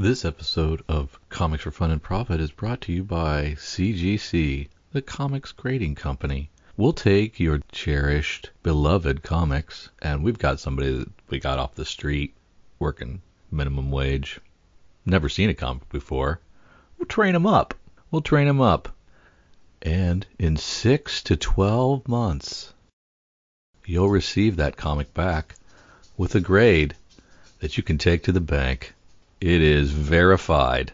This episode of Comics for Fun and Profit is brought to you by CGC, the comics grading company. We'll take your cherished, beloved comics, and we've got somebody that we got off the street working minimum wage. Never seen a comic before. We'll train him up. We'll train him up. And in six to 12 months, you'll receive that comic back with a grade that you can take to the bank. It is verified.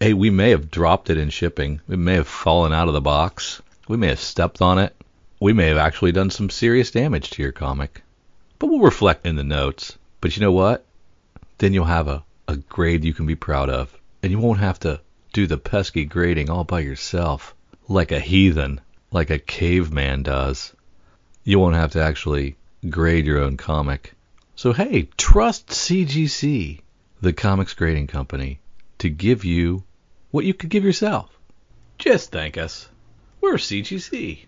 Hey, we may have dropped it in shipping. It may have fallen out of the box. We may have stepped on it. We may have actually done some serious damage to your comic. But we'll reflect in the notes. But you know what? Then you'll have a, a grade you can be proud of. And you won't have to do the pesky grading all by yourself like a heathen, like a caveman does. You won't have to actually grade your own comic. So hey, trust CGC, the comics grading company, to give you what you could give yourself. Just thank us. We're CGC.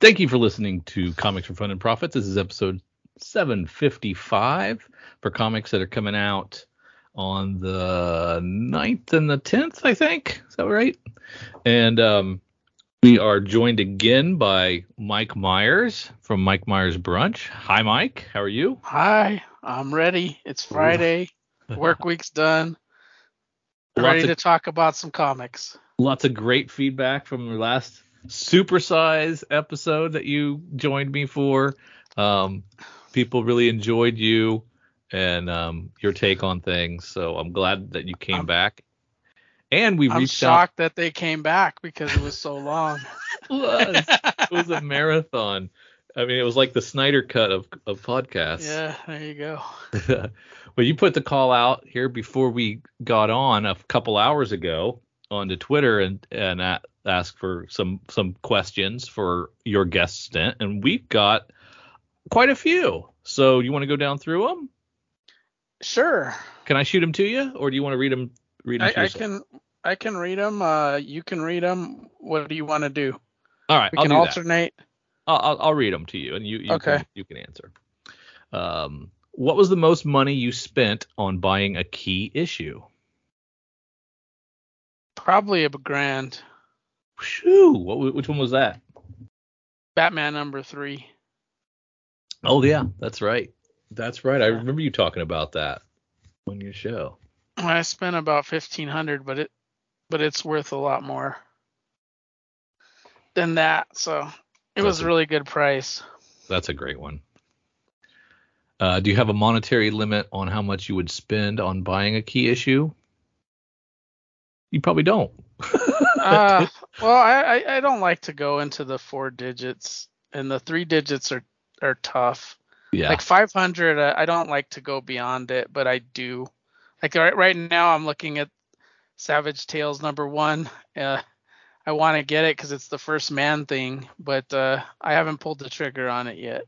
Thank you for listening to Comics for Fun and Profit. This is episode 755 for comics that are coming out on the 9th and the 10th, I think. Is that right? And um, we are joined again by Mike Myers from Mike Myers Brunch. Hi, Mike. How are you? Hi, I'm ready. It's Friday. Work week's done. Ready Lots to talk about some comics. lots of great feedback from the last supersize episode that you joined me for. Um, people really enjoyed you and um, your take on things. So I'm glad that you came I'm- back. And we I'm reached out. shocked that they came back because it was so long. It was. it was a marathon. I mean, it was like the Snyder cut of of podcasts. yeah, there you go. well, you put the call out here before we got on a couple hours ago onto Twitter and and a- asked for some some questions for your guest stint, and we've got quite a few. So you want to go down through them? Sure. Can I shoot them to you, or do you want to read them? Read them to I, I can I can read them. Uh, you can read them. What do you want to do? All right, We I'll can do that. I'll, I'll read them to you, and you, you Okay. can you can answer. Um, what was the most money you spent on buying a key issue? Probably a grand. Shoo! What, which one was that? Batman number three. Oh yeah, that's right. That's right. I remember you talking about that on your show. I spent about fifteen hundred, but it but it's worth a lot more than that. So it was That's a a- really good price. That's a great one. Uh, do you have a monetary limit on how much you would spend on buying a key issue? You probably don't. uh, well, I, I I don't like to go into the four digits, and the three digits are are tough. yeah. Like 500, uh, I don't like to go beyond it, but I do. Like right right now, I'm looking at Savage Tales number one. Uh, I want to get it because it's the first man thing, but uh, I haven't pulled the trigger on it yet.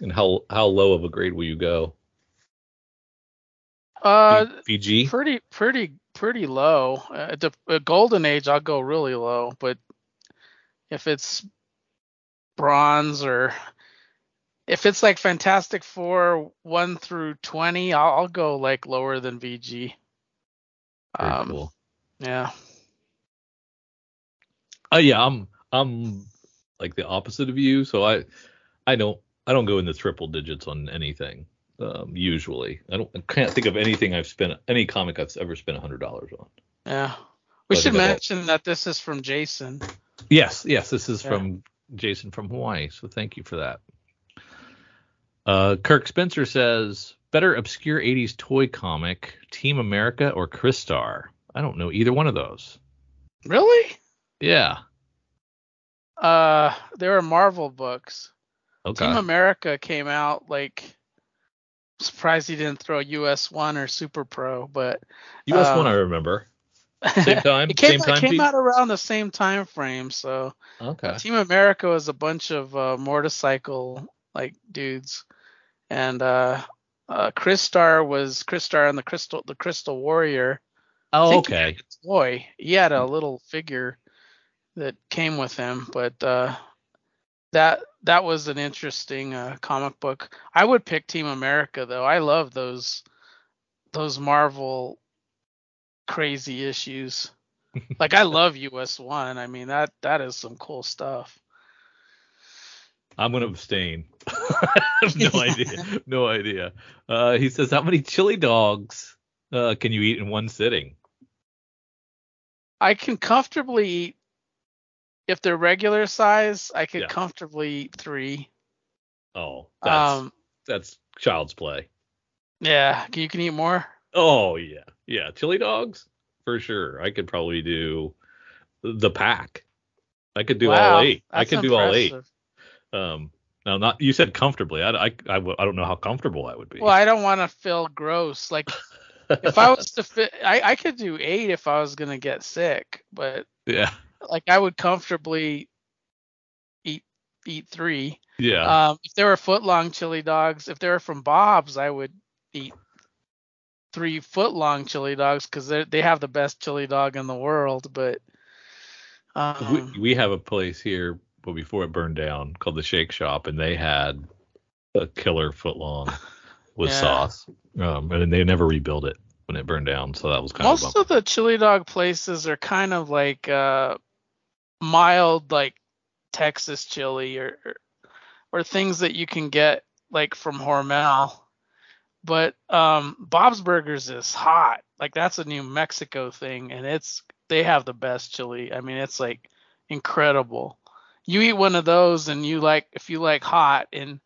and how how low of a grade will you go? Uh, VG. pretty pretty pretty low. Uh, the uh, golden age, I'll go really low, but if it's bronze or if it's like Fantastic Four one through twenty, I'll, I'll go like lower than VG. Very Um, cool. Yeah. Oh yeah, I'm I'm like the opposite of you, so I I don't I don't go into triple digits on anything. Um, usually, I don't I can't think of anything I've spent any comic I've ever spent a hundred dollars on. Yeah. We I should think I've al- mention that this is from Jason. Yes, yes, this is Yeah. from Jason from Hawaii, so thank you for that. Uh, Kirk Spencer says better obscure 80s toy comic, Team America or Crystar. I don't know either one of those. Really? Yeah. Uh, there were Marvel books. Okay. Team America came out like. Surprised he didn't throw US One or Super Pro, but US uh, one I remember. Same time, it came, same out, time. came out around the same time frame. So Okay. Team America was a bunch of uh, motorcycle like dudes, and uh, uh, Crystar was Crystar and the Crystal the Crystal Warrior. Oh, okay. Boy, Toy. He had a little figure that came with him, but uh, that that was an interesting uh, comic book. I would pick Team America though. I love those those Marvel crazy issues. like I love US One. I mean that that is some cool stuff. I'm gonna abstain. I have no idea. No idea. Uh, he says, how many chili dogs uh, can you eat in one sitting? I can comfortably eat if they're regular size. I could Yeah. comfortably eat three. Oh, that's Um, that's child's play. yeah, you can eat more. Oh yeah, yeah. Chili dogs for sure. I could probably do the pack. I could do wow, all eight. I could do all eight. Um, now not you said comfortably. I, I, I, w- I don't know how comfortable I would be. Well, I don't want to feel gross. Like if I was to fit, I, I could do eight if I was gonna get sick, but yeah, like I would comfortably eat eat three. yeah. Um, if there were foot long chili dogs, if they were from Bob's, I would eat three foot long chili dogs because they they have the best chili dog in the world. But um, we, we have a place here, but before it burned down, called the Shake Shop, and they had a killer foot long with Yeah. sauce. Um, and they never rebuilt it when it burned down, so that was kind of a most of the chili dog places are kind of like uh, mild, like Texas chili or or- things that you can get like from Hormel. But um, Bob's Burgers is hot. Like that's a New Mexico thing, and it's they have the best chili. I mean, it's like incredible. You eat one of those, and you like if you like hot, and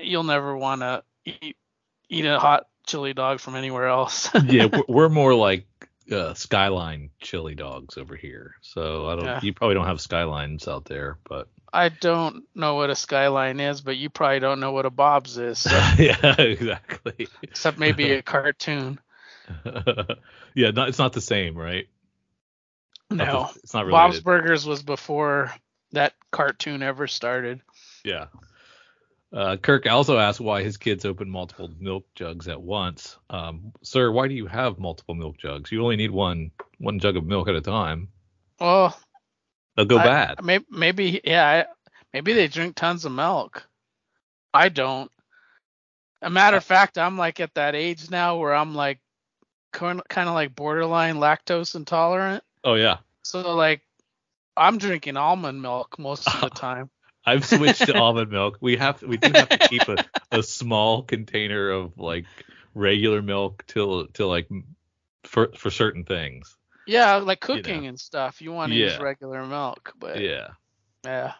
you'll never want to eat eat a hot chili dog from anywhere else. yeah, we're more like uh, Skyline chili dogs over here. So I don't. Yeah. You probably don't have Skylines out there, but I don't know what a skyline is, but you probably don't know what a Bob's is, so- yeah, exactly. except maybe a cartoon. yeah, not, it's not the same, right? Not No, the- it's not related. Bob's Burgers was before that cartoon ever started. Yeah. Uh, Kirk also asked why his kids open multiple milk jugs at once. Um, sir, why do you have multiple milk jugs? You only need one one jug of milk at a time. Well, They'll go I- bad. Maybe, maybe, yeah, I, maybe they drink tons of milk. I don't. A matter of fact, I'm like at that age now where I'm like kind of like borderline lactose intolerant. Oh yeah, So like, I'm drinking almond milk most of the time. I've switched to almond milk. We have we do have to keep a, a small container of like regular milk till till like for for certain things. Yeah, like You know. cooking and stuff. You want to use regular milk, but Yeah. yeah.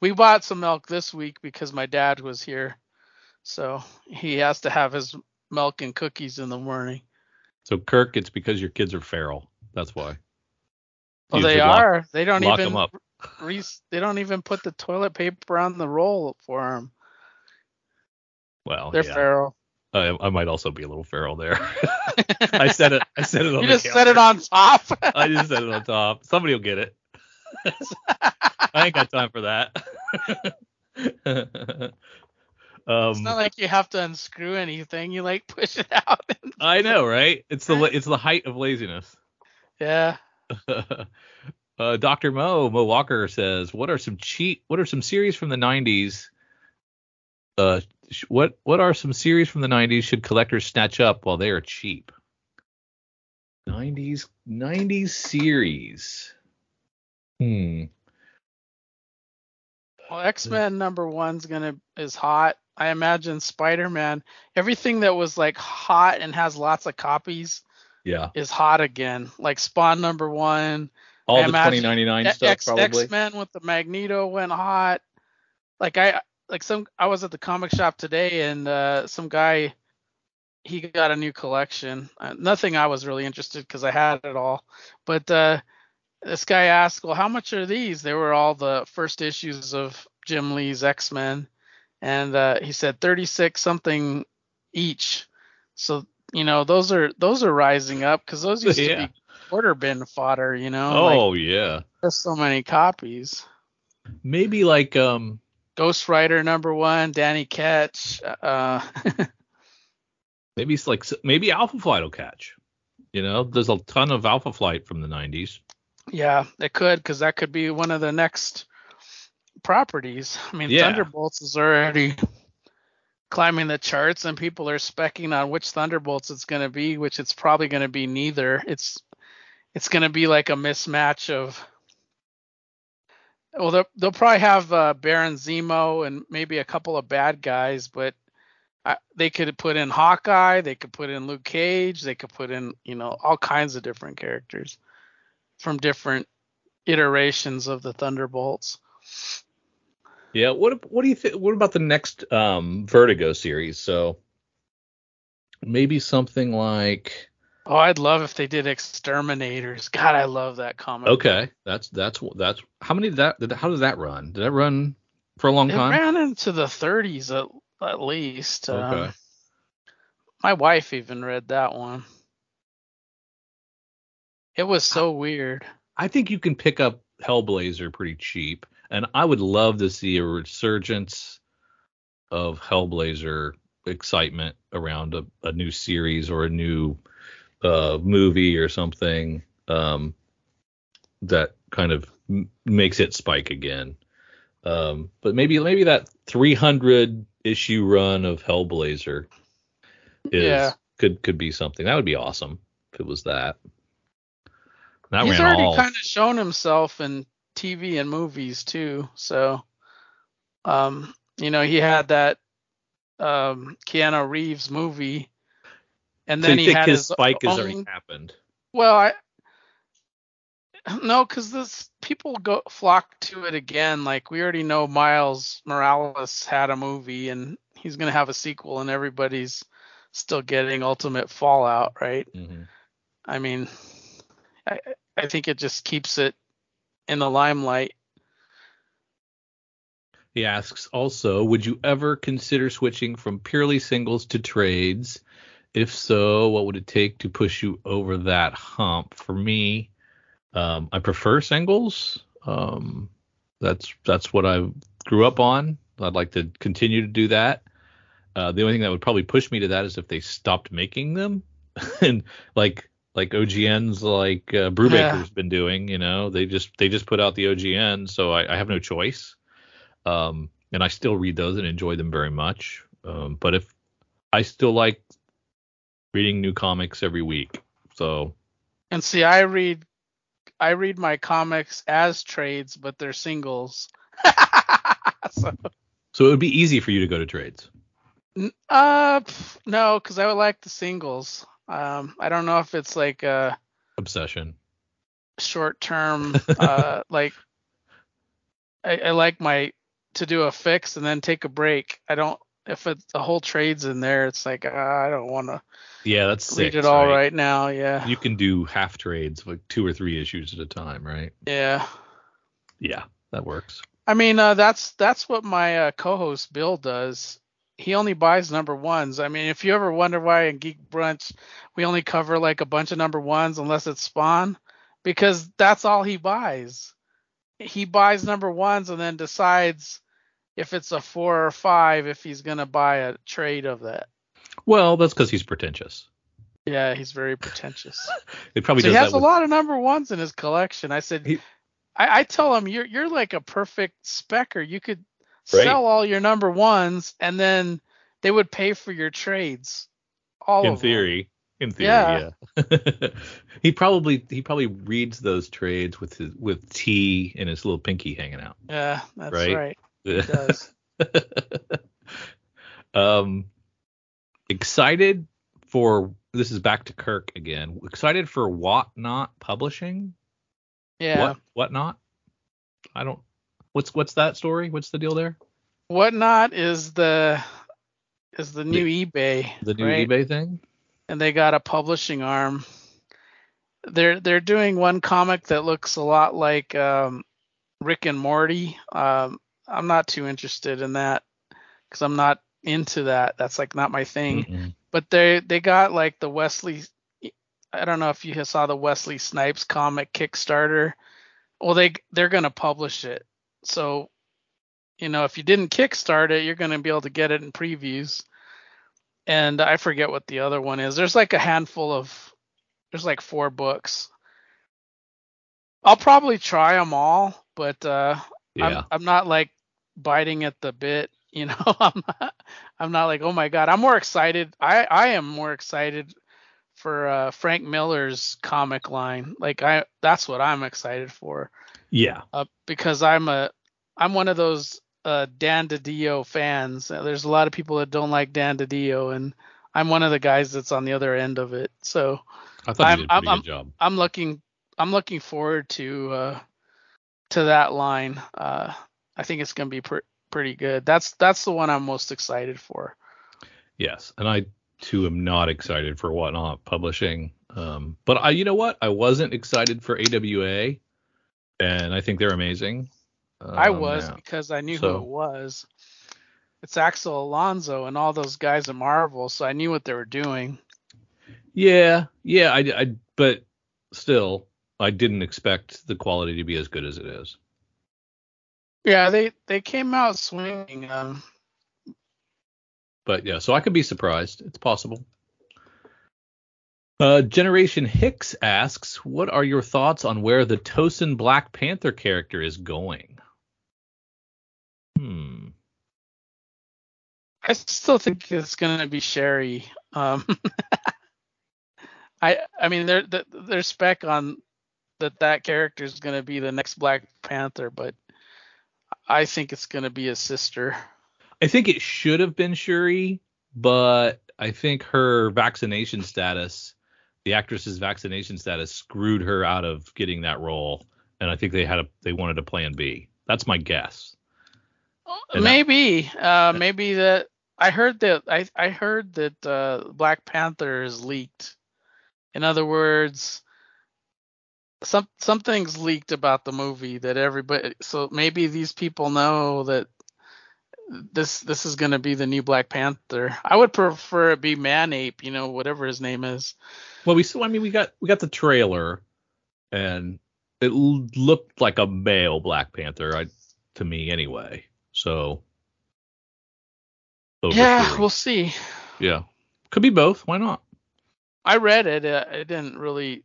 We bought some milk this week because my dad was here, so he has to have his milk and cookies in the morning. So Kirk, it's because your kids are feral. That's why. Well, You they should lock- are. They don't even lock even. Re- they don't even put the toilet paper on the roll for them. Well, They're yeah. feral. I, I might also be a little feral there. I said it. I said it on You the just set it on top. I just said it on top. Somebody will get it. I ain't got time for that. it's um, not like you have to unscrew anything. You like push it out. I know, right? It's the it's the height of laziness. yeah. Uh, Dr. Mo Mo Walker says, "What are some cheap? What are some series from the '90s? Uh, sh- what what are some series from the '90s should collectors snatch up while they are cheap? '90s '90s series. Hmm. Well, X Men number one's gonna is hot. I imagine Spider Man. Everything that was like hot and has lots of copies Yeah. is hot again. Like Spawn number one. All the imagine 2099 X stuff probably. X Men with the Magneto went hot. Like I like some I was at the comic shop today and uh, some guy he got a new collection. Uh, nothing I was really interested because I had it all. But uh, this guy asked, "Well, how much are these?" They were all the first issues of Jim Lee's X Men, and uh, he said 36 something each. So you know those are those are rising up because those used Yeah. to be quarter bin fodder. You know, like, Oh yeah. there's so many copies. Maybe like um Ghost Rider number one, Danny Ketch. Uh, maybe it's like maybe Alpha Flight will catch. You know, there's a ton of Alpha Flight from the 90s. yeah, it could because that could be one of the next properties. I mean, Yeah. Thunderbolts is already climbing the charts and people are specking on which Thunderbolts it's going to be, which it's probably going to be neither. It's it's going to be like a mismatch of well they'll, they'll probably have uh, Baron Zemo and maybe a couple of bad guys, but I, they could put in Hawkeye, they could put in Luke Cage, they could put in you know all kinds of different characters from different iterations of the Thunderbolts. Yeah. What What do you think? What about the next um, Vertigo series? So maybe something like. Oh, I'd love if they did Exterminators. God, I love that comic. Okay, that's that's that's how many did that? Did, how does that run? Did that run for a long it time? It ran into the 30s at, at least. Okay. Um, my wife even read that one. It was so I, weird. I think you can pick up Hellblazer pretty cheap and I would love to see a resurgence of Hellblazer excitement around a, a new series or a new uh, movie or something um, that kind of m- makes it spike again. Um, but maybe maybe that 300 issue run of Hellblazer is yeah. could could be something that would be awesome if it was that. That He's already kind of shown himself in TV and movies too. So, um, you know, he had that um, Keanu Reeves movie, and then so he had his, his spike own, has already happened. Well, I no, because this people go flock to it again. Like we already know Miles Morales had a movie, and he's gonna have a sequel, and everybody's still getting Ultimate Fallout, right? Mm-hmm. I mean, I I think it just keeps it in the limelight. He asks also, would you ever consider switching from purely singles to trades? If so, what would it take to push you over that hump? For me, um, I prefer singles. Um, that's that's what I grew up on. I'd like to continue to do that. Uh, the only thing that would probably push me to that is if they stopped making them, and like like OGN's like uh, Brubaker's yeah. been doing. You know, they just they just put out the OGN, so I, I have no choice. Um, and I still read those and enjoy them very much. Um, but if I still like reading new comics every week, so. And see, I read I read my comics as trades, but they're singles. so. so it would be easy for you to go to trades. Uh, no, because I would like the singles. Um, I don't know if it's like a obsession, short term. uh, like I, I like my to do a fix and then take a break. I don't if it's the whole trades in there. It's like uh, I don't want to. Yeah, that's read six, it all right? right now. Yeah. You can do half trades, like two or three issues at a time, right? Yeah. Yeah, that works. I mean, uh, that's that's what my uh, co-host Bill does he only buys number ones. I mean, if you ever wonder why in Geek Brunch we only cover like a bunch of number ones unless it's Spawn, because that's all he buys. He buys number ones and then decides if it's a four or five if he's gonna buy a trade of that. Well, that's because he's pretentious. Yeah, he's very pretentious. it probably so he has a lot of number ones in his collection. I said, he... I, I tell him you're you're like a perfect specker. You could Right. Sell all your number ones, and then they would pay for your trades. All in theory. Them. In theory, yeah. yeah. he probably he probably reads those trades with his with tea and his little pinky hanging out. Yeah, that's right. right. Does. um, excited for this is back to Kirk again. Excited for Whatnot Publishing. Yeah. What Whatnot? I don't What's what's that story? What's the deal there? Whatnot is the is the new the, eBay. The new right? eBay thing. And they got a publishing arm. They're they're doing one comic that looks a lot like um, Rick and Morty. Um, I'm not too interested in that because I'm not into that. That's like not my thing. Mm-mm. But they they got like the Wesley. I don't know if you saw the Wesley Snipes comic Kickstarter. Well, they they're gonna publish it. So, you know, if you didn't kickstart it, you're going to be able to get it in previews. And I forget what the other one is. There's like a handful of, there's like four books. I'll probably try them all, but uh, yeah. I'm, I'm not like biting at the bit you know, I'm not, I'm not like, oh my god. I'm more excited. I I am more excited for uh, Frank Miller's comic line. Like I, that's what I'm excited for. Yeah. Uh, because I'm a, I'm one of those uh, Dan DiDio fans. Uh, There's a lot of people that don't like Dan DiDio, and I'm one of the guys that's on the other end of it. So I thought I'm- you did a pretty I'm- good job. I'm looking, I'm looking forward to uh, to that line. Uh, I think it's gonna be pr- pretty good. That's that's the one I'm most excited for. Yes, and I too am not excited for Whatnot Publishing. Um, but I, you know what? I wasn't excited for AWA, and I think they're amazing. I Um, was yeah. because I knew So- who it was. It's Axel Alonso and all those guys at Marvel, so I knew what they were doing. Yeah, yeah. I, I, but still, I didn't expect the quality to be as good as it is. Yeah, they they came out swinging. Um, But yeah, so I could be surprised. It's possible. Uh, Generation Hicks asks, "What are your thoughts on where the Tosin Black Panther character is going?" Hmm. I still think it's gonna be Shuri. Um, I I mean, their their spec on that that character is gonna be the next Black Panther, but I think it's gonna be his sister. I think it should have been Shuri, but I think her vaccination status, the actress's vaccination status, screwed her out of getting that role, and I think they had a they wanted a plan B. That's my guess. And maybe, uh, maybe that I heard that I I heard that uh, Black Panther is leaked. In other words, some something's leaked about the movie that everybody. So maybe these people know that this this is gonna be the new Black Panther. I would prefer it be Man-Ape, you know, whatever his name is. Well, we still, I mean, we got we got the trailer, and it l- looked like a male Black Panther, I, to me anyway. So. yeah, we'll see. yeah, could be both. Why not? I read it. Uh, it didn't really.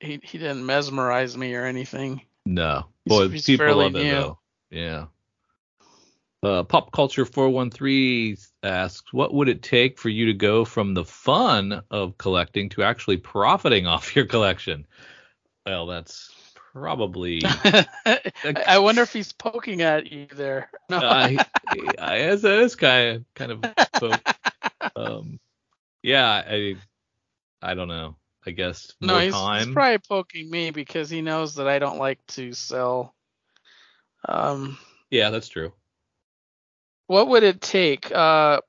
He he didn't mesmerize me or anything. No. Boy, he's people love it though. Yeah. Uh, Pop Culture 413 asks, what would it take for you to go from the fun of collecting to actually profiting off your collection? Well, that's probably. I wonder if he's poking at you there. No. I, I, as this guy kind of. spoke. Um, yeah, I, I don't know. I guess no, he's, time. he's probably poking me because he knows that I don't like to sell. Um, Yeah, that's true. what would it take? Uh,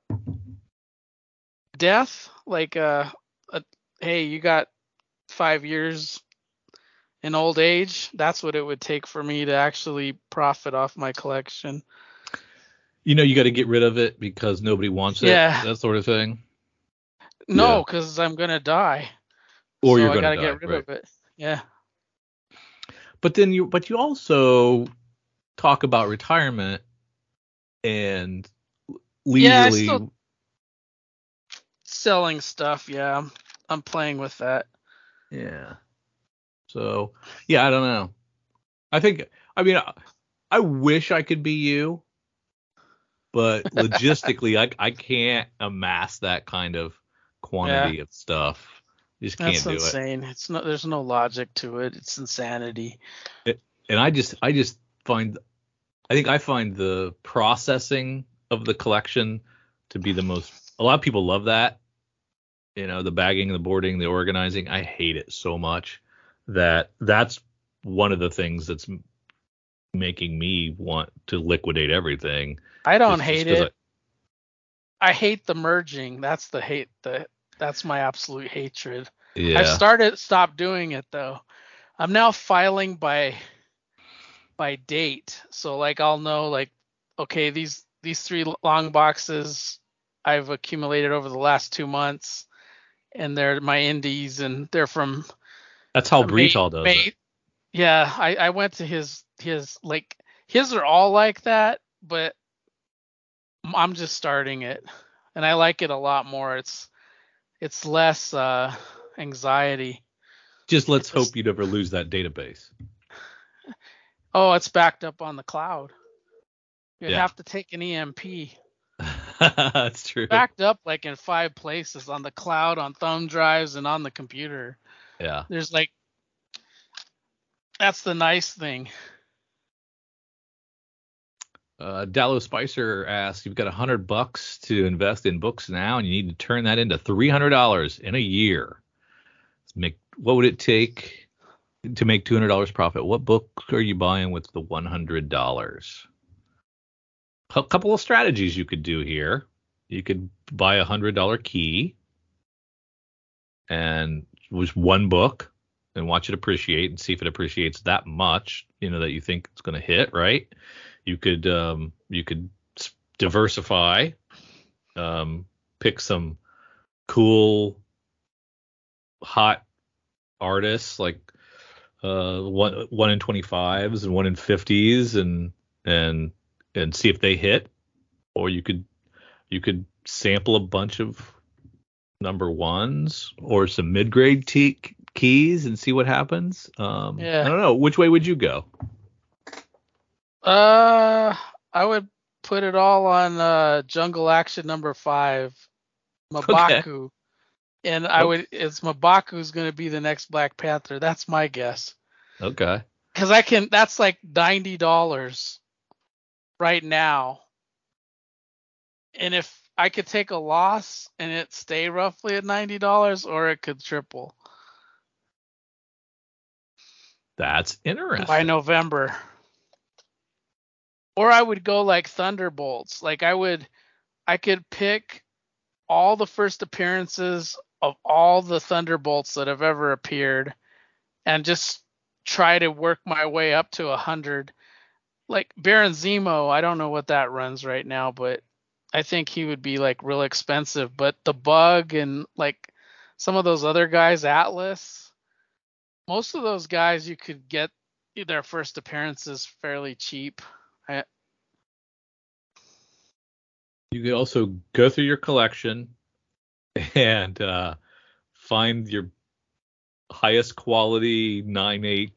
death? Like, uh, a, hey, you got five years in old age. That's what it would take for me to actually profit off my collection. You know, you got to get rid of it because nobody wants it. Yeah. That sort of thing. No, Yeah. because I'm gonna die. Or so you're gonna gotta get rid right. of it. Yeah. But then you, but you also talk about retirement and Yeah, leisurely. still- Selling stuff. Yeah, I'm, I'm playing with that. yeah. So yeah, I don't know. I think I mean I, I wish I could be you, but logistically I I can't amass that kind of quantity of stuff. Just can't That's do it. insane. It's no, there's no logic to it. It's insanity. and I just I just find I think I find the processing of the collection to be the most a lot of people love that. You know, the bagging, the boarding, the organizing. I hate it so much that that's one of the things that's making me want to liquidate everything. I don't Just- just hate 'cause it. I hate the merging. That's the hate. The that's my absolute hatred. I, yeah. I've started stopped doing it though. I'm now filing by by date. So like I'll know like okay, these these three long boxes I've accumulated over the last 2 months and they're my indies and they're from that's how Breachall does May- it. Yeah, I I went to his his like his are all like that, but I'm just starting it and I like it a lot more. It's it's less uh anxiety. Just let's just- hope you never lose that database. Oh, it's backed up on the cloud. You'd Yeah. have to take an EMP. That's true. Backed up like in five places on the cloud, on thumb drives, and on the computer. Yeah. There's like that's the nice thing. Uh, Dallo Spicer asks, "You've got a hundred bucks to invest in books now, and you need to turn that into three hundred dollars in a year. Make what would it take to make two hundred dollars profit? What book are you buying with the one hundred dollars? A couple of strategies you could do here. You could buy a hundred dollar key, and was one book, and watch it appreciate, and see if it appreciates that much, you know, that you think it's going to hit, right? You could um, you could diversify, um, pick some cool, hot artists like uh, one one in twenty fives and one in fifties, and and and see if they hit, or you could you could sample a bunch of number ones or some mid grade t- keys and see what happens. Um, Yeah. I don't know. Which way would you go? Uh, I would put it all on uh, Jungle Action number five, M'Baku, and I would it's M'Baku's gonna be the next Black Panther. That's my guess. Okay. Cause I can. That's like ninety dollars right now, and if I could take a loss and it stay roughly at ninety dollars, or it could triple That's interesting. by November. Or I would go like Thunderbolts. Like I would I could pick all the first appearances of all the Thunderbolts that have ever appeared and just try to work my way up to a hundred. Like Baron Zemo, I don't know what that runs right now, but I think he would be like real expensive. But the bug and like some of those other guys, Atlas, most of those guys you could get their first appearances fairly cheap. I, You could also go through your collection and uh, find your highest quality 9-8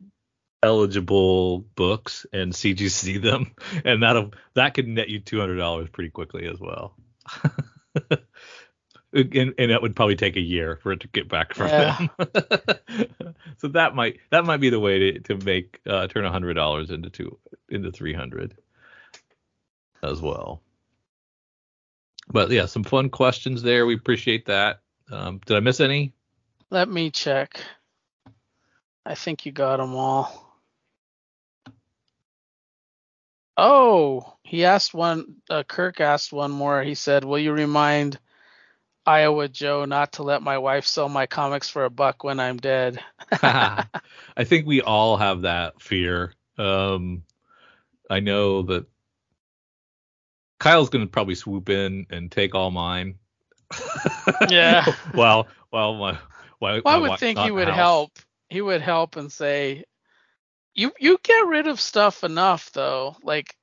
eligible books and CGC them, and that'll that could net you two hundred dollars pretty quickly as well. and, and that would probably take a year for it to get back from Yeah. them. so that might that might be the way to to make uh, turn a hundred dollars into two into three hundred as well. But yeah, some fun questions there. We appreciate that. Um, did I miss any? let me check. I think you got them all. Oh, he asked one. Uh, Kirk asked one more. He said, "Will you remind Iowa Joe not to let my wife sell my comics for a buck when I'm dead?" I think we all have that fear. Um, I know that Kyle's going to probably swoop in and take all mine. Yeah. well, well, my, Well, I would think he would help. He would help and say, "You you get rid of stuff enough though. Like,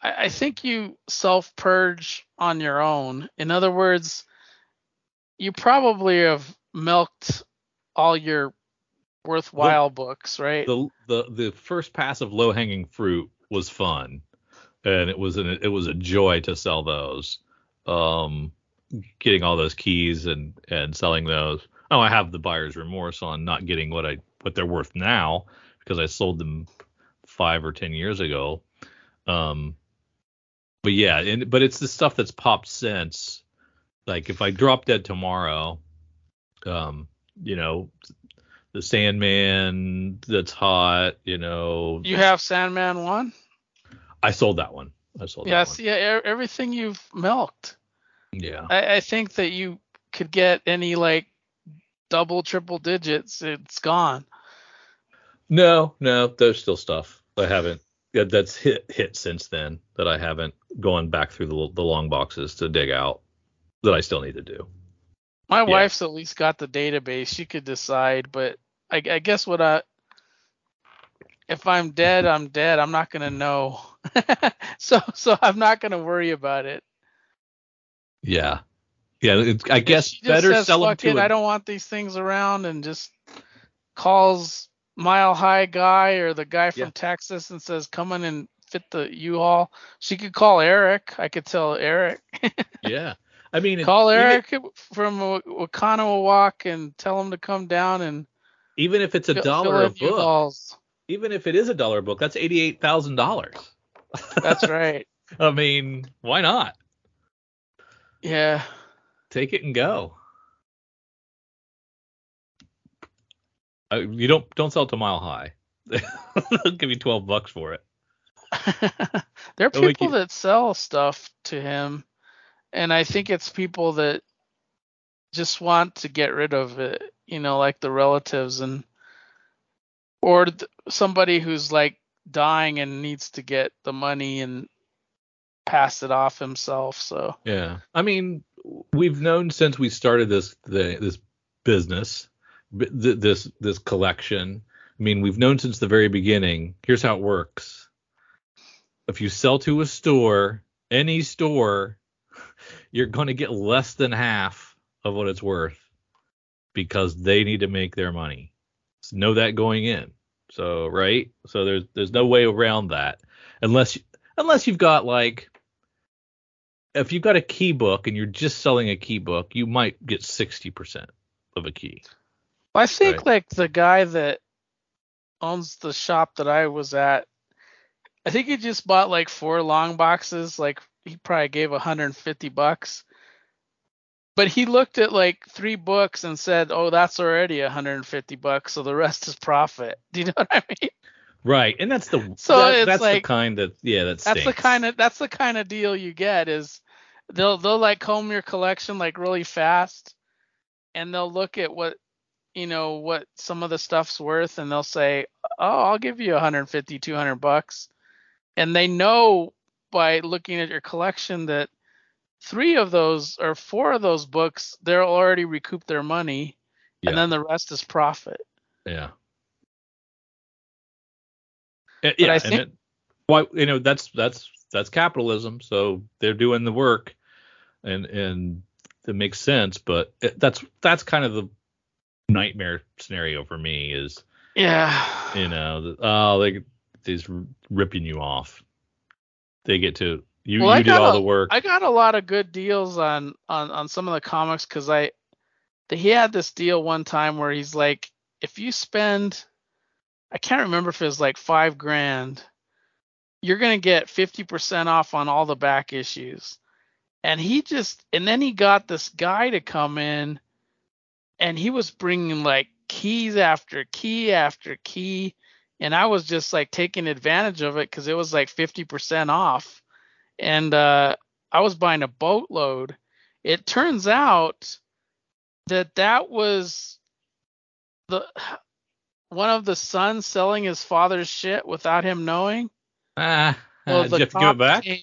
I, I think you self purge on your own. In other words, you probably have milked all your worthwhile books, right? the the the first pass of low hanging fruit was fun, and it was an it was a joy to sell those. Um, getting all those keys and and selling those. Oh, I have the buyer's remorse on not getting what I what they're worth now because I sold them five or ten years ago. Um, but yeah, and but it's the stuff that's popped since. Like if I drop dead tomorrow, um, you know, the Sandman that's hot, you know. you have Sandman one. I sold that one. I sold Yeah, one. yeah, everything you've milked. Yeah. I, I think that you could get any like double, triple digits. It's gone. No, no, there's still stuff I haven't. That's hit hit since then that I haven't gone back through the the long boxes to dig out that I still need to do. My Yeah. wife's at least got the database. She could decide, but I, I guess what I if I'm dead, I'm dead. I'm not gonna know. so so I'm not gonna worry about it. Yeah. Yeah, it's, I guess better says, sell them to it, a- I don't want these things around, and just calls Mile High guy or the guy from Yeah. Texas and says, "Come in and fit the U-Haul. She could call Eric. I could tell Eric. Yeah. I mean, it- call even- Eric from Wa- Wakana Walk and tell him to come down and Even if it's a fill- dollar fill a book, even if it is a dollar a book, that's eighty-eight thousand dollars. That's right. I mean, why not? Yeah. Take it and go. Uh, you don't don't sell it to Mile High. They'll give you twelve bucks for it. there are people that sell stuff to him, and I think it's people that just want to get rid of it, you know, like the relatives and or th- somebody who's like dying and needs to get the money and pass it off himself. So Yeah. I mean, we've known since we started this the, this business, th- this this collection. I mean, we've known since the very beginning. Here's how it works. If you sell to a store, any store, you're going to get less than half of what it's worth because they need to make their money. So know that going in. So, right? So there's there's no way around that unless unless you've got like if you've got a key book and you're just selling a key book, you might get 60% of a key. I think Right. like the guy that owns the shop that I was at, I think he just bought like four long boxes. Like he probably gave 150 bucks. But he looked at like three books and said, "Oh, that's already 150 bucks, so the rest is profit." Do you know what I mean? Right. And that's the So that- it's that's the like- kind of yeah, that That's the kind of that's the kind of deal you get is they'll they'll like comb your collection like really fast and they'll look at what you know what some of the stuff's worth and they'll say oh i'll give you 150 200 bucks and they know by looking at your collection that three of those or four of those books they'll already recoup their money Yeah. and then the rest is profit Yeah. Uh, yeah, I and think- it, why you know that's that's that's capitalism. So they're doing the work, and and it makes sense. But it, that's that's kind of the nightmare scenario for me is yeah you know the, oh they they's ripping you off. They get to you Well, you did all a- the work. I got a lot of good deals on on on some of the comics because I he had this deal one time where he's like, if you spend, I can't remember if it was like five grand, you're gonna get fifty percent off on all the back issues. And he just and then he got this guy to come in, and he was bringing like keys after key after key, and I was just like taking advantage of it because it was like fifty percent off and uh, I was buying a boatload. It turns out that that was the one of the sons selling his father's shit without him knowing. ah, Well, did you have to give it cops back? Came,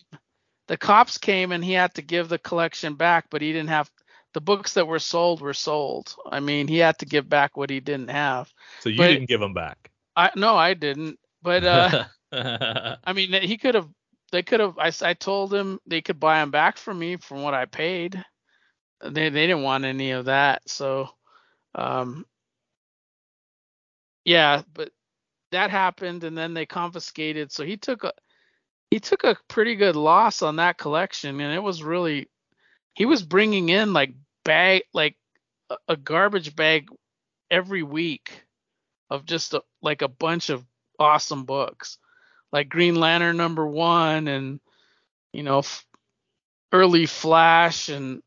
the cops came and he had to give the collection back, but he didn't have the books that were sold were sold. I mean, he had to give back what he didn't have. So you but- didn't give them back. I no, I didn't. But uh, I mean, he could have. They could have. I, I told him they could buy him back from me from what I paid. They they didn't want any of that. So, um, yeah, but that happened, and then they confiscated. So he took a he took a pretty good loss on that collection, and it was really he was bringing in like bag like a, a garbage bag every week of just a, like a bunch of awesome books like Green Lantern number one and you know f- early Flash and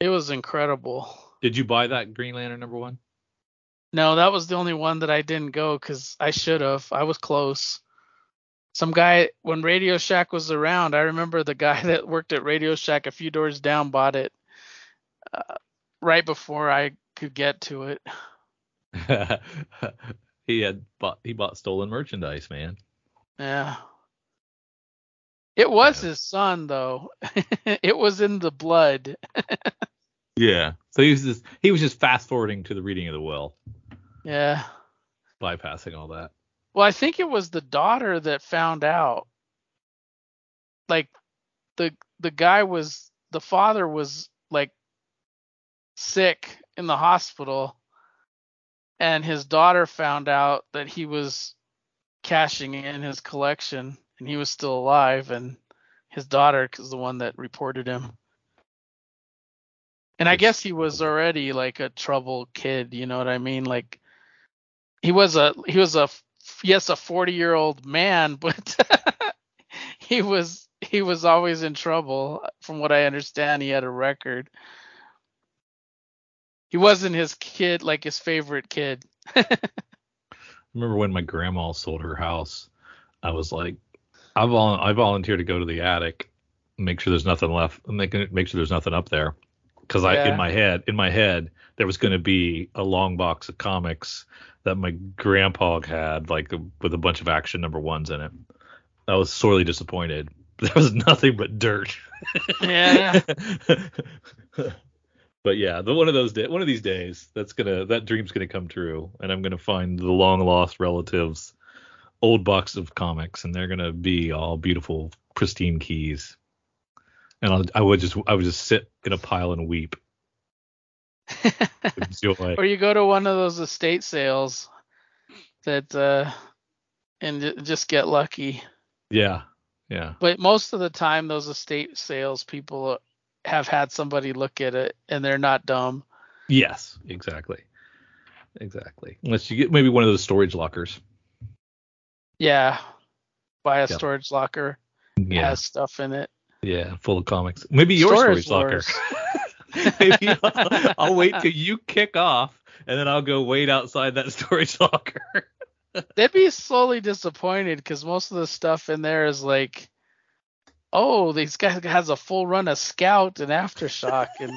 it was incredible. Did you buy that Green Lantern number one? No, that was the only one that I didn't go because I should have. I was close. Some guy when Radio Shack was around, I remember the guy that worked at Radio Shack a few doors down bought it uh, right before I could get to it. he had bought he bought stolen merchandise, man. Yeah. It was Yeah. his son though. it was in the blood. Yeah. So he was just he was just fast forwarding to the reading of the will, Yeah. bypassing all that. Well, I think it was the daughter that found out. Like the the guy was the father was like sick in the hospital and his daughter found out that he was cashing in his collection and he was still alive, and his daughter is the one that reported him. And I guess he was already like a troubled kid, you know what I mean? Like he was a he was a yes a 40 year old man, but he was he was always in trouble. From what I understand, he had a record. He wasn't his kid like his favorite kid. remember when my grandma sold her house, I was like, I vol- I volunteered to go to the attic, make sure there's nothing left, make make sure there's nothing up there, because I Yeah. in my head in my head there was going to be a long box of comics that my grandpa had like with a bunch of action number ones in it. I was sorely disappointed. There was nothing but dirt. Yeah. but yeah, the one of those day, one of these days, that's gonna that dream's gonna come true, and I'm gonna find the long lost relatives, old box of comics, and they're gonna be all beautiful, pristine keys. And I'll, I would just I would just sit in a pile and weep or you go to one of those estate sales that uh and just get lucky. Yeah, yeah, But most of the time those estate sales people have had somebody look at it and they're not dumb. yes, exactly, exactly. Unless you get maybe one of those storage lockers. Yeah. Buy a Yep. storage locker Yeah, has stuff in it. yeah, full of comics. Maybe your storage, Storage locker. Maybe I'll, I'll wait till you kick off, and then I'll go wait outside that storage locker. They'd be slowly disappointed because most of the stuff in there is like, oh, this guy has a full run of Scout and Aftershock, and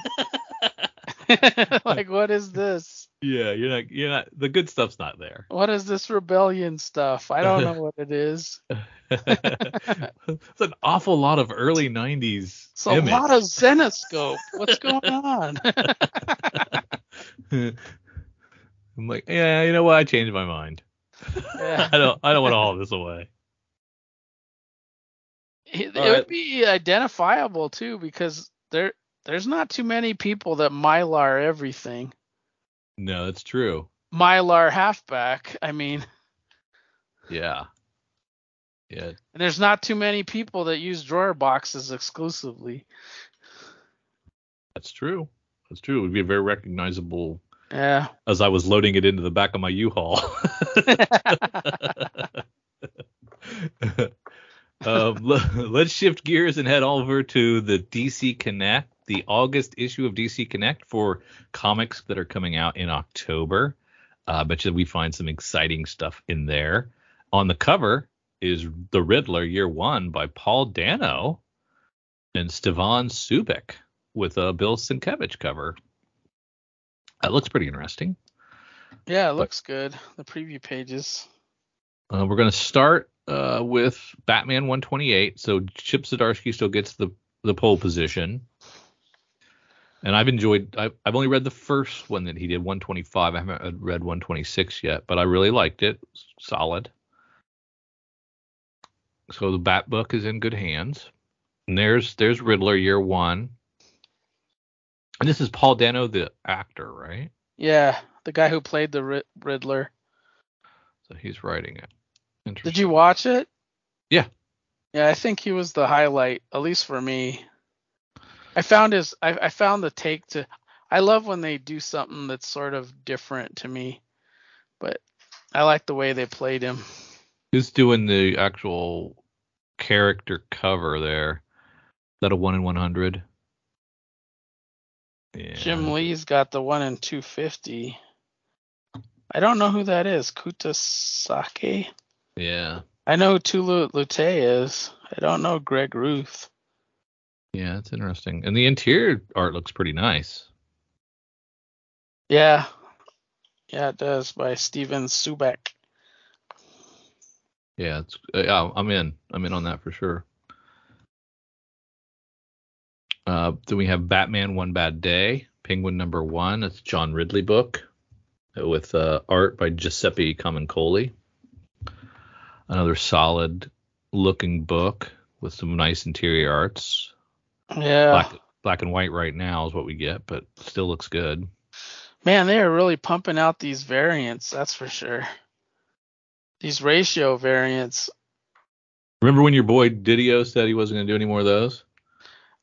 like, what is this? yeah, you're not, you're not. The good stuff's not there. What is this rebellion stuff? I don't know what it is. it's an awful lot of early '90s. It's a lot of Zenescope. What's going on? I'm like, yeah, you know what? I changed my mind. Yeah. I don't, I don't want to haul this away. It, it would be identifiable too because there there's not too many people that mylar everything. No, that's true. Mylar halfback. I mean, Yeah. Yeah. and there's not too many people that use drawer boxes exclusively. That's true. That's true. It would be a very recognizable Yeah. as I was loading it into the back of my U-Haul. um, l- let's shift gears and head over to the DC Connect, the August issue of DC Connect for comics that are coming out in October. Uh, I bet you we find some exciting stuff in there. On the cover is The Riddler Year One by Paul Dano and Stevan Subic with a Bill Sienkiewicz cover. That looks pretty interesting. yeah, it looks good. The preview pages. Uh, we're going to start uh, with Batman 128. So Chip Zdarsky still gets the the pole position. And I've enjoyed. I've, I've only read the first one that he did, 125. I haven't read 126 yet, but I really liked it. Solid. So the Bat book is in good hands. And there's there's Riddler year one. And this is Paul Dano, the actor, right? Yeah, the guy who played the Rid- Riddler. So he's writing it. Did you watch it? Yeah. Yeah, I think he was the highlight, at least for me. I found his I, I found the take to I love when they do something that's sort of different to me. But I like the way they played him. Who's doing the actual character cover there? Is that a one in one hundred? Yeah. Jim Lee's got the one in 250. I don't know who that is. Kutasake? Yeah. I know who Tula Lotay is. I don't know Greg Ruth. Yeah, it's interesting. And the interior art looks pretty nice. Yeah. Yeah, it does by Stevan Subic. Yeah, it's uh, yeah, I'm in. I'm in on that for sure. Uh, then we have Batman One Bad Day, Penguin number one. It's John Ridley book uh, with uh, art by Giuseppe Camuncoli. Another solid looking book with some nice interior arts. Yeah. Black, black and white right now is what we get, but still looks good. Man, they are really pumping out these variants, that's for sure. These ratio variants. Remember when your boy DiDio said he wasn't going to do any more of those?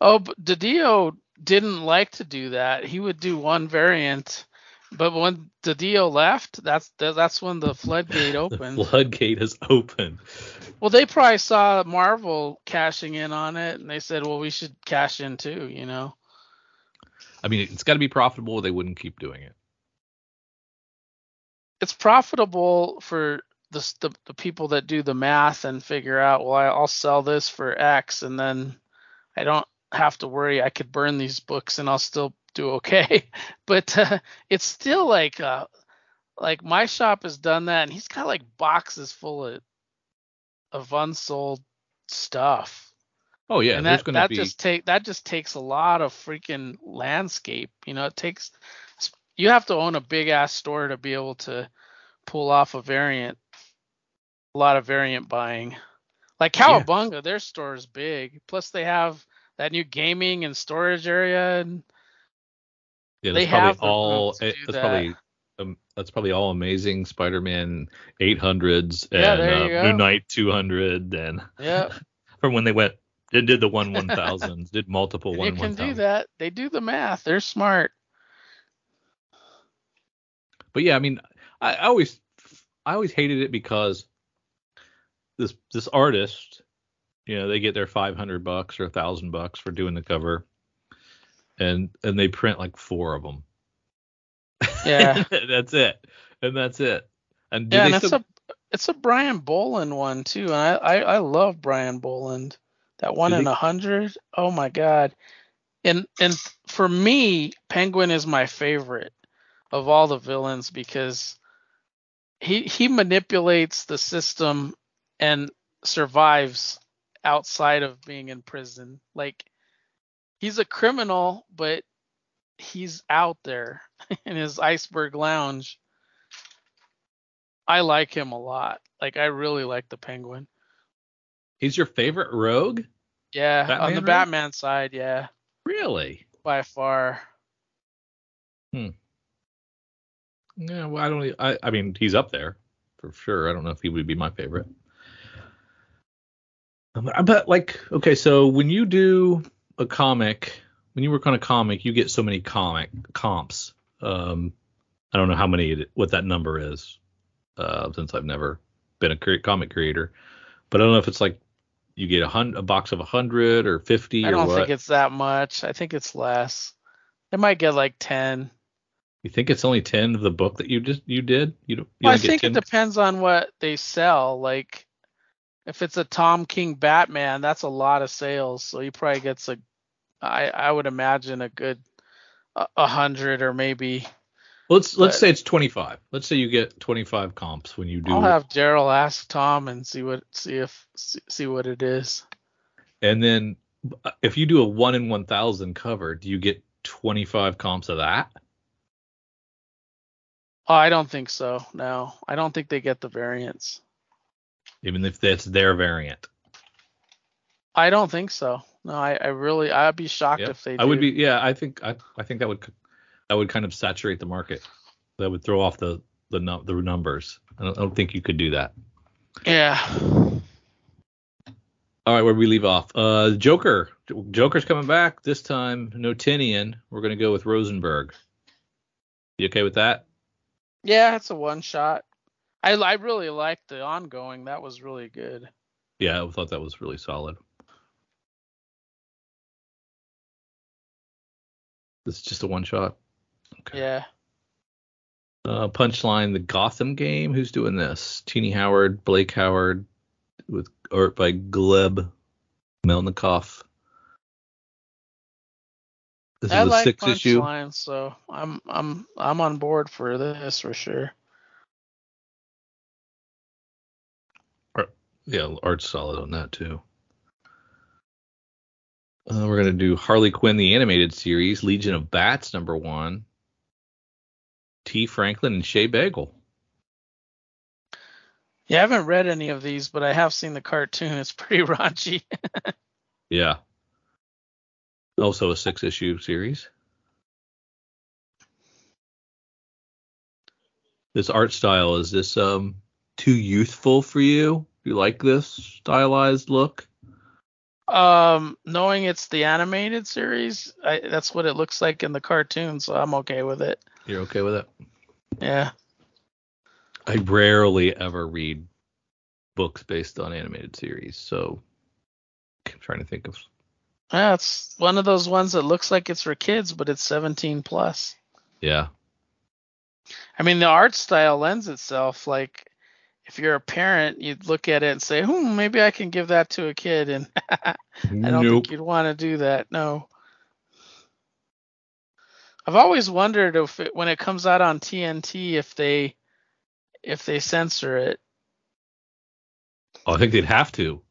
Oh, but DiDio didn't like to do that. He would do one variant, but when the deal left, that's that's when the floodgate opened. the floodgate is open. Well, they probably saw Marvel cashing in on it, and they said, "Well, we should cash in too," you know. I mean, it's got to be profitable. They wouldn't keep doing it. It's profitable for the, the the people that do the math and figure out, well, I'll sell this for X, and then I don't have to worry. I could burn these books and I'll still do okay. but uh, it's still like uh, like my shop has done that, and he's got like boxes full of of unsold stuff. Oh yeah, and that that be... just take that just takes a lot of freaking landscape. You know, it takes you have to own a big ass store to be able to pull off a variant. A lot of variant buying. Like Cowabunga, yeah. their store is big. Plus they have that new gaming and storage area and yeah, that's probably all. It, that's that. probably um, that's probably all amazing Spider-Man 800s and uh, Moon Knight 200 and yeah, from when they went they did the one 1000s, did multiple one. You can 1000s. do that. They do the math. They're smart. But yeah, I mean, I, I always I always hated it because this this artist, you know, they get their 500 bucks or a thousand bucks for doing the cover, and and they print like four of them. Yeah, that's it, and that's it. And yeah, and it's still... a it's a Brian Bolland one too, and I I, I love Brian Bolland. That one in a hundred, oh my god. And and for me, Penguin is my favorite of all the villains because he he manipulates the system and survives outside of being in prison. Like he's a criminal, but he's out there in his iceberg lounge. I like him a lot. Like I really like the penguin. He's your favorite rogue? Yeah, Batman on the rogue? Batman side, yeah. Really? By far. Hmm. Yeah, well, I don't. I, I mean, he's up there for sure. I don't know if he would be my favorite. Um, but like, okay, so when you do a comic, when you work on a comic, you get so many comic comps. Um, I don't know how many, what that number is, uh, since I've never been a comic creator. But I don't know if it's like you get a hundred, a box of a hundred or fifty. I don't what. think it's that much. I think it's less. It might get like ten. You think it's only ten of the book that you just you did? You don't. You well, I think 10? it depends on what they sell. Like, if it's a Tom King Batman, that's a lot of sales. So he probably gets a, I I would imagine a good, a hundred or maybe. Let's let's say it's twenty five. Let's say you get twenty five comps when you do. I'll have Daryl ask Tom and see what see if see, see what it is. And then uh, if you do a one in one thousand cover, do you get twenty five comps of that? Oh, I don't think so. No, I don't think they get the variants. Even if that's their variant. I don't think so. No, I, I really I'd be shocked if they. I would be. Yeah, I think I, I think that would that would kind of saturate the market. That would throw off the the the numbers. I don't, I don't think you could do that. Yeah. All right, where we leave off. Uh, Joker. Joker's coming back this time. No Tynion. We're gonna go with Rosenberg. You okay with that? Yeah, it's a one shot. I I really liked the ongoing. That was really good. Yeah, I thought that was really solid. This is just a one shot. Okay. Yeah. Uh, punchline: The Gotham game. Who's doing this? Tini Howard, Blake Howard, with art by Gleb Melnikov. This I is a like six issue. Line, so I'm I'm I'm on board for this for sure. Art, yeah, art's solid on that too. Uh, we're gonna do Harley Quinn the animated series, Legion of Bats number one. Tee Franklin and Shea Bagel. Yeah, I haven't read any of these, but I have seen the cartoon. It's pretty raunchy. yeah. Also a six issue series. This art style is this um too youthful for you? Do you like this stylized look? Um, knowing it's the animated series, I, that's what it looks like in the cartoon, so I'm okay with it. You're okay with it? Yeah. I rarely ever read books based on animated series, so I'm trying to think of. Yeah, it's one of those ones that looks like it's for kids, but it's 17 plus. Yeah. I mean, the art style lends itself. Like, if you're a parent, you'd look at it and say, "Hmm, maybe I can give that to a kid." And I don't nope. think you'd want to do that. No. I've always wondered if it, when it comes out on TNT, if they if they censor it. Oh, I think they'd have to,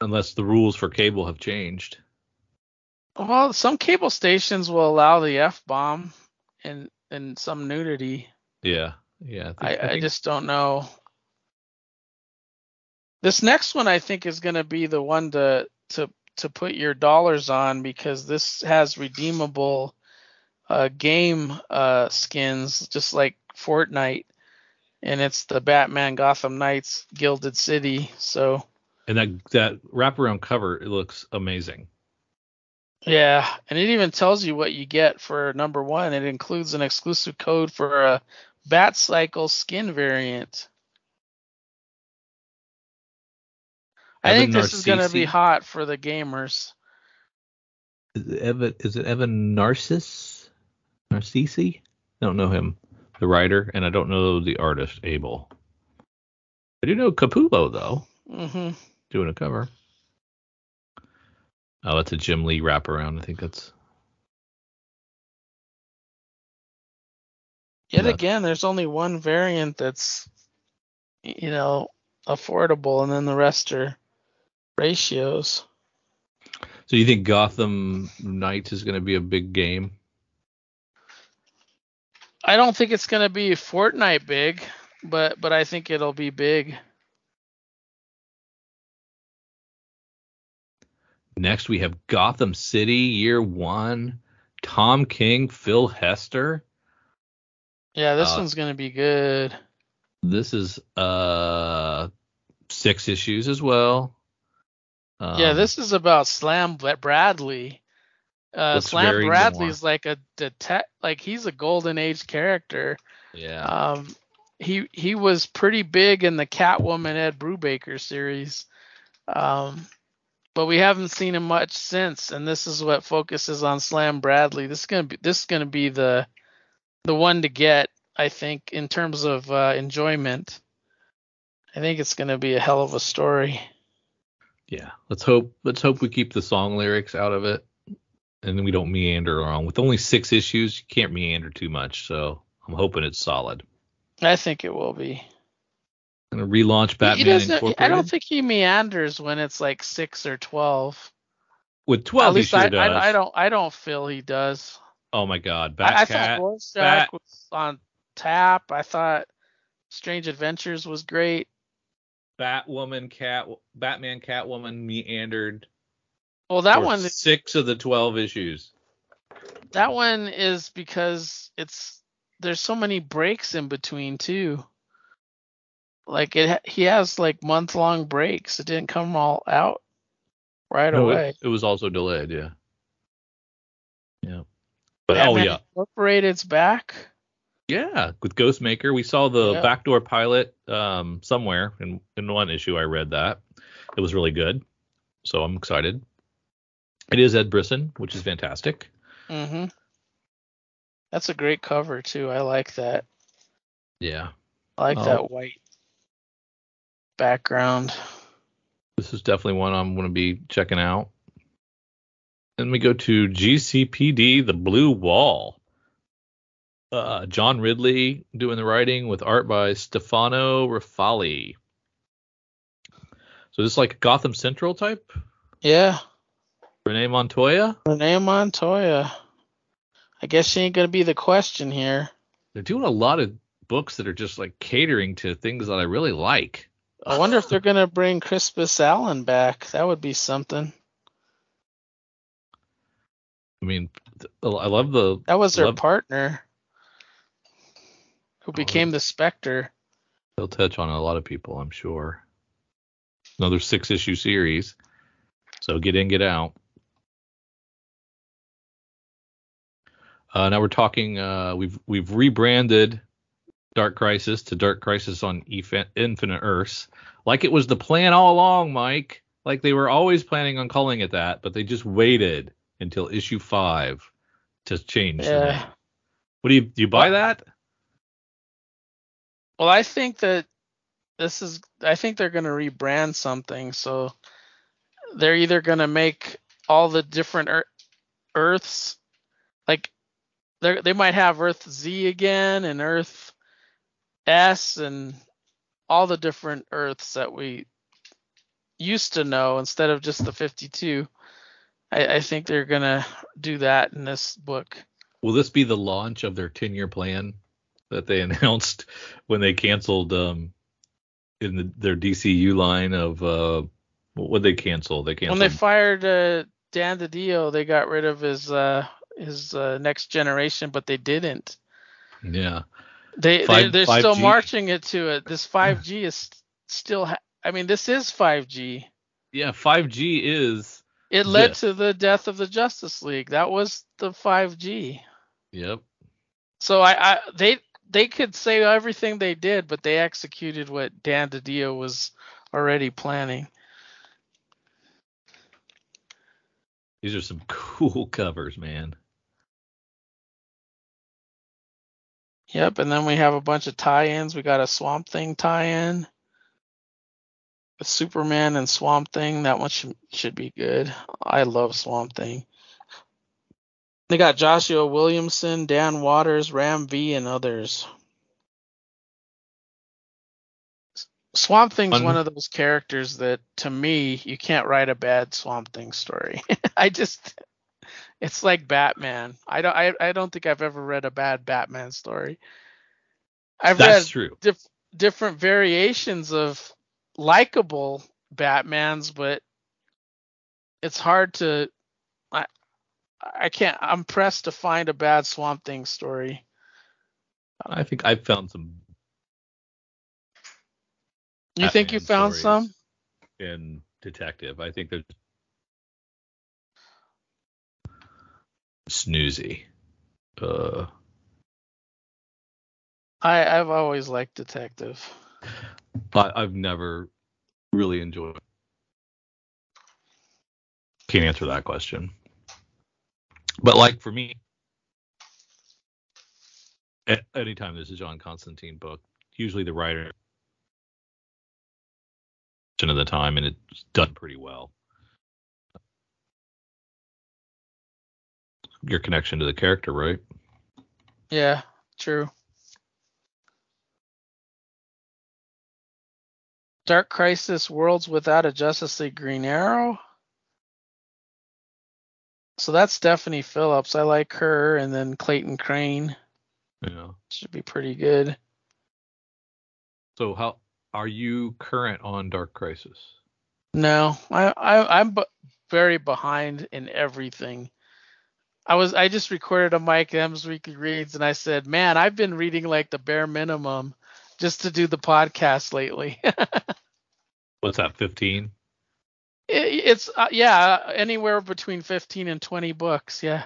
unless the rules for cable have changed. Well, some cable stations will allow the f bomb and and some nudity. Yeah, yeah. I, think- I think- just don't know. This next one I think is going to be the one to to to put your dollars on because this has redeemable uh, game uh, skins just like Fortnite, and it's the Batman Gotham Knights Gilded City. So and that that wraparound cover it looks amazing. yeah, and it even tells you what you get for number one. It includes an exclusive code for a Bat Cycle skin variant. I Evan think this is going to be hot for the gamers. Is it Evan? Is it Evan Narcisse? Narcisi? I don't know him, the writer, and I don't know the artist Abel. I do know Capullo though, hmm doing a cover. Oh, that's a Jim Lee wraparound. I think that's Yet Yeah. again, there's only one variant that's, you know, affordable, and then the rest are ratios. So you think Gotham Knights is going to be a big game? I don't think it's going to be Fortnite big, but but I think it'll be big. Next we have Gotham City Year One, Tom King, Phil Hester. Yeah, this Uh, one's going to be good. This is uh six issues as well. yeah, Um, this is about Slam Bradley. Uh, Slam Bradley's like a detect, like he's a golden age character. yeah. Um, he he was pretty big in the Catwoman Ed Brubaker series, um, but we haven't seen him much since. And this is what focuses on Slam Bradley. This is gonna be this is gonna be the the one to get, I think, in terms of uh, enjoyment. I think it's gonna be a hell of a story. Yeah, let's hope let's hope we keep the song lyrics out of it, and we don't meander along. With only six issues, you can't meander too much. So I'm hoping it's solid. I think it will be. Gonna relaunch Batman. Incorporated I don't think he meanders when it's like six or twelve. with 12 At least I. I, I don't. I don't feel he does. Oh my God, I, I thought. Rorschach Bat- was on tap. I thought Strange Adventures was great. Batwoman, Cat, Batman, Catwoman meandered. Well, that one, six of the 12 issues. that one is because it's there's so many breaks in between too. Like it, he has like month long breaks. It didn't come all out right No, away. it, it was also delayed. Yeah. Yeah. But oh yeah, Incorporated's back. yeah. With Ghostmaker, we saw the Yeah. backdoor pilot um, somewhere in in one issue. I read that it was really good, so I'm excited. It is Ed Brisson, which is fantastic. hmm That's a great cover too. I like that. Yeah. I like Oh. that white background. This is definitely one I'm going to be checking out. Then we go to GCPD, The Blue Wall. Uh, John Ridley doing the writing with art by Stefano Raffaele. So this is like Gotham Central type. Yeah, Renee Montoya. Renee Montoya. I guess she ain't gonna be the question here. They're doing a lot of books that are just like catering to things that I really like. I wonder if they're gonna bring Crispus Allen back. That would be something. I mean, I love the That was their partner, who became the Spectre. they'll touch on a lot of people, I'm sure. Another six issue series. So get in, get out. Uh, now we're talking. Uh, we've we've rebranded Dark Crisis to Dark Crisis on Infinite Earths, like it was the plan all along, Mike. Like they were always planning on calling it that, but they just waited until issue five to change the name. What do you do? You buy that? Well, I think that this is. I think they're going to rebrand something. So they're either going to make all the different er- Earths, like they they might have Earth Z again and Earth S and all the different Earths that we used to know instead of just the 52. I, I think they're gonna do that in this book. Will this be the launch of their 10 year plan that they announced when they canceled um, in the, their DCU line of uh, what would they cancel? They canceled when they fired uh, Dan DiDio, they got rid of his uh, his uh, next generation, but they didn't. Yeah. They, Five, they are still marching it to it. This 5G is still. Ha- I mean, this is 5G. Yeah, 5G is. It led to the death of the Justice League. That was the 5G. Yep. So I, I they they could say everything they did, but they executed what Dan DiDio was already planning. These are some cool covers, man. Yep, and then we have a bunch of tie-ins. We got a Swamp Thing tie-in. A Superman and Swamp Thing. That one should, should be good. I love Swamp Thing. They got Joshua Williamson, Dan Watters, Ram V, and others. Swamp Thing's one of those characters that, to me, you can't write a bad Swamp Thing story. I just, it's like Batman. I don't, I, I don't think I've ever read a bad Batman story. I've read true. Dif- different variations of likable Batmans, but it's hard to I I can't. I'm pressed to find a bad Swamp Thing story. I think I've found some. You Batman think you found some? In Detective, I think there's snoozy. Uh, I I've always liked Detective. I, I've never really enjoyed. Can't answer that question. But like for me, anytime there's a John Constantine book, usually the writer of the time, and it's done pretty well. Your connection to the character, right? Yeah, true. Dark Crisis Worlds Without a Justice League Green Arrow. So that's Stephanie Phillips. I like her, and then Clayton Crane. Yeah, should be pretty good. So how are you current on Dark Crisis? No, I, I I'm b- very behind in everything. I was I just recorded a Mike M's weekly reads, and I said, man, I've been reading like the bare minimum just to do the podcast lately. What's that, 15? It's uh, yeah, anywhere between 15 and 20 books. Yeah.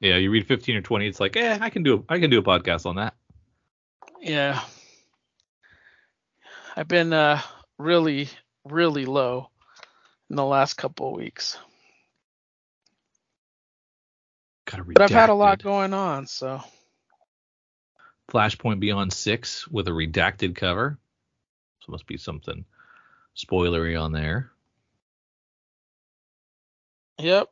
Yeah, you read 15 or 20, it's like, eh, I can do a, I can do a podcast on that. Yeah. I've been uh really really low in the last couple of weeks. But I've had a lot going on, so. Flashpoint Beyond 6 with a redacted cover. So must be something spoilery on there. Yep.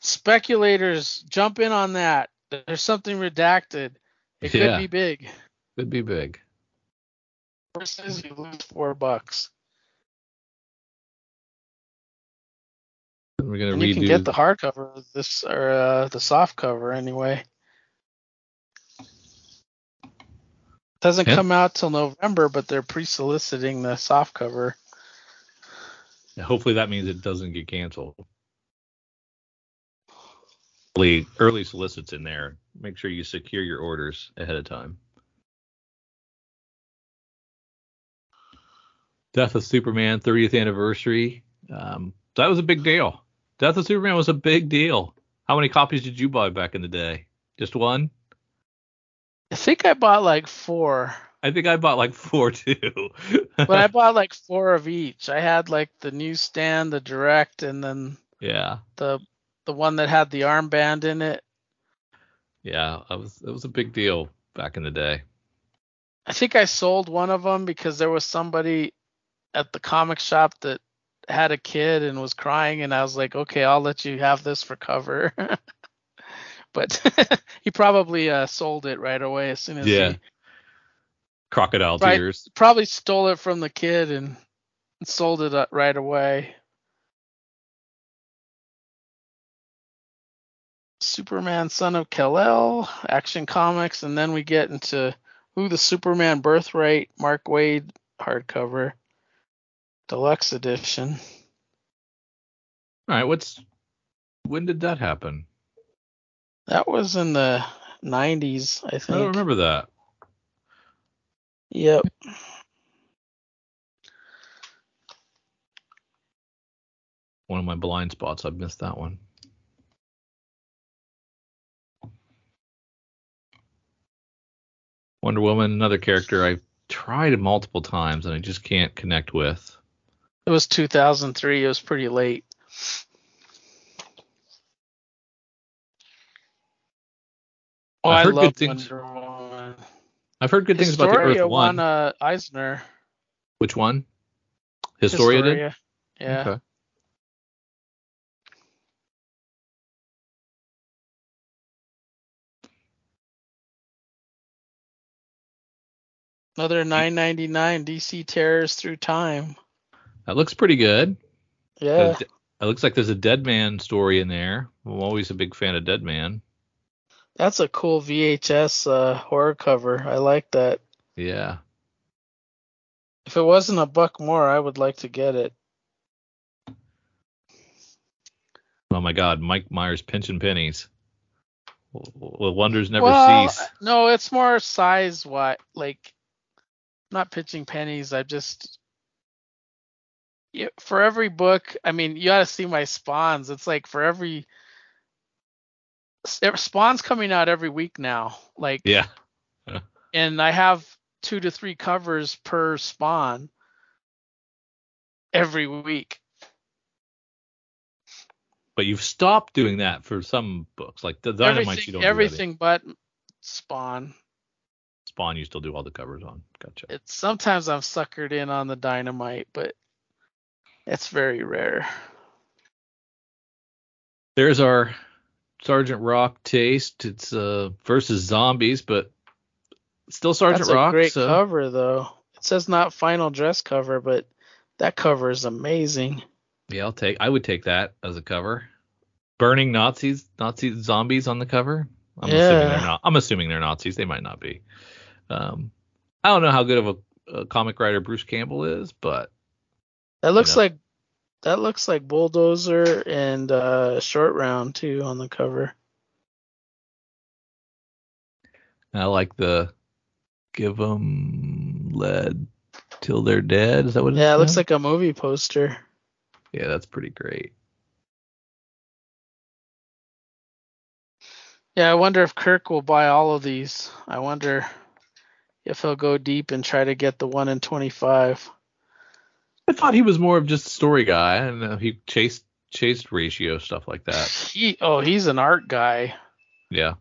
Speculators, jump in on that. There's something redacted. It could yeah. be big. Could be big. Versus you lose four bucks. We're gonna and redo. You can get the hardcover, this or uh, the soft cover anyway. Doesn't yeah. come out till November, but they're pre-soliciting the soft cover. Hopefully that means it doesn't get canceled. Early, early solicits in there make sure you secure your orders ahead of time. Death of Superman 30th anniversary. Um, that was a big deal. Death of Superman was a big deal. How many copies did you buy back in the day? Just one? I think I bought like four. I think I bought like four too. but I bought like four of each. I had like the newsstand, the direct, and then yeah, the the one that had the armband in it. Yeah, it was it was a big deal back in the day. I think I sold one of them because there was somebody at the comic shop that had a kid and was crying, and I was like, okay, I'll let you have this for cover. but he probably uh, sold it right away as soon as yeah. he crocodile right, tears. Probably stole it from the kid and sold it uh, right away. Superman, Son of Kal-El, Action Comics, and then we get into Who the Superman Birthright, Mark Waid hardcover, deluxe edition. All right, what's when did that happen? That was in the 90s, I think. I don't remember that. Yep. One of my blind spots. I've missed that one. Wonder Woman, another character I've tried multiple times and I just can't connect with. It was 2003. It was pretty late. Oh, I've I heard good things. Wonder Woman. I've heard good things about the Historia Earth One. won uh, Eisner. Which one? Historia, did. Yeah. Okay. Another 9.99 DC Terrors Through Time. That looks pretty good. Yeah. It looks like there's a Deadman story in there. I'm always a big fan of Deadman. That's a cool VHS uh, horror cover. I like that. Yeah. If it wasn't a buck more, I would like to get it. Oh my God, Mike Myers pinching pennies. Well, wonders never well, cease. No, it's more size what like not pitching pennies. I just yeah, for every book, I mean, you got to see my spawns. It's like for every er, spawns coming out every week now. Like Yeah. and I have two to three covers per spawn every week. But you've stopped doing that for some books, like the Dynamite. You don't everything do but Spawn. Spawn, you still do all the covers on. Gotcha. It's sometimes I'm suckered in on the Dynamite, but it's very rare. There's our Sergeant Rock taste. It's uh versus zombies, but still Sergeant That's a Rock. great so cover though. It says not final dress cover, but that cover is amazing. yeah, I'll take. I would take that as a cover. Burning Nazis, Nazi zombies on the cover. I'm assuming Yeah. they're not. I'm assuming they're Nazis. They might not be. Um, I don't know how good of a, a comic writer Bruce Campbell is, but That looks know. like that looks like Bulldozer and uh, Short Round too on the cover. I like the give them lead till they're dead. Is that what? Yeah, it looks like a movie poster. Yeah, that's pretty great. Yeah, I wonder if Kirk will buy all of these. I wonder if he'll go deep and try to get the one in 25. I thought he was more of just a story guy, and uh, he chased chased ratio stuff like that. He oh, he's an art guy. Yeah,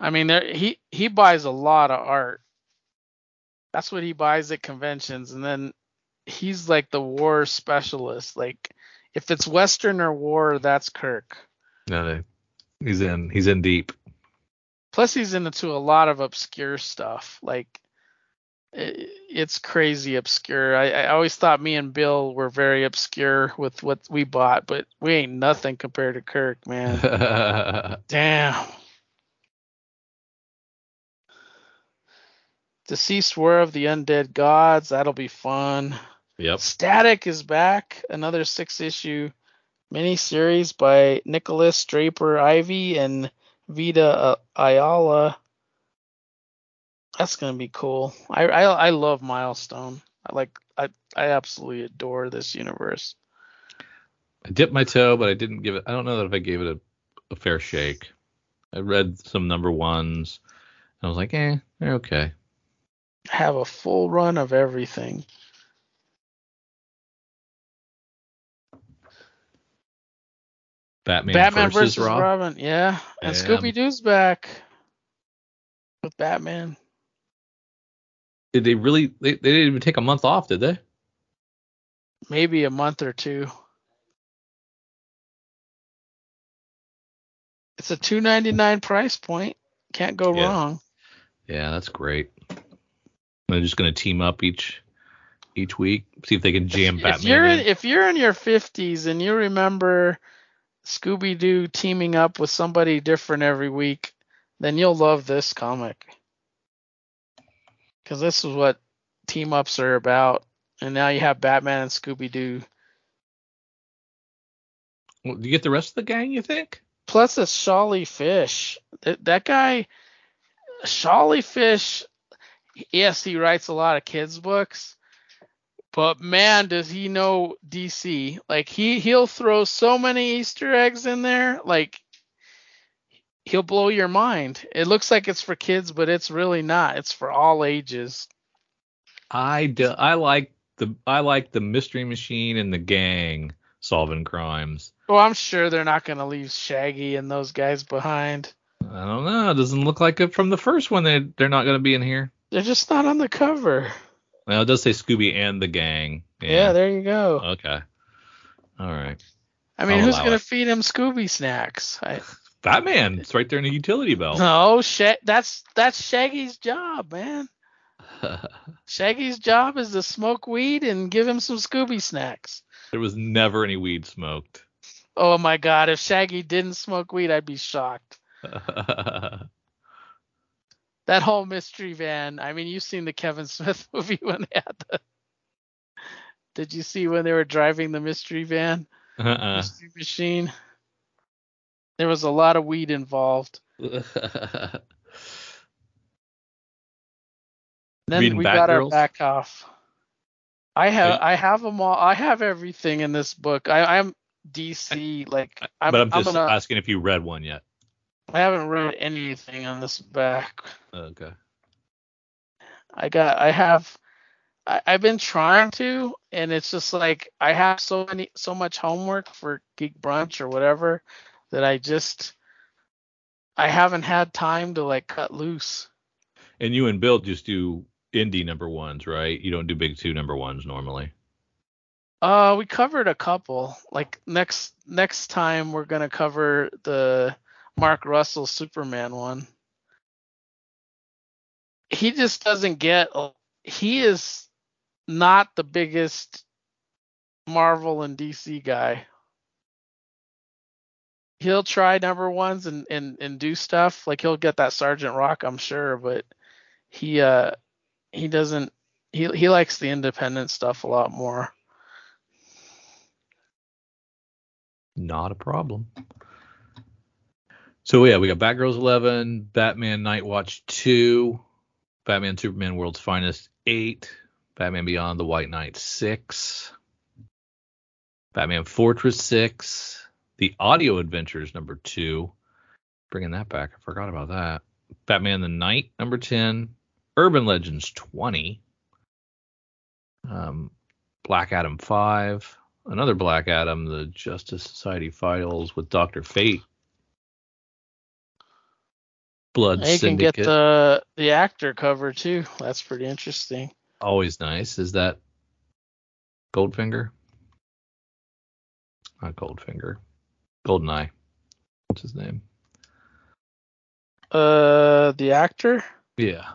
I mean, there he he buys a lot of art. That's what he buys at conventions, and then he's like the war specialist. Like if it's Western or war, that's Kirk. no, no, he's in he's in deep. Plus, he's into a lot of obscure stuff. Like it's crazy obscure. I, I always thought me and Bill were very obscure with what we bought, but we ain't nothing compared to Kirk, man. Damn. Deceased War of the Undead Gods. That'll be fun. yep. Static is back. Another six issue miniseries by Nikolas Draper-Ivey and Vita uh, Ayala. That's gonna be cool. I, I I love Milestone. I like I I absolutely adore this universe. I dipped my toe, but I didn't give it. I don't know that if I gave it a, a fair shake. I read some number ones, and I was like, eh, they're okay. Have a full run of everything. Batman, Batman versus, versus Rob. Robin, yeah. And Yeah. Scooby Doo's back with Batman. Did they really? They, they didn't even take a month off, did they? Maybe a month or two. It's a two ninety nine price point. Can't go Yeah. wrong. Yeah, that's great. They're just gonna team up each each week, see if they can jam if Batman. you're in. in, if you're in your fifties and you remember Scooby Doo teaming up with somebody different every week, then you'll love this comic. Because this is what team ups are about. And now you have Batman and Scooby Doo. Well, do you get the rest of the gang? You think? Plus it's Sholly Fisch. That, that guy, Sholly Fisch, yes, he writes a lot of kids' books, but man, does he know DC. Like he he'll throw so many Easter eggs in there, like he'll blow your mind. It looks like it's for kids, but it's really not. It's for all ages. I do, I like the I like the mystery machine and the gang solving crimes. Well, I'm sure they're not gonna leave Shaggy and those guys behind. I don't know. It doesn't look like it from the first one. They they're not going to be in here. They're just not on the cover. Well, it does say Scooby and the gang. Yeah, there you go. Okay. All right. I mean, I'll who's gonna it. feed him Scooby snacks? I, Batman. It's right there in the utility belt. No, Sha- that's that's Shaggy's job, man. Shaggy's job is to smoke weed and give him some Scooby snacks. there was never any weed smoked. Oh my God, if Shaggy didn't smoke weed, I'd be shocked. That whole mystery van. I mean, you've seen the Kevin Smith movie when they had the. Did you see when they were driving the mystery van, uh-uh. mystery machine? There was a lot of weed involved. Then Reading we got our back off. I have I have them all. I have everything in this book. I, I'm DC like I'm, but I'm just gonna, asking if you read one yet. I haven't read anything on this back. Okay. I got I have I, I've been trying to and it's just like I have so many so much homework for Geek Brunch or whatever that I just I haven't had time to like cut loose. And you and Bill just do indie number ones, right? You don't do big two number ones normally. Uh, we covered a couple. Like next next time we're gonna cover the Mark Russell Superman one. He just doesn't get. He is not the biggest Marvel and DC guy. He'll try number ones and and and do stuff like he'll get that Sergeant Rock, I'm sure, but he uh he doesn't. He he likes the independent stuff a lot more. Not a problem. So yeah, we got Batgirls 11, Batman Knightwatch 2, Batman Superman World's Finest 8, Batman Beyond the White Knight 6, Batman Fortress 6, The Audio Adventures number 2, bringing that back. I forgot about that. Batman the Knight number 10, Urban Legends 20, um, Black Adam 5, another Black Adam, the Justice Society Files with Doctor Fate, Blood Now you can Syndicate. get the the actor cover too. That's pretty interesting. Always nice. Is that Goldfinger? Not Goldfinger. Goldeneye. What's his name? Uh, the actor Yeah.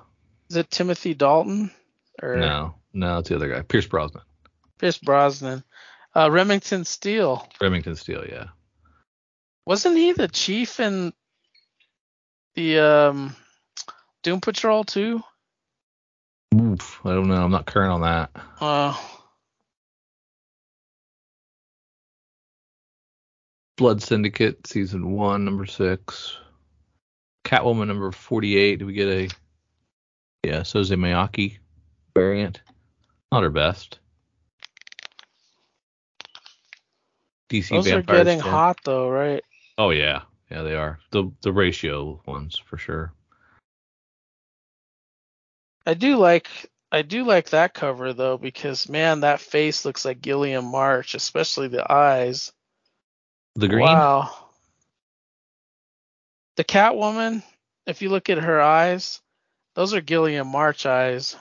is it Timothy Dalton or No, no, it's the other guy. Pierce Brosnan. Pierce Brosnan? Uh, Remington Steele. Remington Steele. Yeah. Wasn't he the chief in the um Doom Patrol too? Oof, I don't know. I'm not current on that. Uh, Blood Syndicate season one, number six. Catwoman number 48. Do we get a yeah Sozomaika variant? Not her best. DC Those are getting 10. hot though, right? Oh yeah, yeah they are. The the ratio ones for sure. I do like I do like that cover though because man, that face looks like Guillem March, especially the eyes. The green. Wow. The Catwoman, if you look at her eyes, those are Guillem March eyes.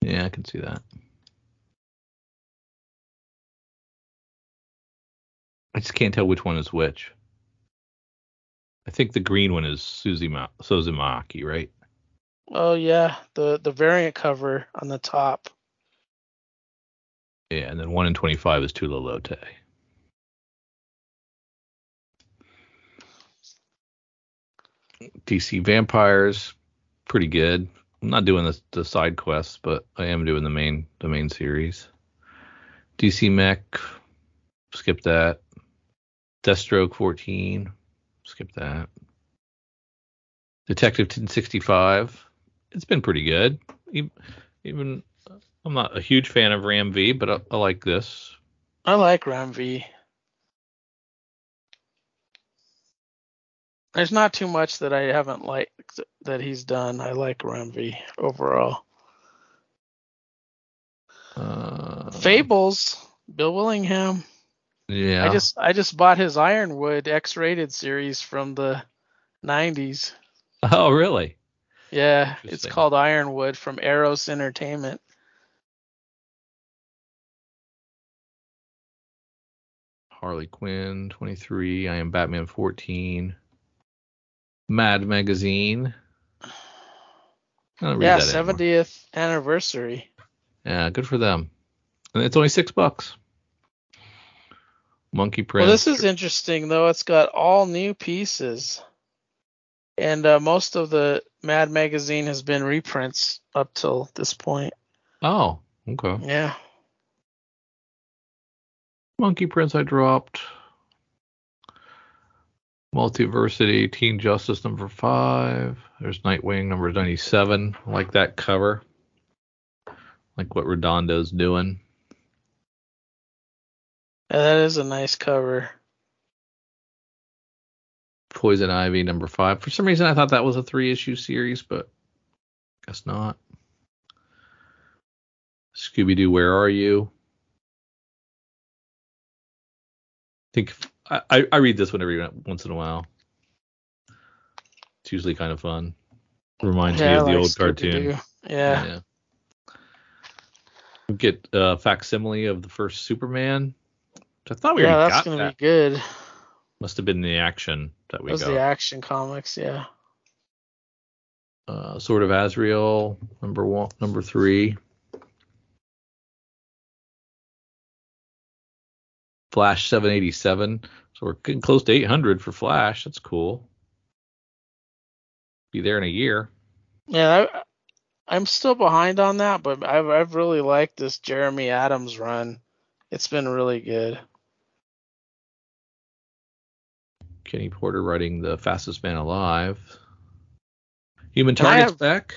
Yeah, I can see that. I just can't tell which one is which. I think the green one is Suzy Ma- Sozomaika, right? Oh yeah, the the variant cover on the top. Yeah, and then one in twenty-five is Tula Lotay. DC Vampires, pretty good. I'm not doing the, the side quests, but I am doing the main the main series. DC Mech, skip that. Deathstroke 14, skip that. Detective 1065, it's been pretty good. Even, even I'm not a huge fan of Ram V, but I, I like this. I like Ram V. There's not too much that I haven't liked that he's done. I like Ram V overall. Uh, Fables, Bill Willingham. Yeah. I just I just bought his Ironwood X-rated series from the 90s. Oh, really? Yeah, it's called Ironwood from Eros Entertainment. Harley Quinn 23. I am Batman 14. Mad Magazine. I don't read Yeah, that anymore. 70th anniversary. Yeah, good for them. And it's only six bucks. Monkey Prince. Well, this is interesting though. It's got all new pieces, and uh, most of the Mad magazine has been reprints up till this point. Oh, okay. Yeah. Monkey Prince I dropped. Multiversity, Teen Justice number five. There's Nightwing number 97. I like that cover. Like what Redondo's doing. Yeah, that is a nice cover. Poison Ivy number five. For some reason, I thought that was a three issue series, but guess not. Scooby Doo, where are you? Think I, I, I read this one every once in a while. It's usually kind of fun. Reminds yeah, me of the like old cartoon. Scooby-Doo. Yeah. We get uh, facsimile of the first Superman. I thought we Yeah, already that's got gonna that. be good. Must have been the action that we Those got. the action comics, yeah. uh, Sword of Azrael, number one, number three. Flash 787. So we're getting close to 800 for Flash. That's cool. Be there in a year. Yeah, I, I'm still behind on that, but I've I've really liked this Jeremy Adams run. It's been really good. Kenny Porter writing The Fastest Man Alive. Human Target's have- back.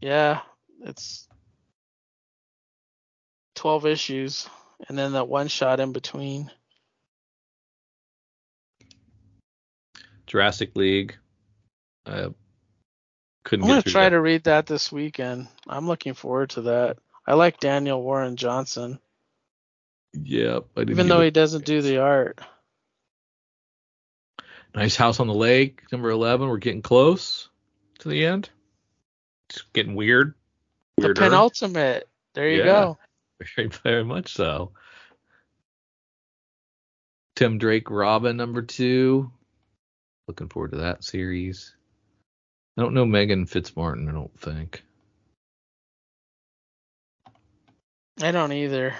Yeah, it's 12 issues and then that one shot in between. Jurassic League. I couldn't I'm to try that. to read that this weekend. I'm looking forward to that. I like Daniel Warren Johnson, didn't even though he doesn't do the art. Nice House on the Lake, number 11. We're getting close to the end. It's getting weird. The penultimate. There you Yeah. go. Very, very much so. Tim Drake Robin, number two. Looking forward to that series. I don't know Meghan Fitzmartin, I don't think. I don't either. At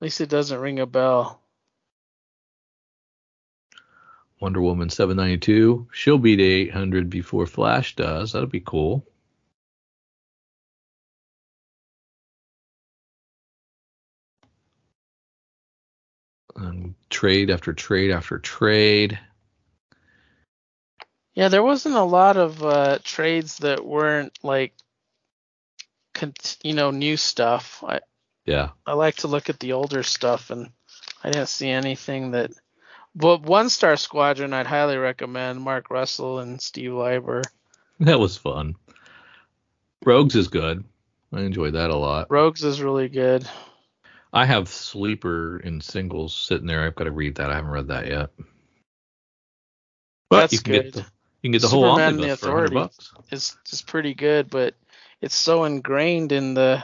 least it doesn't ring a bell. Wonder Woman 792. She'll be to 800 before Flash does. That'll be cool. And trade after trade after trade. Yeah, there wasn't a lot of uh, trades that weren't like, con- you know, new stuff. I Yeah. I like to look at the older stuff, and I didn't see anything that. But One Star Squadron, I'd highly recommend Mark Russell and Steve Lieber. That was fun. Rogues is good. I enjoyed that a lot. Rogues is really good. I have Sleeper in singles sitting there. I've got to read that. I haven't read that yet. But That's you can good. get the, you can get the whole Superman the omnibus for 100 Authority. bucks. It's just pretty good, but it's so ingrained in the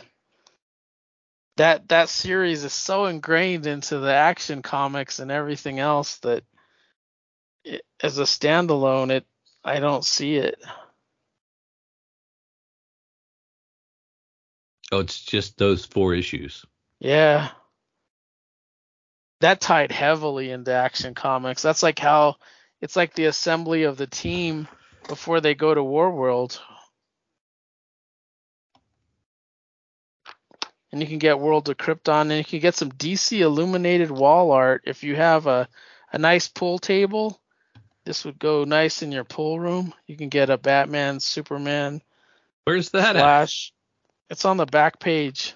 that that series is so ingrained into the action comics and everything else that it, as a standalone, it I don't see it. Oh, it's just those four issues. Yeah. That tied heavily into Action Comics. That's like how it's like the assembly of the team before they go to War World. And you can get World of Krypton and you can get some DC illuminated wall art if you have a, a nice pool table. This would go nice in your pool room. You can get a Batman, Superman, Where's that at? Flash. It's on the back page.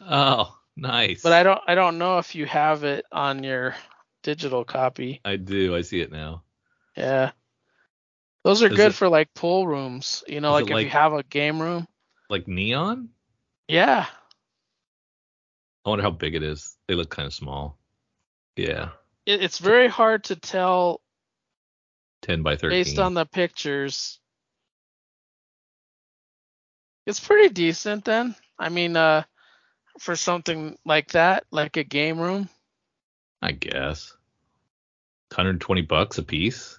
Oh, nice. But I don't I don't know if you have it on your digital copy. I do. I see it now. Yeah. Those are Is good it- for like pool rooms. You know, like if you have a game room. Like neon? Yeah. I wonder how big it is. They look kind of small. Yeah, It, it's very hard to tell 10 by 13. based on the pictures. It's pretty decent then. I mean, uh for something like that, like a game room. I guess. 120 bucks a piece.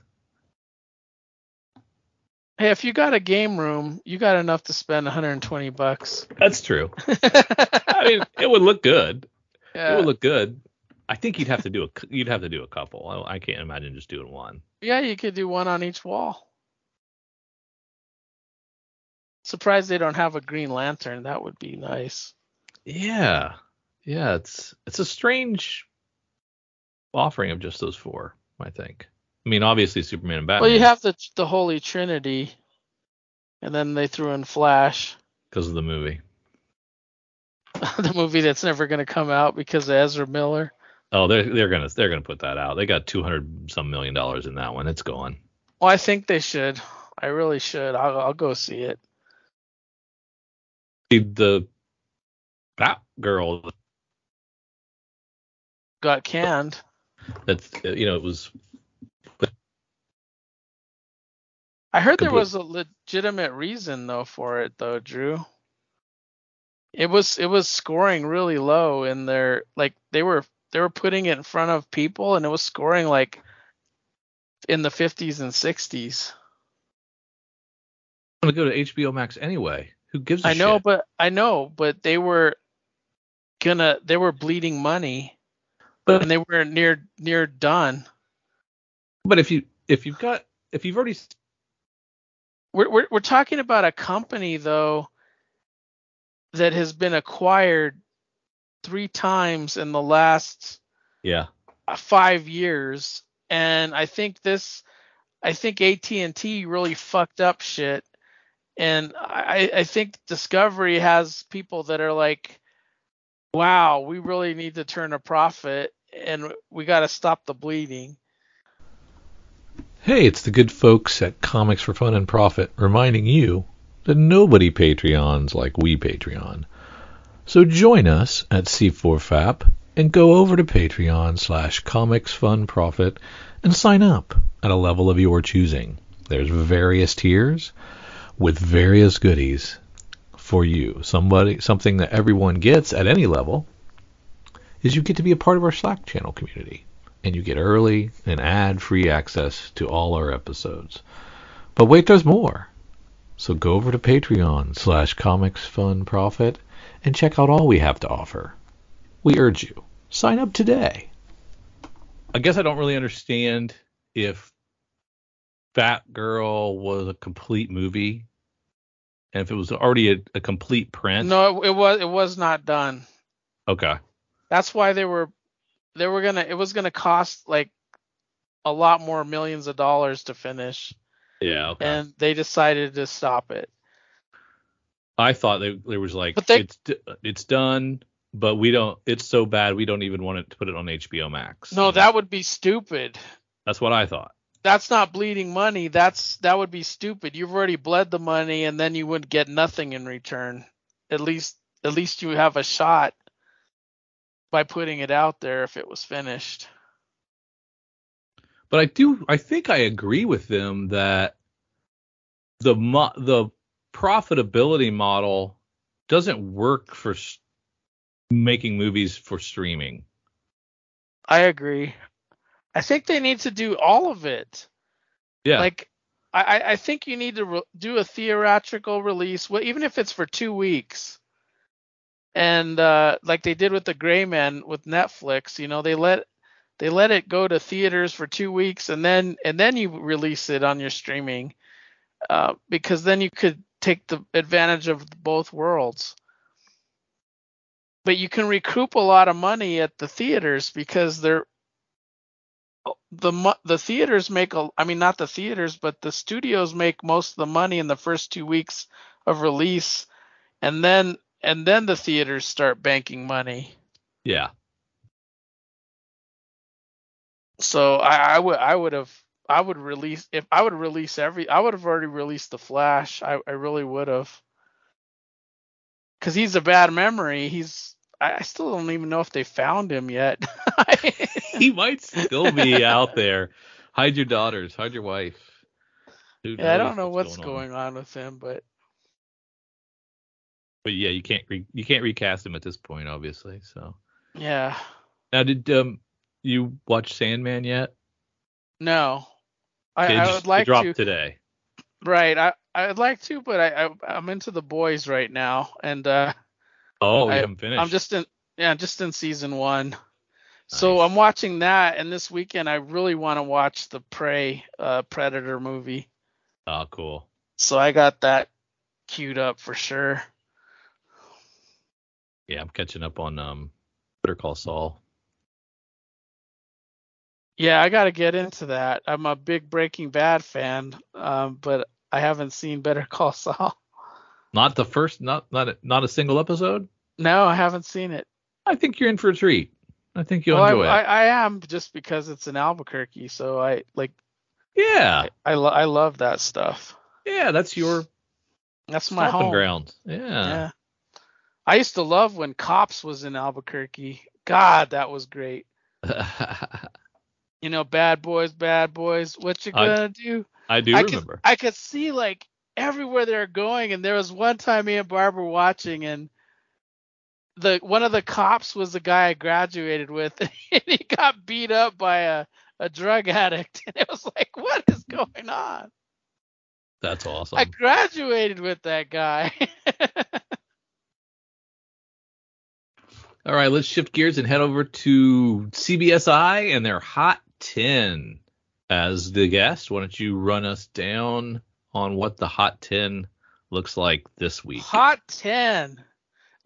Hey, if you got a game room, you got enough to spend 120 bucks. That's true. I mean, it would look good. It would look good. I think you'd have to do a you'd have to do a couple. I, I can't imagine just doing one. Yeah, you could do one on each wall. Surprised they don't have a Green Lantern. That would be nice. Yeah, yeah. It's it's a strange offering of just those four. I think. I mean, obviously Superman and Batman. Well, you have the the Holy Trinity, and then they threw in Flash, because of the movie. the movie that's never going to come out because of Ezra Miller. Oh, they're they're gonna they're gonna put that out. They got 200 some million dollars in that one. It's gone. Well, I think they should. I really should. I'll, I'll go see it. The, the Batgirl Got canned. that's you know it was I heard there was a legitimate reason though for it though, Drew. It was it was scoring really low in their like they were they were putting it in front of people and it was scoring like in the 50s and 60s. I'm going to go to HBO Max anyway. Who gives a I know, shit? but I know, but they were gonna they were bleeding money But and they were near near done. but if you if you've got if you've already We're we're we're talking about a company though that has been acquired three times in the last yeah uh, five years, and I think this, I think AT and T really fucked up shit, and I I think Discovery has people that are like, wow, we really need to turn a profit, and we got to stop the bleeding. Hey, it's the good folks at Comics for Fun and Profit reminding you that nobody Patreons like we Patreon. So join us at C4FAP and go over to Patreon slash Comics Fun Profit and sign up at a level of your choosing. There's various tiers with various goodies for you. Somebody something that everyone gets at any level is you get to be a part of our Slack channel community and you get early and ad-free access to all our episodes. But wait, there's more. So go over to Patreon slash Comics Fun Profit and check out all we have to offer. We urge you, sign up today. I guess I don't really understand if Batgirl was a complete movie and if it was already a, a complete print. No, it, it was it was not done. Okay. That's why they were they were gonna it was gonna cost like a lot more millions of dollars to finish. Yeah. Okay. and they decided to stop it. I thought they, there was like But they- it's it's done, but we don't. It's so bad we don't even want it to put it on HBO Max. No, that would be stupid. that's what I thought. That's not bleeding money. That's that would be stupid. You've already bled the money and then you wouldn't get nothing in return. At least at least you have a shot by putting it out there if it was finished. But I do. I think I agree with them that the mo- the profitability model doesn't work for s- making movies for streaming. I agree. I think they need to do all of it. Yeah. Like, I, I- think you need to re- do a theatrical release, well, even if it's for two weeks. And uh, like they did with the Gray Man with Netflix, you know, they let they let it go to theaters for two weeks, and then and then you release it on your streaming, uh, because then you could take the advantage of both worlds. But you can recoup a lot of money at the theaters because they're Oh, the the theaters make a I mean not the theaters but the studios make most of the money in the first 2 weeks of release and then and then the theaters start banking money. yeah. So I, I would I would have I would release if I would release every I would have already released the Flash. I, I really would have. Cuz he's a bad memory. He's I, I still don't even know if they found him yet. He might still be out there. Hide your daughters. Hide your wife. Who yeah, I don't know what's on. going on with him, but But yeah, you can't re- you can't recast him at this point, obviously. So yeah. now, did um you watch Sandman yet? No. I, I just- would like to. today. Right. I I'd like to, but I, I I'm into the boys right now, and uh, Oh, we I- haven't finished. I'm just in yeah just in season one. So. I'm watching that, and this weekend I really want to watch the Prey uh, Predator movie. oh, cool. So I got that queued up for sure. Yeah, I'm catching up on um Better Call Saul. Yeah, I got to get into that. I'm a big Breaking Bad fan, um, but I haven't seen Better Call Saul. Not the first, not not a, not a single episode. No, I haven't seen it. I think you're in for a treat. I think you'll well, enjoy I, it. I, I am just because it's in Albuquerque, so I like yeah, I lo- I love that stuff. yeah, that's your That's my home. ground. Yeah. Yeah. I used to love when Cops was in Albuquerque. God, that was great. You know, bad boys, bad boys. What you gonna do? I do I remember. Could, I could see like everywhere they're going, and there was one time me and Barb were watching, and the one of the cops was the guy I graduated with, and he got beat up by a a drug addict, and it was like, what is going on? That's awesome. I graduated with that guy. All right, let's shift gears and head over to CBSI and their Hot 10. As the guest, why don't you run us down on what the Hot 10 looks like this week? Hot 10.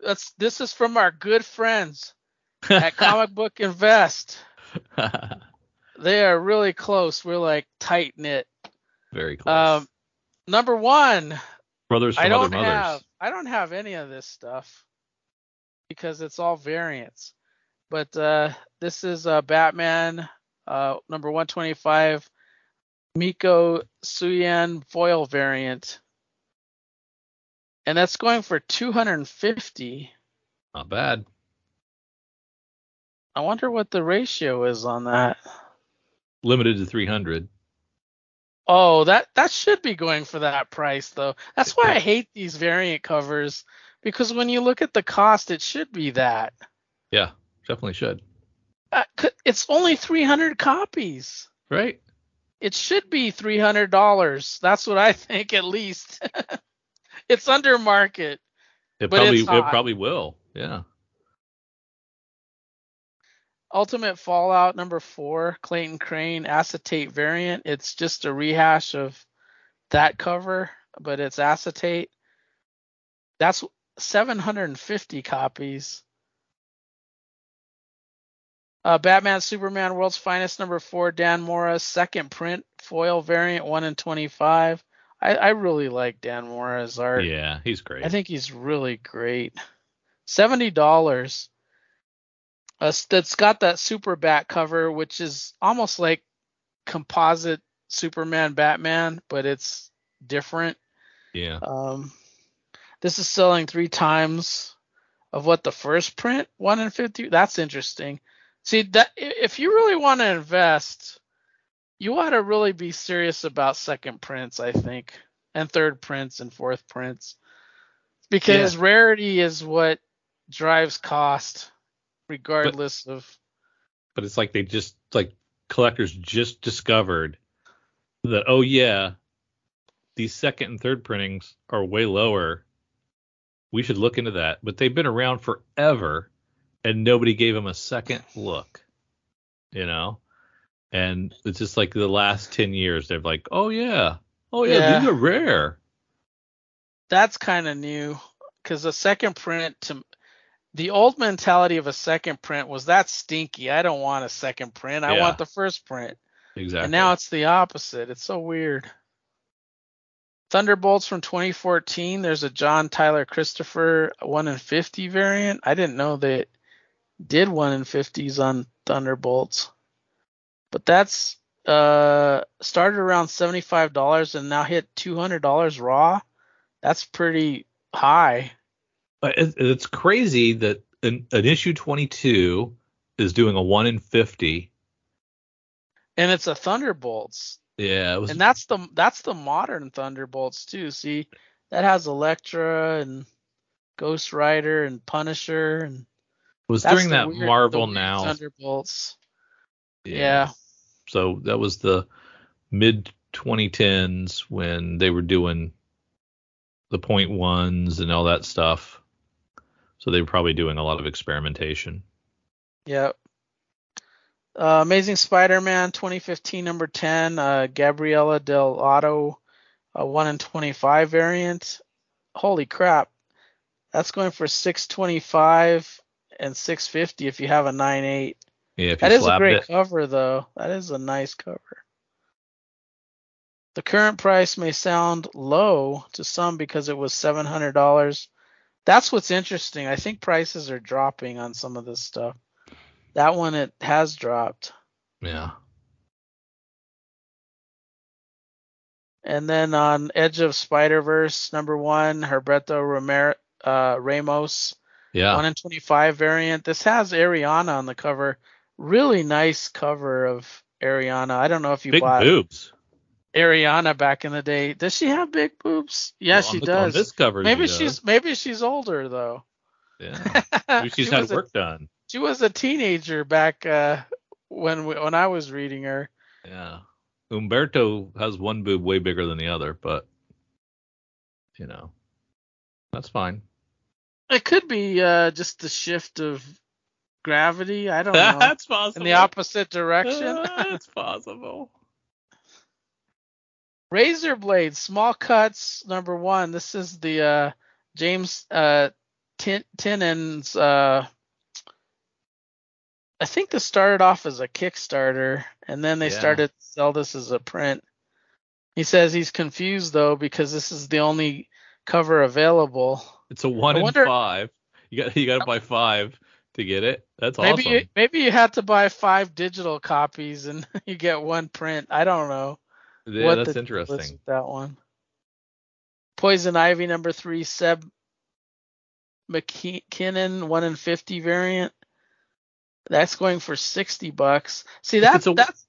That's this is from our good friends at Comic Book Invest. They are really close. We're like tight knit. Very close. Um, number one, Brothers from I don't other mothers. have I don't have any of this stuff because it's all variants. But uh, this is uh, Batman uh, number 125 Mico Suayan foil variant. And that's going for 250. Not bad. I wonder what the ratio is on that. Limited to 300. Oh, that that should be going for that price though. That's why I hate these variant covers because when you look at the cost, it should be that. Yeah, definitely should. Uh, it's only 300 copies. Right? It should be $300. That's what I think at least. it's under market. It probably it probably will. Yeah. Ultimate Fallout number 4, Clayton Crain acetate variant. It's just a rehash of that cover, but it's acetate. That's 750 copies. Uh, Batman Superman World's Finest number four, Dan Mora, second print foil variant, one in twenty five. I, I really like Dan Mora's art. Yeah, he's great. I think he's really great. Seventy dollars. Uh, that's got that super bat cover, which is almost like composite Superman Batman, but it's different. yeah. Um, this is selling three times of what the first print, one in fifty. That's interesting. See that if you really want to invest, you ought to really be serious about second prints, I think, and third prints and fourth prints, because rarity is what drives cost, regardless of. but it's like they just like collectors just discovered that oh yeah these second and third printings are way lower. We should look into that. But they've been around forever and nobody gave them a second look you know and it's just like the last 10 years they're like oh yeah oh yeah, Yeah. these are rare that's kind of new because a second print to the old mentality of a second print was that stinky. I don't want a second print. I Yeah. want the first print. exactly And now it's the opposite. It's so weird. Thunderbolts from 2014. There's a John Tyler Christopher 1 in 50 variant. I didn't know they did 1 in 50s on Thunderbolts. But that's uh started around $75 and now hit $200 raw. That's pretty high. It's crazy that an, an issue 22 is doing a 1 in 50 And it's a Thunderbolts. yeah it was And that's the that's the modern Thunderbolts too. See, that has Elektra and Ghost Rider and Punisher and It was during that weird- Marvel Now. Thunderbolts. Yeah. So that was the mid 2010s when they were doing the point ones and all that stuff. So they were probably doing a lot of experimentation. Yep. Uh, Amazing Spider-Man 2015 number 10, uh, Gabriele Dell'Otto, uh, 1 in 25 variant. Holy crap. That's going for 625 and 650 if you have a 9.8. Yeah, That is a great it. cover though. That is a nice cover. The current price may sound low to some because it was $700. That's what's interesting. I think prices are dropping on some of this stuff. That one it has dropped. Yeah. And then on Edge of Spider-Verse number 1, Herberto Romero uh, Ramos, Yeah. 1 in 25 variant. This has Ariana on the cover. Really nice cover of Ariana. I don't know if you Big bought boobs. Ariana back in the day. Does she have big boobs? Yeah, Well, she the- does. this cover, maybe she she's does. maybe she's older though. Yeah. Maybe she's she, had was a, work done. she was a teenager back uh, when we, when I was reading her. Yeah. Umberto has one boob way bigger than the other, but you know, that's fine. It could be uh, just the shift of gravity. I don't know. that's possible. in the opposite direction. That's possible. Razor blades, small cuts, number one. This is the uh, James uh, Tin- Tynion's. Uh, I think this started off as a Kickstarter, and then they Yeah. started to sell this as a print. He says he's confused though because this is the only cover available. It's a one I in wonder- five. You got you got to buy five to get it. That's Maybe awesome. you, maybe you had to buy five digital copies and you get one print. I don't know. yeah, what that's the deal is interesting. that one. Poison Ivy number three, Seb McKinnon, one in fifty variant. That's going for sixty bucks. See that's a- that's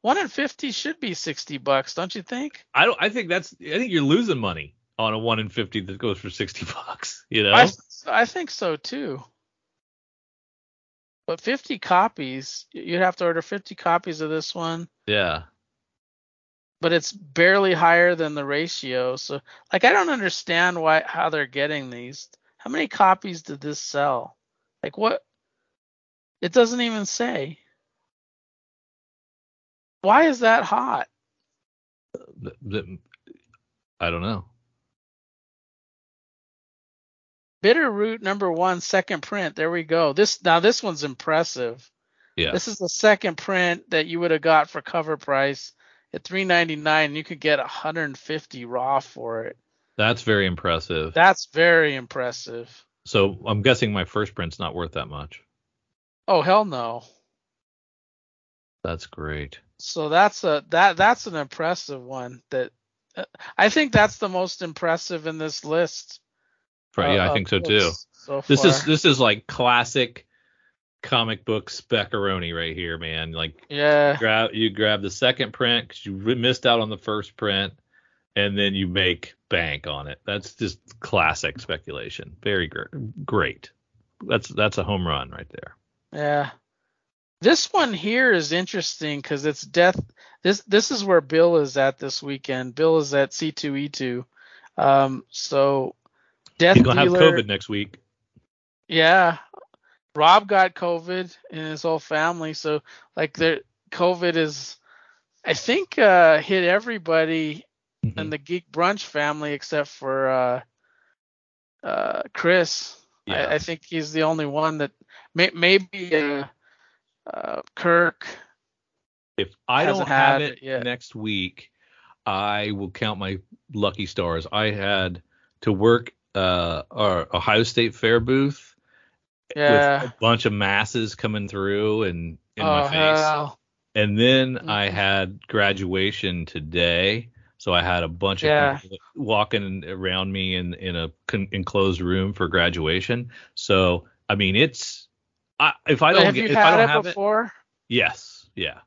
one in fifty should be sixty bucks, don't you think? I don't. I think that's. I think you're losing money on a one in fifty that goes for sixty bucks. You know. I I think so too. But fifty copies, you'd have to order fifty copies of this one. yeah. but it's barely higher than the ratio. So like I don't understand why how they're getting these. How many copies did this sell? Like what? It doesn't even say. Why is that hot? I don't know. Bitter Root number one, second print. There we go. This now this one's impressive. Yeah. This is the second print that you would have got for cover price at 399. You could get 150 raw for it. That's very impressive. That's very impressive. so I'm guessing my first print's not worth that much. Oh hell no. That's great. So that's a that that's an impressive one. That uh, I think that's the most impressive in this list. Right, yeah, uh, I think so too. So This is this is like classic comic book speckaroni right here, man. Like yeah. grab you grab the second print because you missed out on the first print, and then you make bank on it. That's just classic speculation. Very gr- great. That's that's a home run right there. Yeah. This one here is interesting because it's death. This this is where Bill is at this weekend. Bill is at C2E2. Um, so Death He's gonna have COVID next week. Yeah. Rob got COVID and his whole family. So like the COVID is, I think, uh, hit everybody Mm-hmm. in the Geek Brunch family except for uh, uh, Chris. Yeah. I, I think he's the only one that may, maybe uh, uh, Kirk. If I don't have it it next week, I will count my lucky stars. I had to work uh our Ohio State Fair booth Yeah. with a bunch of masses coming through and in oh, my face. hell. And then I Mhm. had graduation today, so I had a bunch of Yeah. people walking around me in in a con- enclosed room for graduation. So I mean, it's I, if I don't have get if I don't it have before? it, yes, yeah.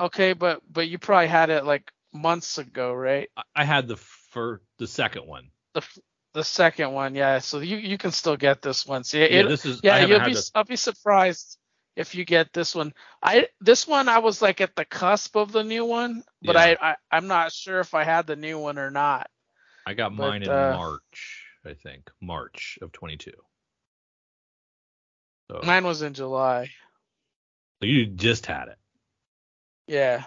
Okay, but but you probably had it like months ago, right? I, I had the for the second one. The the second one, yeah. So you you can still get this one. See, Yeah, it, this is yeah, you'll be I'll be surprised if you get this one. I this one I was like at the cusp of the new one, but Yeah. I, I I'm not sure if I had the new one or not. I got But, mine in uh, March, I think. March of 22. So, Mine was in July. so you just had it. Yeah,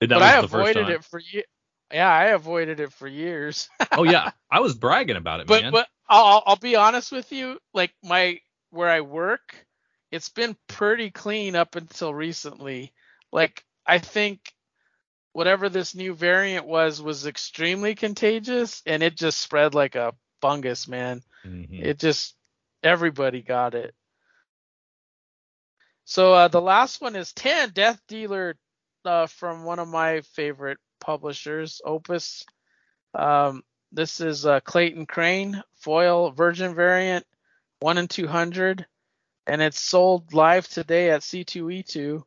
that but I was the first avoided it for ye- Yeah, I avoided it for years. oh yeah, I was bragging about it, but man. but I'll I'll- be honest with you, like my where I work, it's been pretty clean up until recently. Like I think whatever this new variant was was extremely contagious and it just spread like a fungus, man. Mhm. It just everybody got it. So uh, the last one is 10 Death Dealer uh, from one of my favorite publishers, Opus. Um, this is uh, Clayton Crain foil virgin variant, one in 200, and it's sold live today at C2E2.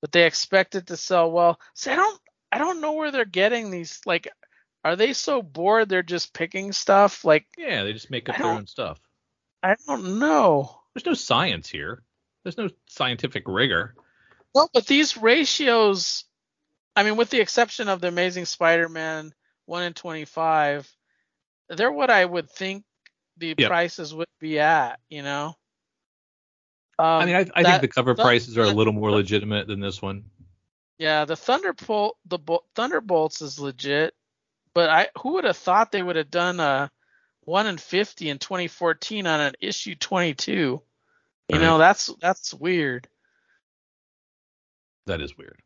But they expect it to sell well. See, I don't, I don't know where they're getting these. Like, are they so bored they're just picking stuff? Like, yeah, they just make up I their own stuff. I don't know. There's no science here. There's no scientific rigor. Well, but these ratios, I mean, with the exception of the Amazing Spider-Man one in twenty-five, they're what I would think the Yep. prices would be at. You know. Um, I mean, I, I that- think the cover that- prices are a little more legitimate than this one. yeah, the Thunderbolt, the Bo- Thunderbolts is legit, but I who would have thought they would have done a one in fifty in 2014 on an issue 22? You know, that's that's weird. That is weird.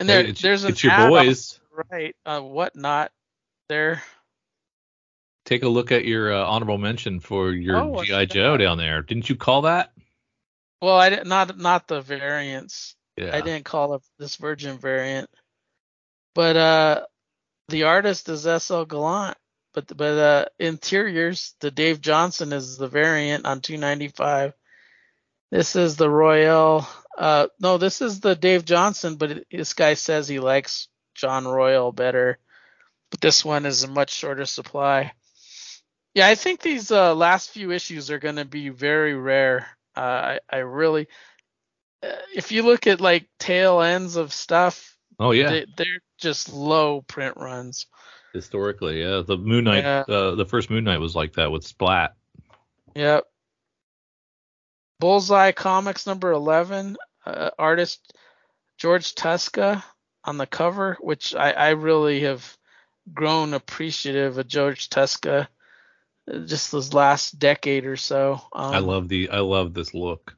And there, it's, there's an it's your ad on- boys. right, uh, whatnot. There. Take a look at your uh, honorable mention for your Oh, GI. Joe down there. Didn't you call that? Well, I didn't not not the variants. Yeah. I didn't call it this Virgin variant, but uh, the artist is S.L. Gallant. But but uh, interiors, the Dave Johnson is the variant on 295. This is the Royle. Uh, no, this is the Dave Johnson, but it, this guy says he likes John Royle better. But this one is a much shorter supply. Yeah, I think these uh, last few issues are going to be very rare. Uh, I, I really, uh, if you look at like tail ends of stuff, Oh yeah. they, they're just low print runs. Historically, yeah. The Moon Knight, Yeah. uh, the first Moon Knight was like that with Splat. Yep. Bullseye Comics number 11, uh, artist George Tuska on the cover, which I, I really have grown appreciative of George Tuska uh, just this last decade or so. Um, I love the I love this look.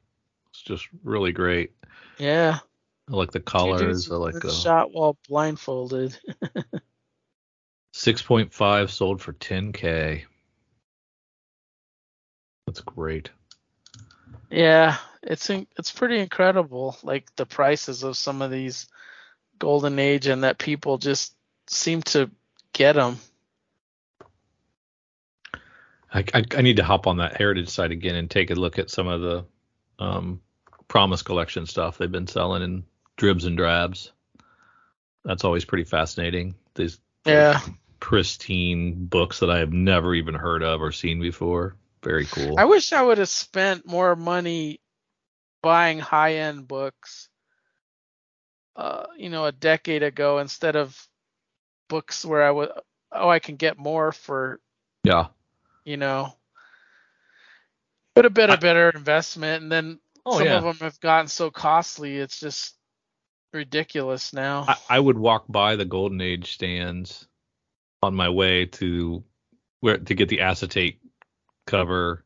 It's just really great. Yeah. I like the colors. I like the shot while blindfolded. 6.5 sold for 10k. That's great. Yeah, it's in, it's pretty incredible, like the prices of some of these golden age, and that people just seem to get them. I, I, I need to hop on that heritage site again and take a look at some of the um, Promise collection stuff they've been selling in dribs and drabs. That's always pretty fascinating. These Yeah, pristine books that I have never even heard of or seen before. Very cool. I wish I would have spent more money buying high end books. Uh, you know, a decade ago instead of books where I would oh I can get more for yeah. you know would have been a better investment and then Oh some yeah. of them have gotten so costly it's just ridiculous now I, I would walk by the Golden Age stands on my way to where to get the acetate cover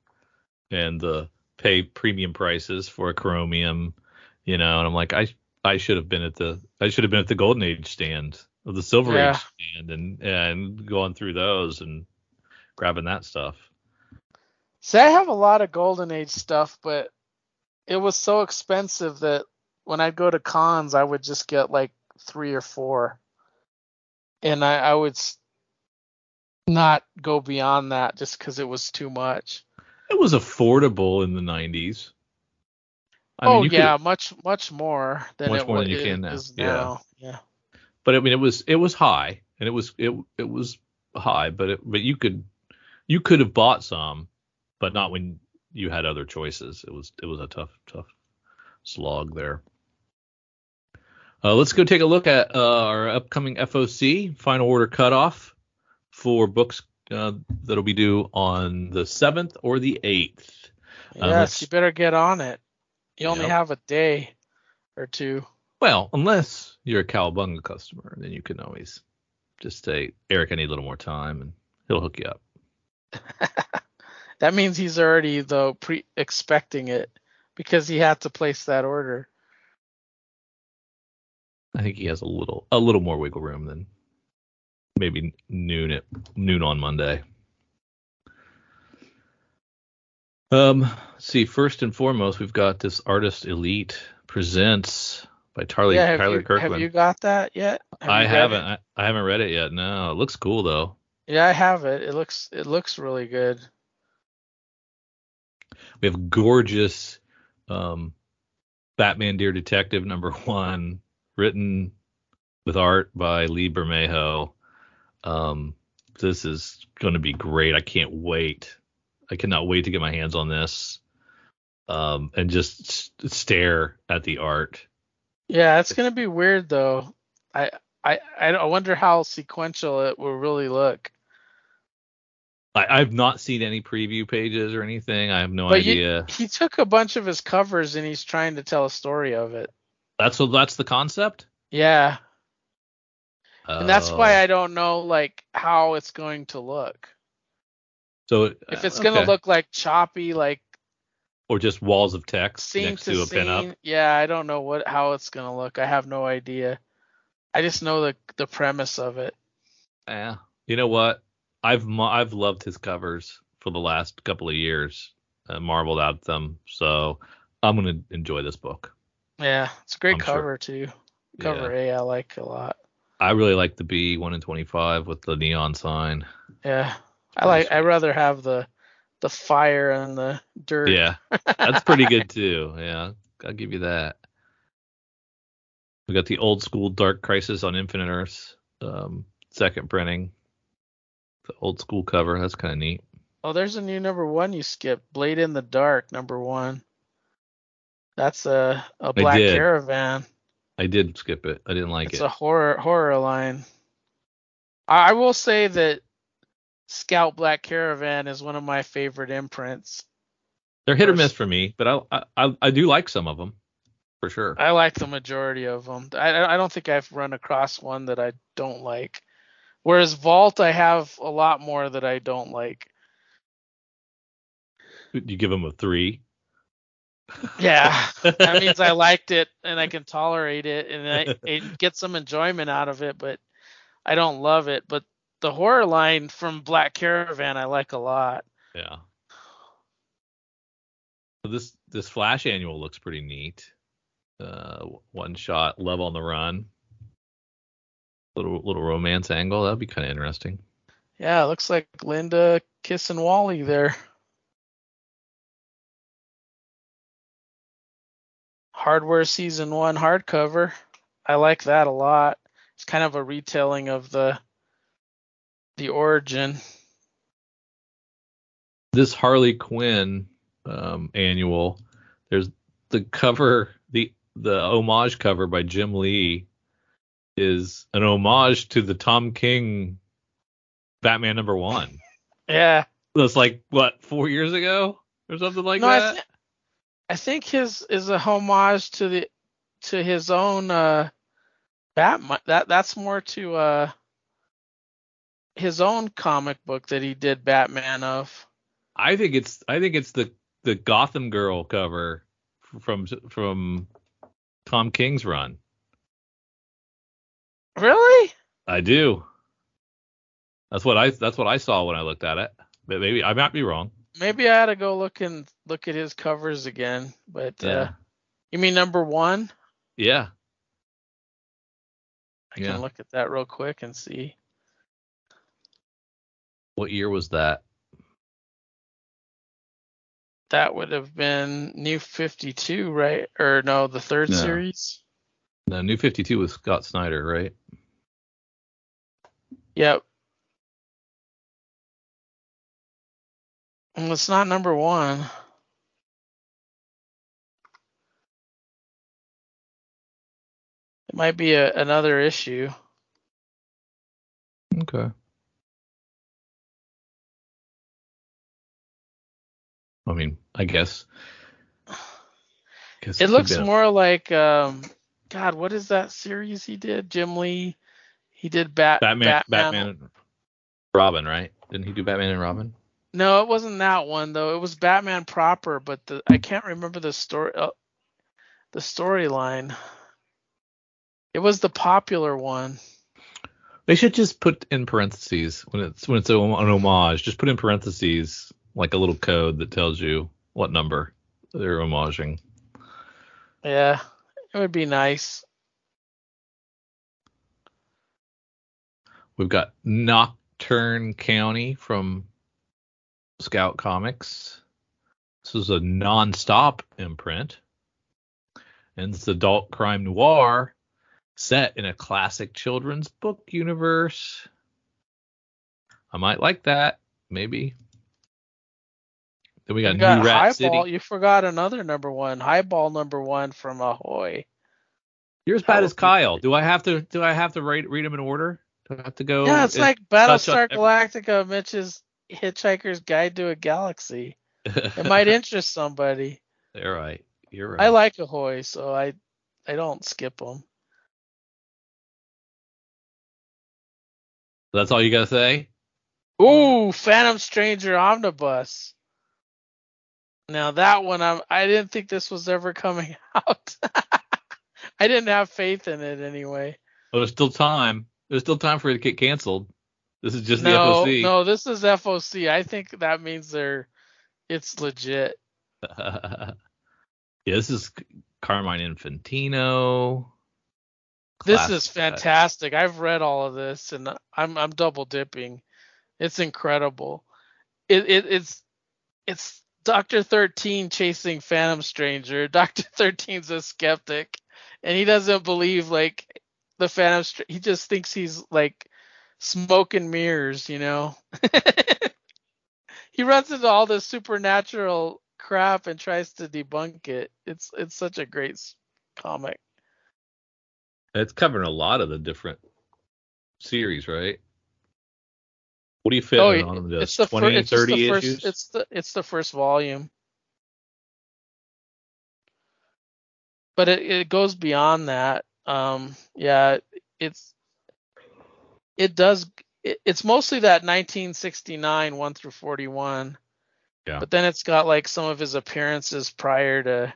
and the pay premium prices for a chromium, you know, and I'm like, I I should have been at the I should have been at the Golden Age stand or the Silver Yeah. Age stand and and going through those and grabbing that stuff. see i have a lot of golden age stuff but it was so expensive that when i'd go to cons i would just get like three or four and i, I would not go beyond that just because it was too much It was affordable in the 90s. I oh mean, yeah much much more than Much it, more than you can now. Yeah. now yeah but I mean it was it was high and it was it it was high, but it, but you could you could have bought some, but not when you had other choices. It was it was a tough tough slog there. Uh, let's go take a look at uh, our upcoming FOC final order cutoff for books uh, that'll be due on the seventh or the eighth. Uh, yes you better get on it you only Yep. have a day or two Well, unless you're a Cowabunga customer, then you can always just say, Eric, I need a little more time, and he'll hook you up. That means he's already though pre expecting it because he had to place that order. I think he has a little a little more wiggle room than maybe noon at noon on Monday. Um, let's see. First and foremost, we've got this artist elite presents by Tarly, yeah, Tyler you, Kirkland. have you got that yet? Have I haven't. I, I haven't read it yet. No, it looks cool though. Yeah, I have it. It looks it looks really good. We have gorgeous um, Batman Dear Detective number one, written with art by Lee Bermejo. Um, this is going to be great. I can't wait. I cannot wait to get my hands on this um, and just s- stare at the art. Yeah, it's gonna be weird though. I I I wonder how sequential it will really look. I, I've not seen any preview pages or anything. I have no But you- idea. He took a bunch of his covers and he's trying to tell a story of it. That's what. That's the concept. Yeah, and that's Oh. why I don't know like how it's going to look. So If it's uh, gonna look like choppy, like or just walls of text scene next to, to, a scene. pinup. Yeah, I don't know what how it's gonna look. I have no idea. I just know the the premise of it. Yeah. You know what? I've I've loved his covers for the last couple of years. Uh, marveled at them. So I'm gonna enjoy this book. Yeah, it's a great I'm sure. cover too. Cover yeah. A I like a lot. I really like the B one in twenty five with the neon sign. Yeah, I like. I sweet. rather have the the fire and the dirt. Yeah, that's pretty good too. Yeah, I'll give you that. We got the old school Dark Crisis on Infinite Earths, um, second printing. The old school cover. That's kind of neat. Oh, there's a new number one you skipped. Blade in the Dark, number one. That's a a Black. Caravan. I did skip it. I didn't like it's it. It's a horror horror line. I, I will say that Scout Black Caravan is one of my favorite imprints. They're hit or miss for me, but I, I I do like some of them for sure. I like the majority of them. I I don't think I've run across one that I don't like. Whereas Vault, I have a lot more that I don't like. You give them a three. Yeah, that means I liked it and I can tolerate it and I and get some enjoyment out of it, but I don't love it. But the horror line from Black Caravan I like a lot. Yeah. So this this Flash annual looks pretty neat. Uh, one shot, Love on the Run. Little little romance angle. That'd be kind of interesting. Yeah, it looks like Linda kissing Wally there. Hardware season one hardcover. I like that a lot. It's kind of a retelling of the the origin. This Harley Quinn um, annual, there's the cover, the the homage cover by Jim Lee is an homage to the Tom King Batman number one. Yeah. That's like what four years ago or something like no, I, that. th- I think his is a homage to the to his own uh Batman. That that's more to uh his own comic book that he did Batman of. I think it's I think it's the the Gotham Girl cover from from Tom King's run. Really? I do. That's what I that's what I saw when I looked at it. But maybe I might be wrong. Maybe I had to go look and look at his covers again. But Yeah. uh you mean number one? Yeah. I Yeah. can look at that real quick and see. What year was that? That would have been New 52, right? Or no, the third No. series. No, New 52 was Scott Snyder, right? Yep. Well, it's not number one. It might be a, another issue. Okay. I mean, I guess. guess It looks a- more like um God, what is that series he did? Jim Lee. He did Bat Batman, Batman, and Robin, right? Didn't he do Batman and Robin? No, it wasn't that one though. It was Batman proper, but the I can't remember the story uh, the storyline. It was the popular one. They should just put in parentheses when it's when it's an homage. Just put in parentheses like a little code that tells you what number they're homaging. Yeah, it would be nice. We've got Nocturne County from Scout Comics. This is a non-stop imprint, and it's adult crime noir set in a classic children's book universe. I might like that, maybe. Then we got, You got New Rat Highball. City. You forgot another number one. Highball number one from Ahoy. You're as bad as Kyle. Do I have to? Do I have to read read them in order? Do I have to go? yeah, it's like touch on Battlestar every- Galactica, Mitch's Hitchhiker's Guide to a Galaxy. It might interest somebody. You're right. You're right. I like Ahoy, so I I don't skip them. That's all you gotta say. Ooh, Phantom Stranger Omnibus. Now that one, I'm, I didn't think this was ever coming out. I didn't have faith in it anyway. There's still time. There's still time for it to get canceled. This is just no, the no, this is FOC. I think that means they're, it's legit. Yeah, this is Carmine Infantino. This is fantastic. I've read all of this and I'm I'm double dipping. It's incredible. It, it it's it's Doctor Thirteen chasing Phantom Stranger. Doctor Thirteen's a skeptic, and he doesn't believe like the Phantom. Str- he just thinks he's like smoke and mirrors, you know. he runs into all this supernatural crap and tries to debunk it. It's it's such a great comic. It's covering a lot of the different series, right? What do you fit Oh, on it's this? the, fir- 20, it's just 30 the first. issues? It's the it's the first volume, but it, it goes beyond that. Um, yeah, it's it does. It, it's mostly that 1969 one through 41, Yeah. But then it's got like some of his appearances prior to.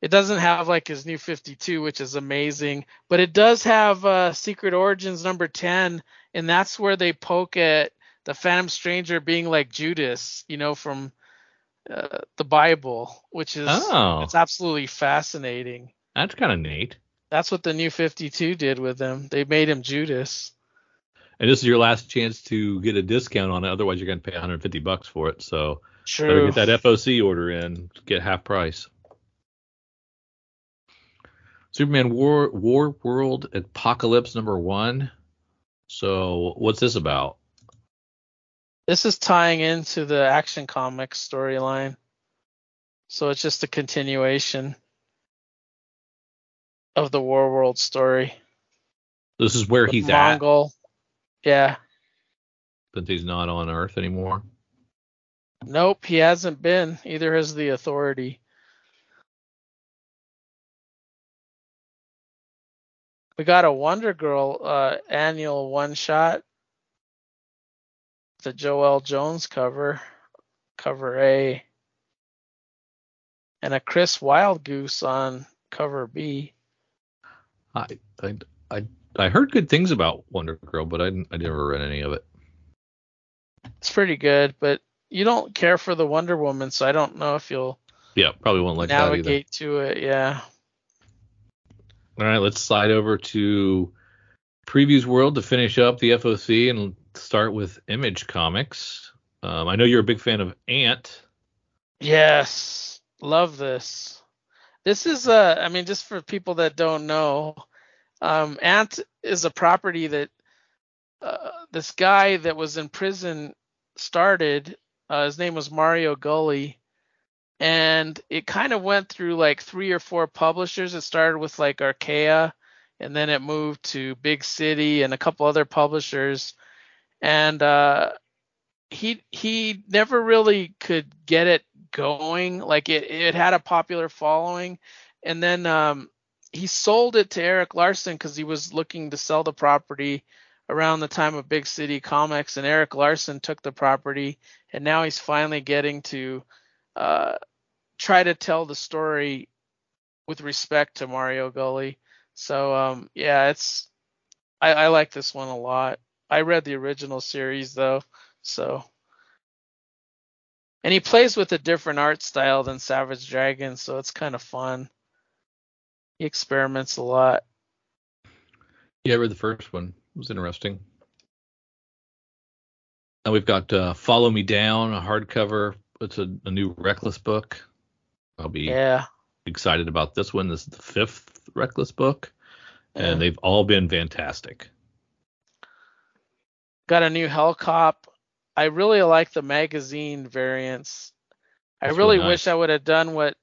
It doesn't have like his new 52, which is amazing, but it does have uh, Secret Origins number 10, and that's where they poke at the Phantom Stranger being like Judas, you know, from uh, the Bible, which is Oh. it's absolutely fascinating. That's kind of neat. That's what the new 52 did with him. They made him Judas. And this is your last chance to get a discount on it. Otherwise, you're going to pay 150 bucks for it. So better get that FOC order in. Get half price. Superman War Warworld Apocalypse number one. So what's this about? This is tying into the Action Comics storyline. So it's just a continuation of the Warworld story. This is where he's at Mongul. Yeah. since he's not on Earth anymore. Nope, he hasn't been. Either has the authority. We got a Wonder Girl uh, annual one shot. The Joëlle Jones cover, cover A. And a Chris Wildgoose on cover B. I I I, I heard good things about Wonder Girl, but I didn't, I never read any of it. It's pretty good, but you don't care for the Wonder Woman, so I don't know if you'll Yeah, probably won't like that either. navigate to it. Yeah. All right, let's slide over to Previews World to finish up the FOC and start with Image Comics. Um, I know you're a big fan of Ant. Yes, love this. This is uh I mean just for people that don't know, um Ant is a property that uh, this guy that was in prison started. Uh, his name was Mario Gully and it kind of went through like three or four publishers. It started with like Arcana and then it moved to Big City and a couple other publishers and uh he he never really could get it going. Like it it had a popular following, and then um, he sold it to Erik Larsen because he was looking to sell the property around the time of Big City Comics, and Erik Larsen took the property, and now he's finally getting to uh, try to tell the story with respect to Mario Gully. So um, yeah, it's I, I like this one a lot. I read the original series though, so and he plays with a different art style than Savage Dragon, so it's kind of fun. He experiments a lot. Yeah, I read the first one. It was interesting. Now we've got uh, Follow Me Down, a hardcover. It's a, a new Reckless book. I'll be Yeah. excited about this one. This is the fifth Reckless book, yeah. and they've all been fantastic. got a new Hellcop. I really like the magazine variants. I That's really really wish. I would have done what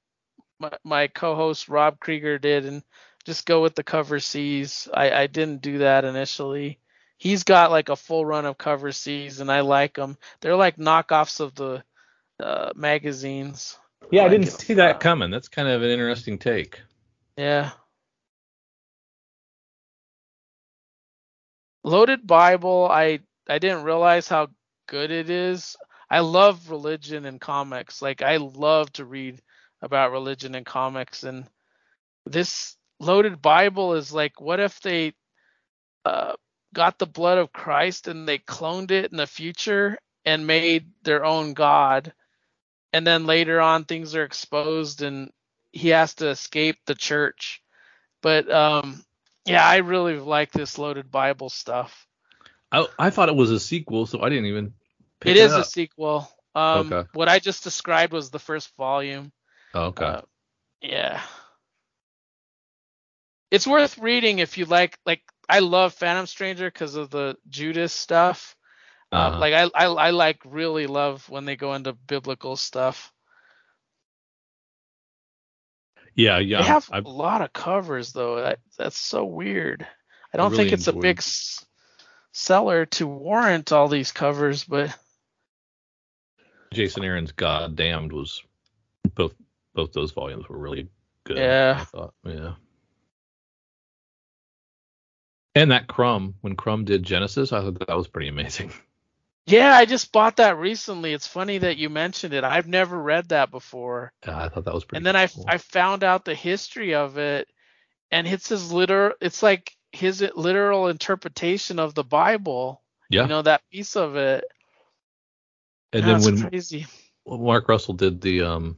my, my co-host Rob Krieger did and just go with the cover C's. I, I didn't do that initially. He's got like a full run of cover C's and I like them. They're like knockoffs of the uh, magazines. Yeah, I Like didn't see that coming. That's kind of an interesting take. Yeah. Loaded Bible, I I didn't realize how good it is. I love religion and comics. Like I love to read about religion and comics and this Loaded Bible is like what if they uh got the blood of Christ and they cloned it in the future and made their own god and then later on things are exposed and he has to escape the church. But um yeah, I really like this loaded Bible stuff. I, I thought it was a sequel, so I didn't even. Pick it is a sequel. Um Okay. what I just described was the first volume. Oh, okay. Uh, yeah. It's worth reading if you like like I love Phantom Stranger because of the Judas stuff. Uh, Uh-huh. like I, I I like really love when they go into biblical stuff. yeah, yeah. they have a lot of covers though. That, that's so weird. I don't really think it's a big s- seller to warrant all these covers, but Jason Aaron's Goddamned was both both those volumes were really good. Yeah. I thought, yeah. And that Crumb, when Crumb did Genesis, I thought that was pretty amazing. Yeah, I just bought that recently. It's funny that you mentioned it. I've never read that before. Yeah, I thought that was pretty. and then I cool. I found out the history of it, and it's his literal. It's like his literal interpretation of the Bible. yeah, You know that piece of it. and That's then when crazy. Mark Russell did the um,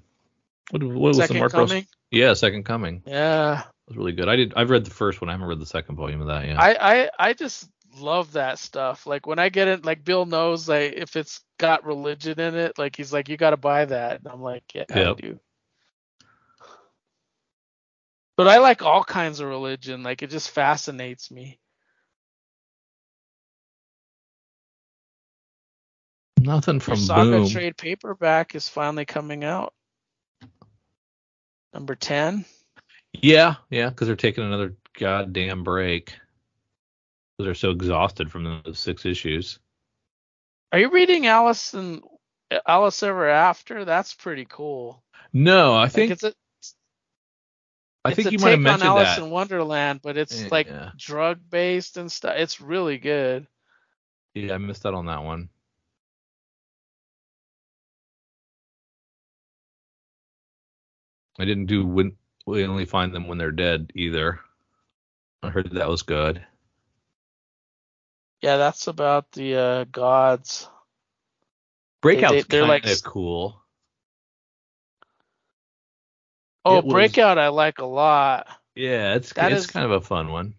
what, what was the Mark coming. Russell? Yeah, Second Coming. Yeah. It was really good. I did. I've read the first one. I haven't read the second volume of that yet. I, I I just love that stuff. Like when I get it, like Bill knows like if it's got religion in it, like he's like, you got to buy that, and I'm like, yeah, I do. But I like all kinds of religion. Like it just fascinates me. Nothing Your from Saga Boom. trade paperback is finally coming out. Number ten. Yeah, yeah, because they're taking another goddamn break. They're so exhausted from those six issues. Are you reading Alice and Alice Ever After? That's pretty cool. No, I Like, think it's a I think you might have take on mentioned Alice that. in Wonderland, but it's Yeah, like yeah. drug based and stuff. It's really good. Yeah, I missed out on that one. I didn't do when we only find them when they're dead either. I heard that was good. Yeah, that's about the uh, gods. Breakout's they're kind like of s- cool. Oh, was- Breakout, I like a lot. Yeah, it's That it's is- kind of a fun one.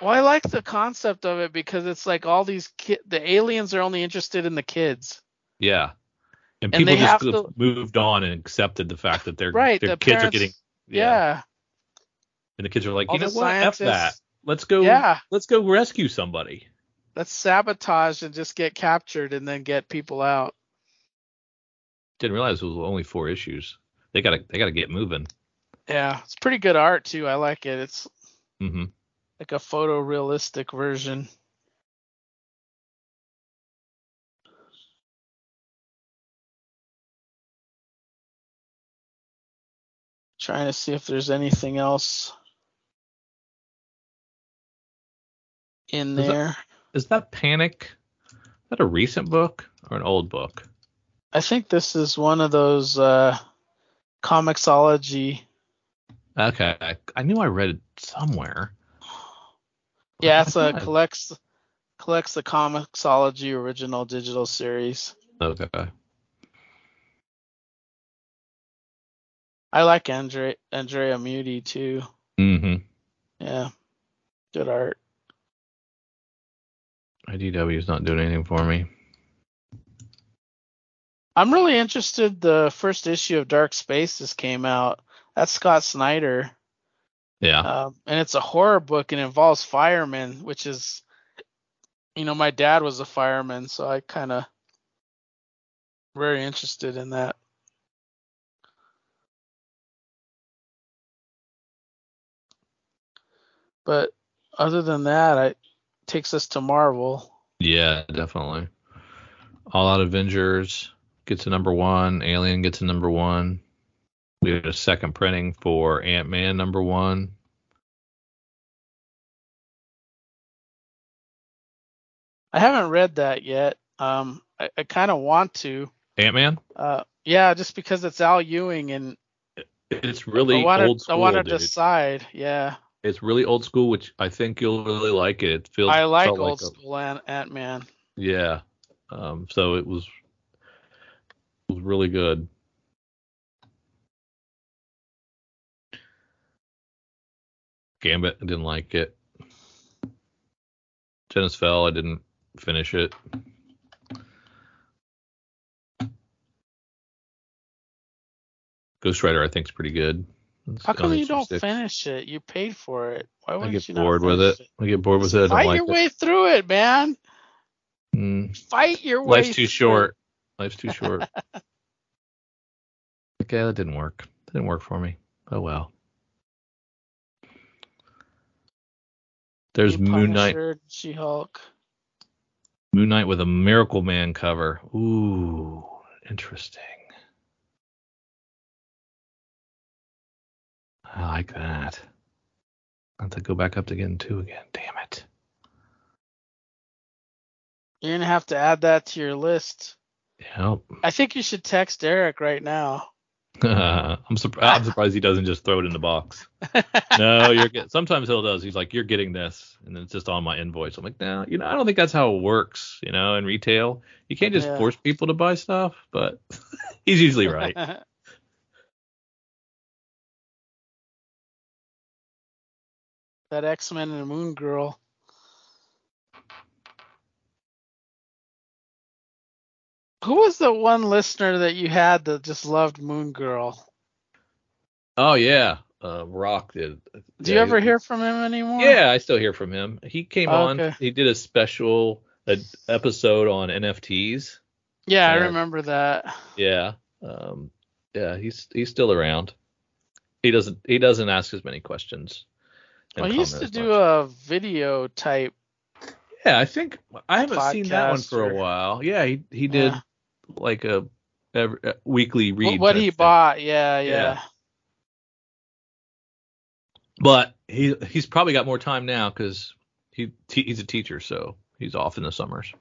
Well, I like the concept of it because it's like all these ki- the aliens are only interested in the kids. Yeah. And, And people just to- moved on and accepted the fact that their Right, their the kids are getting Yeah. And the kids are like, All you know what? F that. Let's go Yeah. let's go rescue somebody. Let's sabotage and just get captured and then get people out. Didn't realize it was only four issues. They gotta they gotta get moving. Yeah, it's pretty good art too. I like it. It's hmm like a photorealistic version. Trying to see if there's anything else in Is that- there. Is that Panic? Is that a recent book or an old book? I think this is one of those uh comiXology. Okay, I, I knew I read it somewhere. Yeah, it's a collects collects the comiXology original digital series. Okay. I like Andre Andrea Mutti too. Mm-hmm. Yeah. Good art. IDW is not doing anything for me. I'm really interested. The first issue of Dark Spaces came out. That's Scott Snyder, Yeah. um, and it's a horror book and involves firemen, which is, you know, my dad was a fireman, so I kind of very interested in that. But other than that, it takes us to Marvel. Yeah, definitely. All Out Avengers gets to number one. Alien gets to number one. We had a second printing for Ant Man number one. I haven't read that yet. Um, I, I kind of want to. Ant Man. Uh, yeah, just because it's Al Ewing and It's really I want old to, I want to decide. Yeah, It's really old school, which I think you'll really like it. It feels I like old a- school Ant Man. yeah. Um, so it was it was really good. Gambit, I didn't like it. Tennis fell, I didn't finish it. Ghost Rider, I think, is pretty good. How come you don't finish it? You paid for it. Why I wouldn't get you not bored with it. finish I get bored with it. I Fight like your it. way through it, man. Mm. Fight your way. Life's too short. Life's too short. okay, that didn't work. That didn't work for me. Oh well. There's New Moon Knight. She-Hulk. Moon Knight with a Miracleman cover. Ooh, interesting. I like that. I have to go back up to getting two again. Damn it. You're gonna have to add that to your list. Yep. I think you should text Eric right now. I'm surprised. I'm surprised he doesn't just throw it in the box. No, you're get. Sometimes he'll does. He's like, "You're getting this," and then it's just on my invoice. I'm like, "No, you know, I don't think that's how it works. You know, in retail, you can't just Yeah. force people to buy stuff." But he's usually right. That X Men and Moon Girl. Who was the one listener that you had that just loved Moon Girl? Oh yeah, uh, Rock did. Do Yeah, you ever he- hear from him anymore? Yeah, I still hear from him. He came Oh, on. okay. He did a special uh episode on NFTs. Yeah, I remember that. Yeah. Um, yeah, he's he's still around. He doesn't he doesn't ask as many questions. Well, he used to do much. a video type. Yeah, I think I haven't seen that one for a while. Yeah, he he did Yeah. like a, every, a weekly read. what type he bought. Yeah, yeah. Yeah. But he he's probably got more time now because he te- he's a teacher, so he's off in the summers.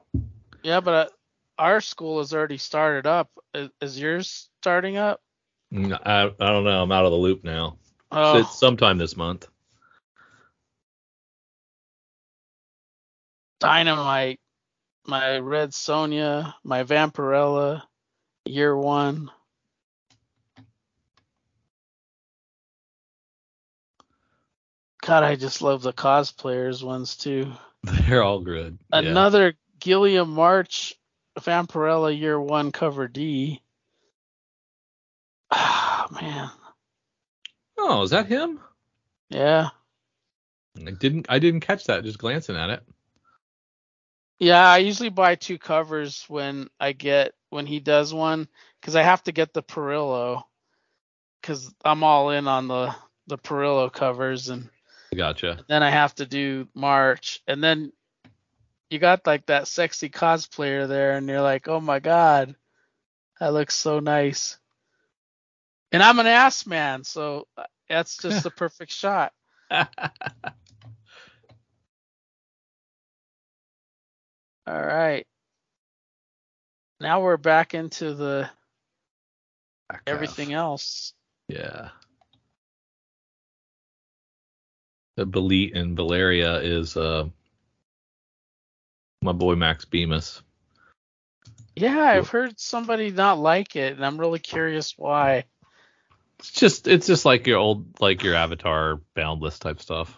Yeah, but uh, our school has already started up. Is, is yours starting up? Mm, I I don't know. I'm out of the loop now. Oh, It's sometime this month. Dynamite, my Red Sonja, my Vampirella, year one. God, I just love the cosplayers ones too. They're all good. Yeah. Another Guillem March Vampirella year one cover D. Ah man. Oh, is that him? Yeah. I didn't I didn't catch that just glancing at it. Yeah, I usually buy two covers when I get when he does one because I have to get the Parrillo because I'm all in on the the Parrillo covers and Gotcha. then I have to do March and then you got like that sexy cosplayer there and you're like, oh my god, that looks so nice. And I'm an ass man, so uh, that's just the perfect shot. All right. Now we're back into the everything else. Yeah. The Belit and Valeria is uh my boy Max Bemis. Yeah, I've heard somebody not like it, and I'm really curious why. It's just it's just like your old like your Avatar Boundless type stuff.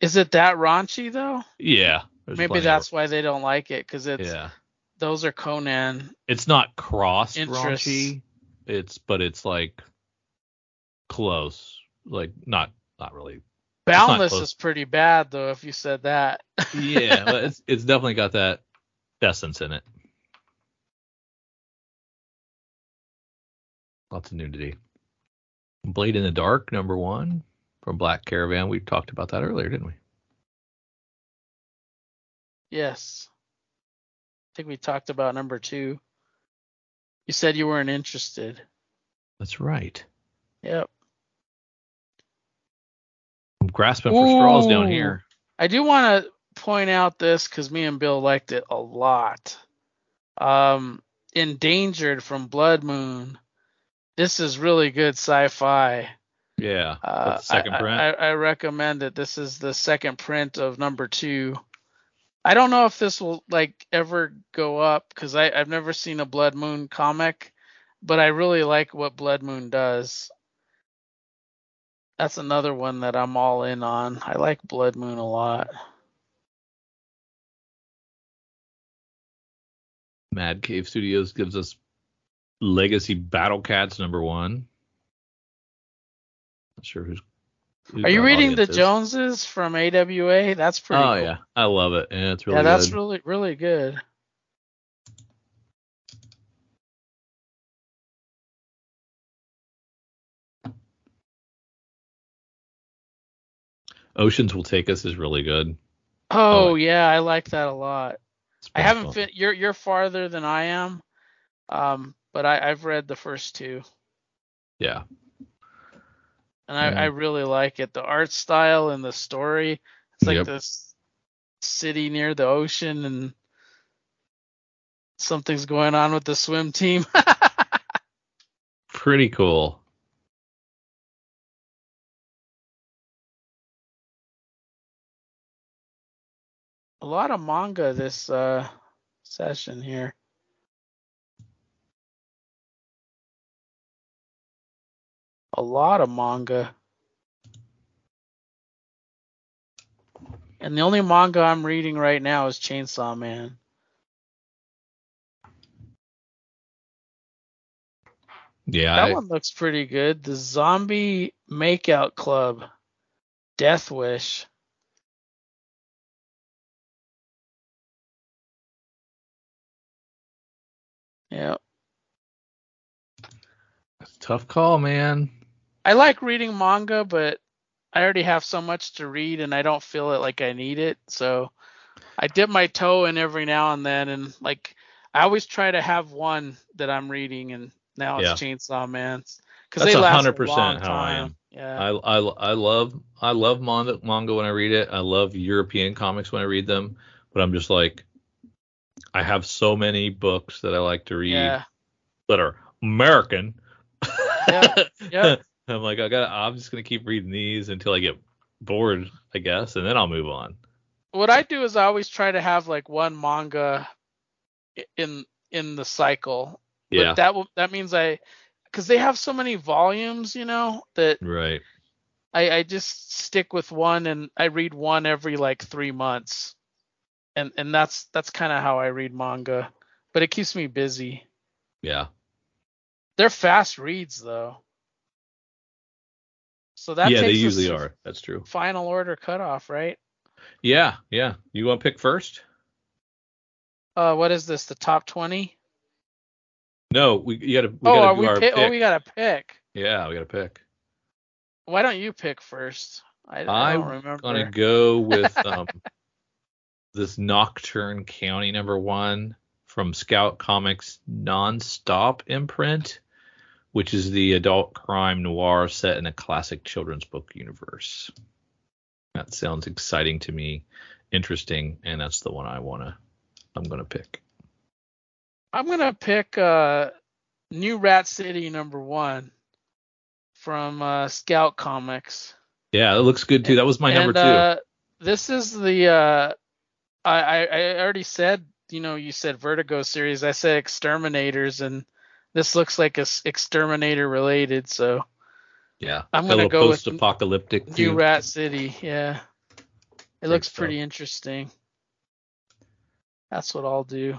Is it that raunchy though? Yeah. Maybe plenty of- that's why they don't like it, because it's yeah. those are Conan. It's not cross raunchy. It's but it's like close. Like not not really. Boundless close. is pretty bad though, if you said that. Yeah, but it's it's definitely got that essence in it. Lots of nudity. Blade in the Dark, number one from Black Caravan. We talked about that earlier, didn't we? Yes. I think we talked about number two. You said you weren't interested. That's right. Yep. I'm grasping for straws down here. I do want to point out this because me and Bill liked it a lot. Um, Endangered from Blood Moon. This is really good sci-fi. Yeah. Uh, second I, print. I, I recommend it. This is the second print of number two. I don't know if this will like ever go up because I I've never seen a Blood Moon comic, but I really like what Blood Moon does. That's another one that I'm all in on. I like Blood Moon a lot. Mad Cave Studios gives us Legacy Battle Cats number one. Not sure who's. Are you reading the. Joneses from AWA? That's pretty. Oh cool. yeah, I love it. Yeah, it's really yeah, that's good. really really good. Oceans Will Take Us is really good. Oh like- yeah, I like that a lot. I haven't fun. fit. You're you're farther than I am, um, but I I've read the first two, Yeah, and I Yeah. I really like it. The art style and the story. It's like Yep. this city near the ocean and something's going on with the swim team. Pretty cool. a lot of manga this uh, session here. A lot of manga. And the only manga I'm reading right now is Chainsaw Man. Yeah, That I, one looks pretty good. The Zombie Makeout Club. Death Wish. Yeah. a tough call, man. I like reading manga, but I already have so much to read and I don't feel it like I need it. So I dip my toe in every now and then and like I always try to have one that I'm reading and now it's Chainsaw Man because That's they last a 100% long how I time. am. Yeah. I, I, I love I love manga, manga when I read it. I love European comics when I read them, but I'm just like I have so many books that I like to read yeah. that are American. Yeah, yeah. I'm like I got I'm just gonna keep reading these until I get bored, I guess, and then I'll move on. What I do is I always try to have like one manga in in the cycle. But Yeah, that will that means I because they have so many volumes, you know, that right. I, I just stick with one and I read one every like three months. And and that's that's kind of how I read manga. But it keeps me busy. Yeah. They're fast reads though. So that yeah, they usually are. That's true. Final order cutoff, right? Yeah, yeah. You want to pick first? Uh what is this? The top twenty? No, we you gotta we Oh, gotta are do we our pick? pick. Oh, we gotta pick. Yeah, we gotta pick. Why don't you pick first? I, I don't remember. I'm gonna go with um this Nocturne County number one from Scout Comics Nonstop imprint, which is the adult crime noir set in a classic children's book universe. That sounds exciting to me, interesting, and that's the one I wanna I'm gonna pick. I'm gonna pick uh New Rat City number one from uh, Scout Comics. Yeah, it looks good too. That was my number two. Uh, this is the uh, I, I I already said you know you said Vertigo series. I said Exterminators, and this looks like a Exterminator related. So yeah, I'm gonna go with post-apocalyptic New too. Rat City. Yeah, it looks pretty interesting. That's what I'll do.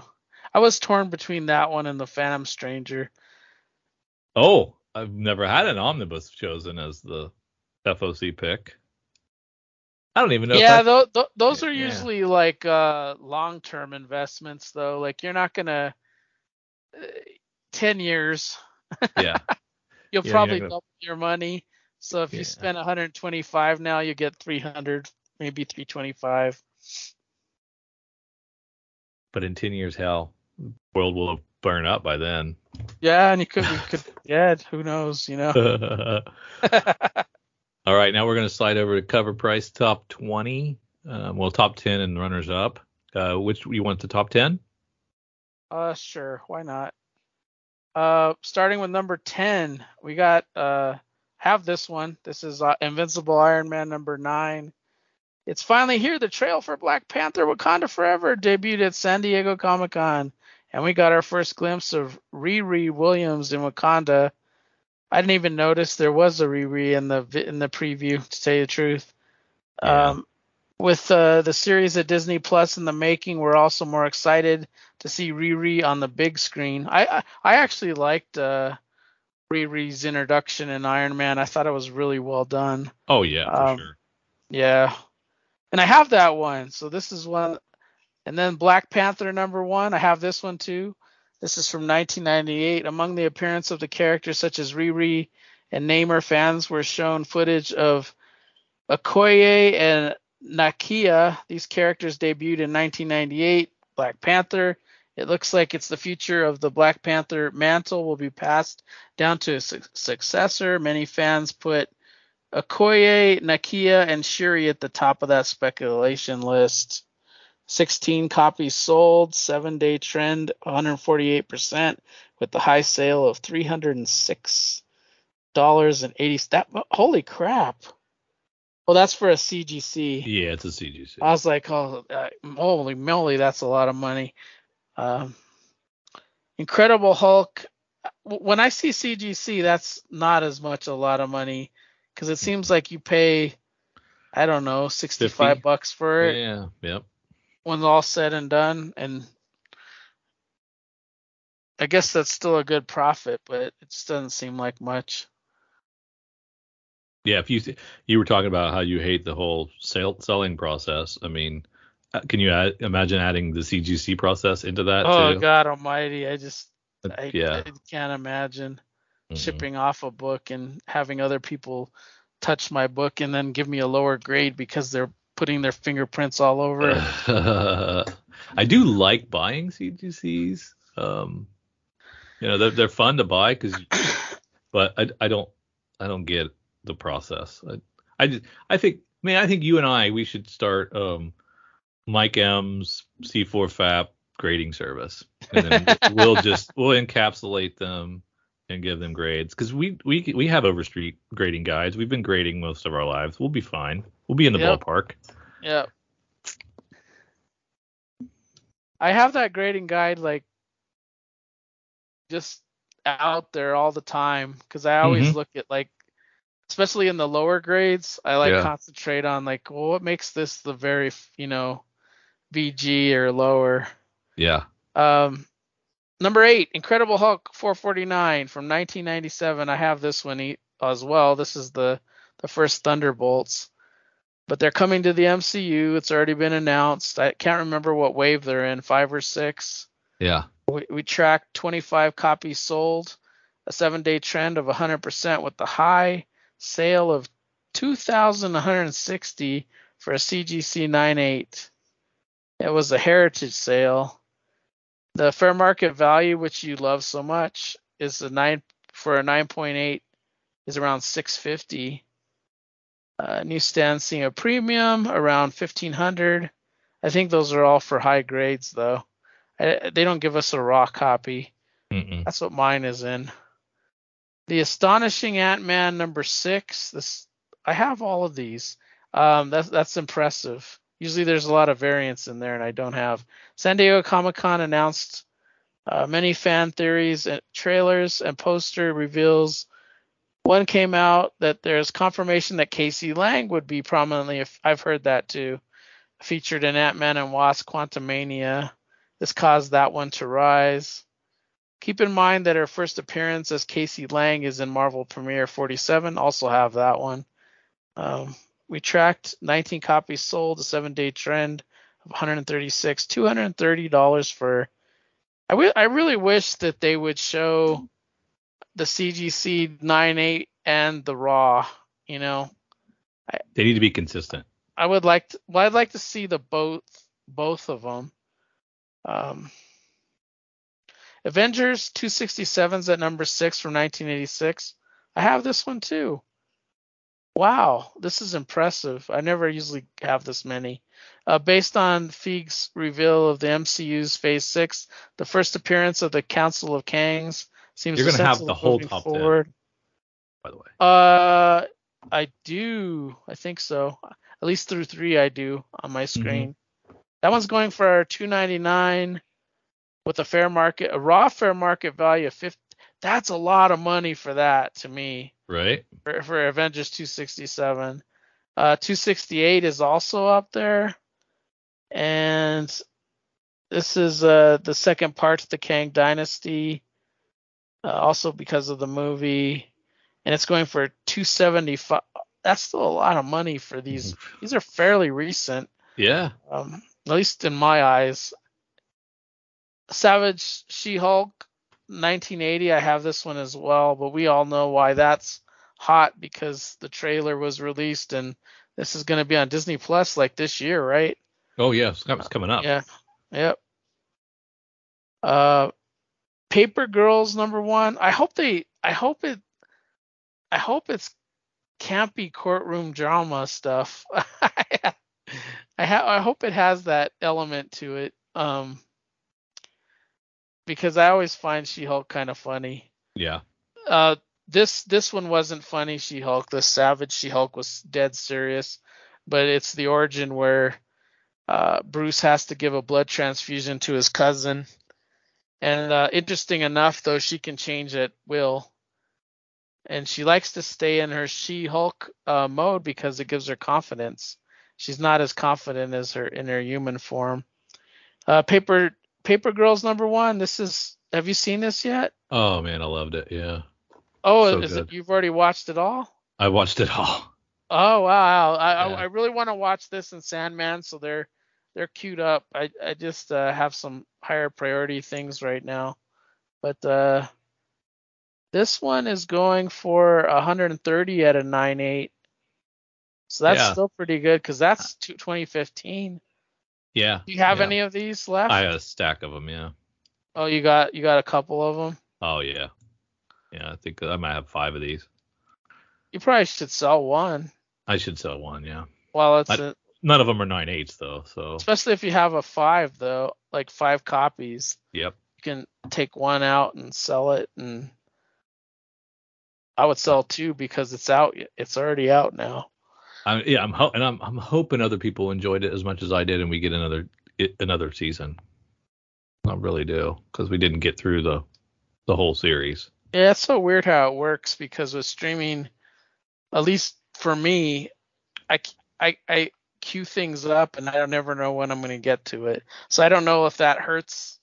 I was torn between that one and the Phantom Stranger. Oh, I've never had an omnibus chosen as the FOC pick. I don't even know. yeah, tho- tho- those are Yeah. usually like uh, long-term investments, though. Like you're not gonna uh, ten years, yeah, you'll Yeah, probably gonna- double your money. So if Yeah. you spend 125 now, you get 300, maybe 325. but in ten years, hell, the world will have burned up by then. Yeah, and you could, you could, yeah, who knows, you know? All right, now we're gonna slide over to cover price top twenty. Um, well, top ten and runners up. Uh, which you want the top ten? uh, sure, why not? Uh, starting with number 10, we got uh, have this one. This is uh, Invincible Iron Man number nine. It's finally here. The trail for Black Panther Wakanda Forever debuted at San Diego Comic Con, and we got our first glimpse of Riri Williams in Wakanda. I didn't even notice there was a Riri in the in the preview, to tell you the truth. Yeah. Um, with uh, the series at Disney Plus in the making, we're also more excited to see Riri on the big screen. I I, I actually liked uh, Riri's introduction in Iron Man. I thought it was really well done. Oh yeah, for Um, sure. Yeah. And I have that one. So this is one. And then Black Panther number one. I have this one too. This is from 1998. Among the appearance of the characters such as Riri and Namor, fans were shown footage of Okoye and Nakia. These characters debuted in 1998. Black Panther. It looks like it's the future of the Black Panther mantle will be passed down to a su- successor. Many fans put Okoye, Nakia, and Shuri at the top of that speculation list. 16 copies sold, seven day trend 148%, with the high sale of $306.80. that holy crap. Well, that's for a CGC. Yeah, it's a CGC. I was like, oh, uh, holy moly, that's a lot of money. Um, Incredible Hulk. When I see CGC, that's not as much a lot of money because it seems like you pay, I don't know, 65 50? bucks for it Yeah, yep. when all said and done. And I guess that's still a good profit, but it just doesn't seem like much. Yeah, if you you were talking about how you hate the whole sale, selling process. I mean, uh, can you add, imagine adding the CGC process into that Oh too? God Almighty! I just Uh, I, yeah. I can't imagine Mhm. shipping off a book and having other people touch my book and then give me a lower grade because they're putting their fingerprints all over it. I do like buying CGCs. Um, you know, they're they're fun to buy because, but I, I don't I don't get the process. I I just I think I mean I think you and I we should start um Mike M's C4 FAP grading service, and then we'll just we'll encapsulate them and give them grades because we we we have Overstreet grading guides. We've been grading most of our lives. We'll be fine. We'll be in the Yep. ballpark. Yeah. I have that grading guide like just out there all the time because I always Mhm. look at like especially in the lower grades, I like Yeah. concentrate on like well what makes this the very you know VG or lower. Yeah. Um number 8, Incredible Hulk 449 from 1997. I have this one as well. This is the the first Thunderbolts but they're coming to the MCU. It's already been announced. I can't remember what wave they're in, five or six. Yeah. We, we tracked 25 copies sold, a seven day trend of 100% with the high sale of 2,160 for a CGC 98. It was a heritage sale. The fair market value, which you love so much, is a nine for a 9.8 is around 650. Uh, newsstand seeing a premium around 1500. I think those are all for high grades though. I, they don't give us a raw copy. Mm-mm. That's what mine is in. The astonishing Ant-Man number six. This I have all of these. Um, that's that's impressive. Usually there's a lot of variants in there, and I don't have. San Diego Comic Con announced uh, many fan theories, and trailers, and poster reveals. One came out that there's confirmation that Casey Lang would be prominently. If I've heard that too, featured in Ant-Man and Wasp: Quantumania. This caused that one to rise. Keep in mind that her first appearance as Casey Lang is in Marvel Premiere 47. Also have that one. Um, we tracked 19 copies sold, a seven-day trend of 136, 230 dollars for. I, w- I really wish that they would show the CGC 98 and the Raw. You know, They need to be consistent. I would like to. Well, I'd like to see the both both of them. Um, Avengers 267's at number six from 1986. I have this one too. Wow, this is impressive. I never usually have this many. Uh, based on Feige's reveal of the MCU's Phase Six, the first appearance of the Council of Kangs seems You're gonna have the whole top 10. forward. By the way. Uh, I do. I think so. At least through three, I do on my screen. That one's going for two ninety nine, with a fair market, a raw fair market value of fifty. That's a lot of money for that to me. Right. For, for Avengers two sixty seven, uh, two sixty eight is also up there, and this is uh the second part to the Kang Dynasty, uh, also because of the movie, and it's going for two seventy five. That's still a lot of money for these. These are fairly recent, Yeah. um, at least in my eyes. Savage She-Hulk 1980. I have this one as well, but we all know why that's hot because the trailer was released and this is going to be on Disney Plus like this year, right? Oh yeah, it's coming up. Yeah. Yep. Uh, Paper Girls number one. I hope they. I hope it. I hope it's campy courtroom drama stuff. I I ha- I hope it has that element to it. Um, because I always find She-Hulk kind of funny. Yeah. Uh, this this one wasn't funny. She-Hulk, the Savage She-Hulk was dead serious, but it's the origin where uh, Bruce has to give a blood transfusion to his cousin. And uh, interesting enough, though, she can change at will, and she likes to stay in her She-Hulk uh, mode because it gives her confidence. She's not as confident as her in her human form. Uh, Paper Paper Girls number one. This is. Have you seen this yet? Oh man, I loved it. Yeah. Oh, So is good. it? You've already watched it all? I watched it all. Oh wow! I Yeah. I, I really want to watch this and Sandman, so they're they're queued up. I I just uh, have some higher priority things right now, but uh, this one is going for 130 at a 9.8. So that's Yeah. still pretty good because that's two- 2015. Yeah. Do you have yeah. any of these left? I have a stack of them. Yeah. oh, you got you got a couple of them. Oh yeah. Yeah, I think I might have five of these. You probably should sell one. I should sell one. Yeah. Well, it's I- a, None of them are nine eighths though. So especially if you have a five though, like five copies. yep. you can take one out and sell it and I would sell two because it's out it's already out now. I, yeah, I'm ho- and I'm I'm hoping other people enjoyed it as much as I did, and we get another it, another season. I really do because we didn't get through the the whole series. Yeah, it's so weird how it works because with streaming at least for me I I I queue things up and I don't never know when I'm going to get to it. So I don't know if that hurts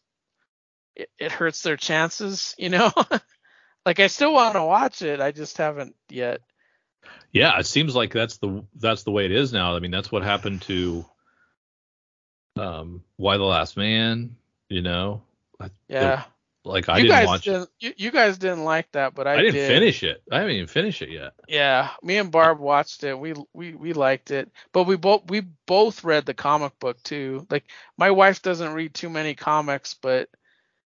it, it hurts their chances, you know? like I still want to watch it, I just haven't yet. Yeah, it seems like that's the that's the way it is now. I mean, that's what happened to um Y: The Last Man. You know, Yeah. like I you didn't guys watch. it. didn't you, you guys didn't like that, but I, I didn't did. finish it. I haven't even finished it yet. Yeah, me and Barb watched it. We we we liked it, but we both we both read the comic book too. Like my wife doesn't read too many comics, but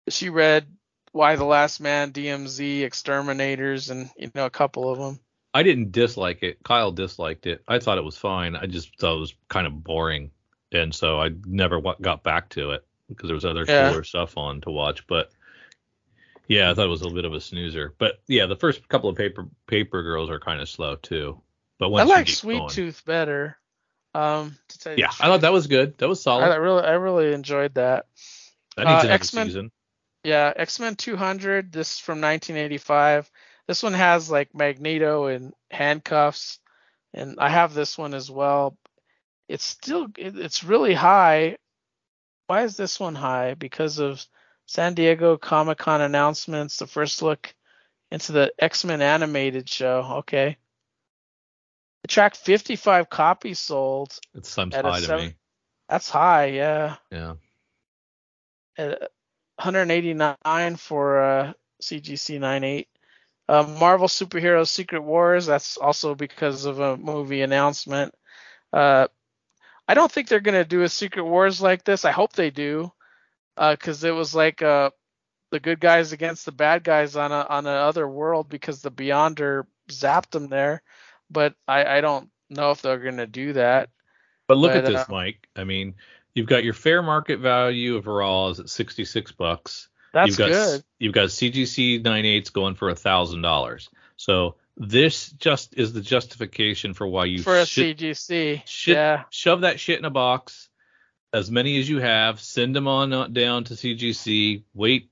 she read Y: The Last Man, DMZ, Exterminators, and you know a couple of them. I didn't dislike it. Kyle disliked it. I thought it was fine. I just thought it was kind of boring, and so I never got back to it because there was other Yeah. cooler stuff on to watch. But yeah, I thought it was a bit of a snoozer. But yeah, the first couple of paper paper girls are kind of slow too. But I once you like Sweet going- Tooth better. Um, to tell you Yeah, I thought that was good. That was solid. I really I really enjoyed that. that needs uh, another X-Men- season. Yeah, X Men 200. This is from 1985. This one has like Magneto and handcuffs, and I have this one as well. It's still it's really high. Why is this one high? Because of San Diego Comic Con announcements. The first look into the X Men animated show. Okay. It tracked 55 copies sold. It seems high to me. That's high, yeah. Yeah. at 189 for uh, CGC 98. Uh, Marvel Superhero Secret Wars. That's also because of a movie announcement. Uh, I don't think they're gonna do a Secret Wars like this. I hope they do, because it was like uh, the good guys against the bad guys on a on another world because the Beyonder zapped them there. But I, I don't know if they're gonna do that. But look But, at this, uh, Mike. I mean, you've got your fair market value of is at 66 bucks. That's you've got good. you've got CGC 98s going for a thousand dollars. So this just is the justification for why you for a CGC. yeah. shove that shit in a box. As many as you have, send them on uh, down to CGC. Wait,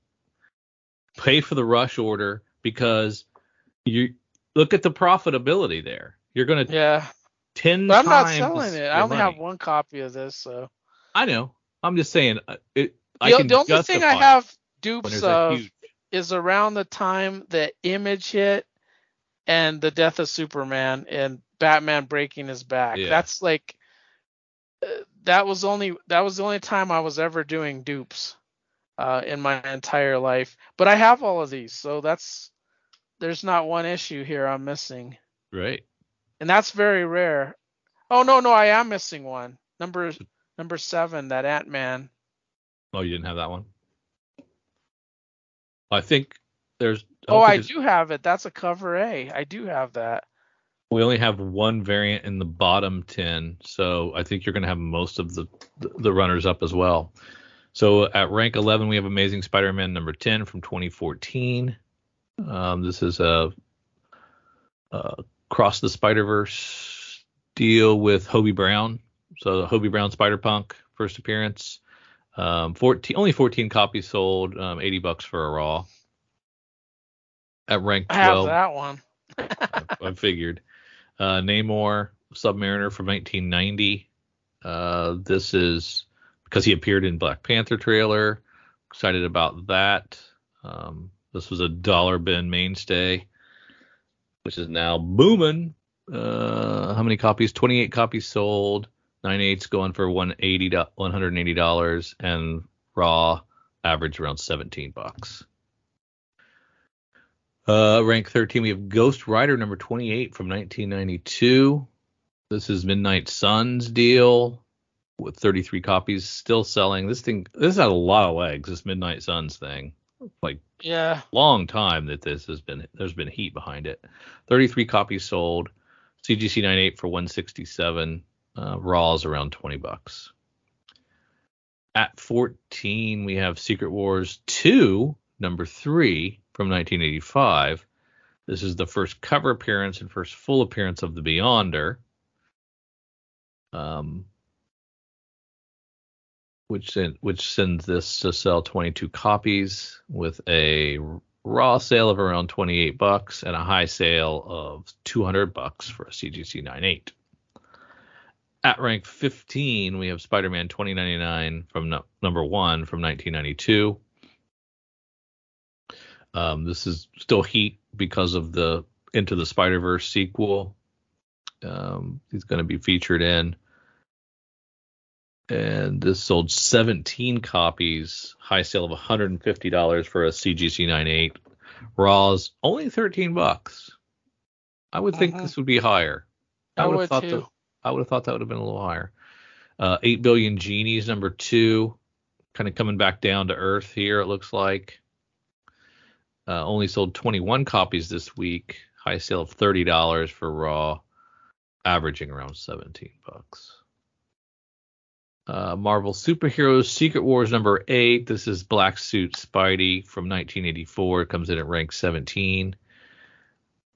pay for the rush order because you look at the profitability there. You're gonna Yeah. ten But I'm not selling it. I only money. have one copy of this, so I know. I'm just saying. uh, It, I the, the only thing I have dupes of huge. is around the time that Image hit and the death of Superman and Batman breaking his back. Yeah. That's like uh, that was only that was the only time I was ever doing dupes uh, in my entire life. But I have all of these, so that's there's not one issue here I'm missing, Right. and that's very rare. Oh no, no, I am missing one. Number number seven, that Ant Man. Oh, you didn't have that one. I think there's. Oh, don't I do have it. That's a cover A. I do have that. We only have one variant in the bottom 10, so I think you're going to have most of the the runners up as well. So at rank 11, we have Amazing Spider-Man number 10 from 2014. Um, this is a, a Cross the Spider-Verse deal with Hobie Brown. So Hobie Brown Spider-Punk first appearance. Um, 14, only 14 copies sold, um, 80 bucks for a raw. At rank 12, I have that one. I, I figured. Uh, Namor Submariner from 1990. Uh, this is because he appeared in Black Panther trailer. Excited about that. Um, this was a dollar bin mainstay, which is now booming. Uh, how many copies? 28 copies sold. 9.8's going for 180 to $180 and raw average around 17 bucks. Uh, rank 13, we have Ghost Rider number 28 from 1992. This is Midnight Suns deal with 33 copies still selling. This thing, this had a lot of legs. This Midnight Suns thing, like yeah, long time that this has been. There's been heat behind it. 33 copies sold. CGC 98 for 167. Uh, raw is around 20 bucks. At 14, we have Secret Wars 2, number 3 from 1985. This is the first cover appearance and first full appearance of the Beyonder. Um, which which sends this to sell 22 copies with a raw sale of around 28 bucks and a high sale of 200 bucks for a CGC 98. At rank 15, we have Spider-Man 2099 from no, number one from 1992. Um, this is still heat because of the Into the Spider Verse sequel. Um, he's going to be featured in. And this sold 17 copies, high sale of $150 for a CGC 98. Raw's only 13 bucks. I would think Mhm. this would be higher. I would have thought too. I would have thought that would have been a little higher. Uh, 8 billion genies number 2, kind of coming back down to earth here it looks like. Uh, only sold 21 copies this week. High sale of $30 for Raw, averaging around 17 bucks. Uh, Marvel Superheroes Secret Wars number 8. This is Black Suit Spidey from 1984. It comes in at rank 17.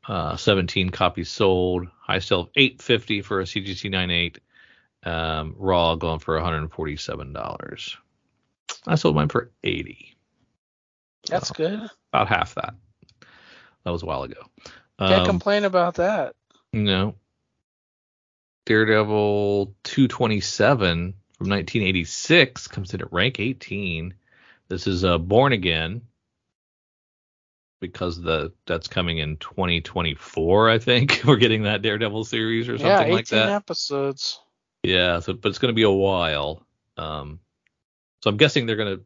Uh, 17 copies sold. High sale of 850 for a CGC 98. Um, Raw going for $147. I sold mine for 80 That's good. about half that. That was a while ago. Can't Um, complain about that. no. Daredevil 227 from 1986 comes in at rank 18. This is uh, Born Again because the that's coming in 2024. I think we're getting that Daredevil series or something Yeah, 18 like that. episodes. Yeah, so but it's going to be a while. Um, so I'm guessing they're going to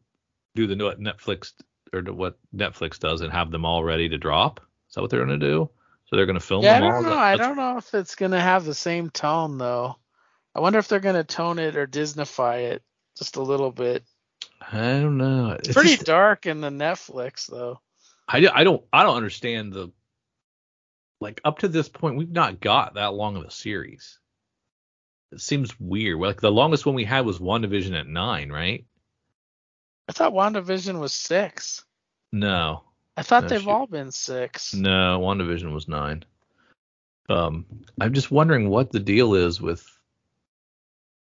do the what Netflix or what Netflix does and have them all ready to drop. Is that what they're going to do? So they're going to film Yeah, I them all. don't know. That- I don't know if it's gonna have the same tone though. I wonder if they're gonna tone it or Disneyfy it just a little bit. I don't know. It's It's pretty just- dark in the Netflix though. I, I don't I don't understand the like up to this point we've not got that long of a series. It seems weird. Like the longest one we had was WandaVision at nine, right? I thought WandaVision was six. No, I thought No, they've shoot. all been six. no, WandaVision was nine. Um, I'm just wondering what the deal is with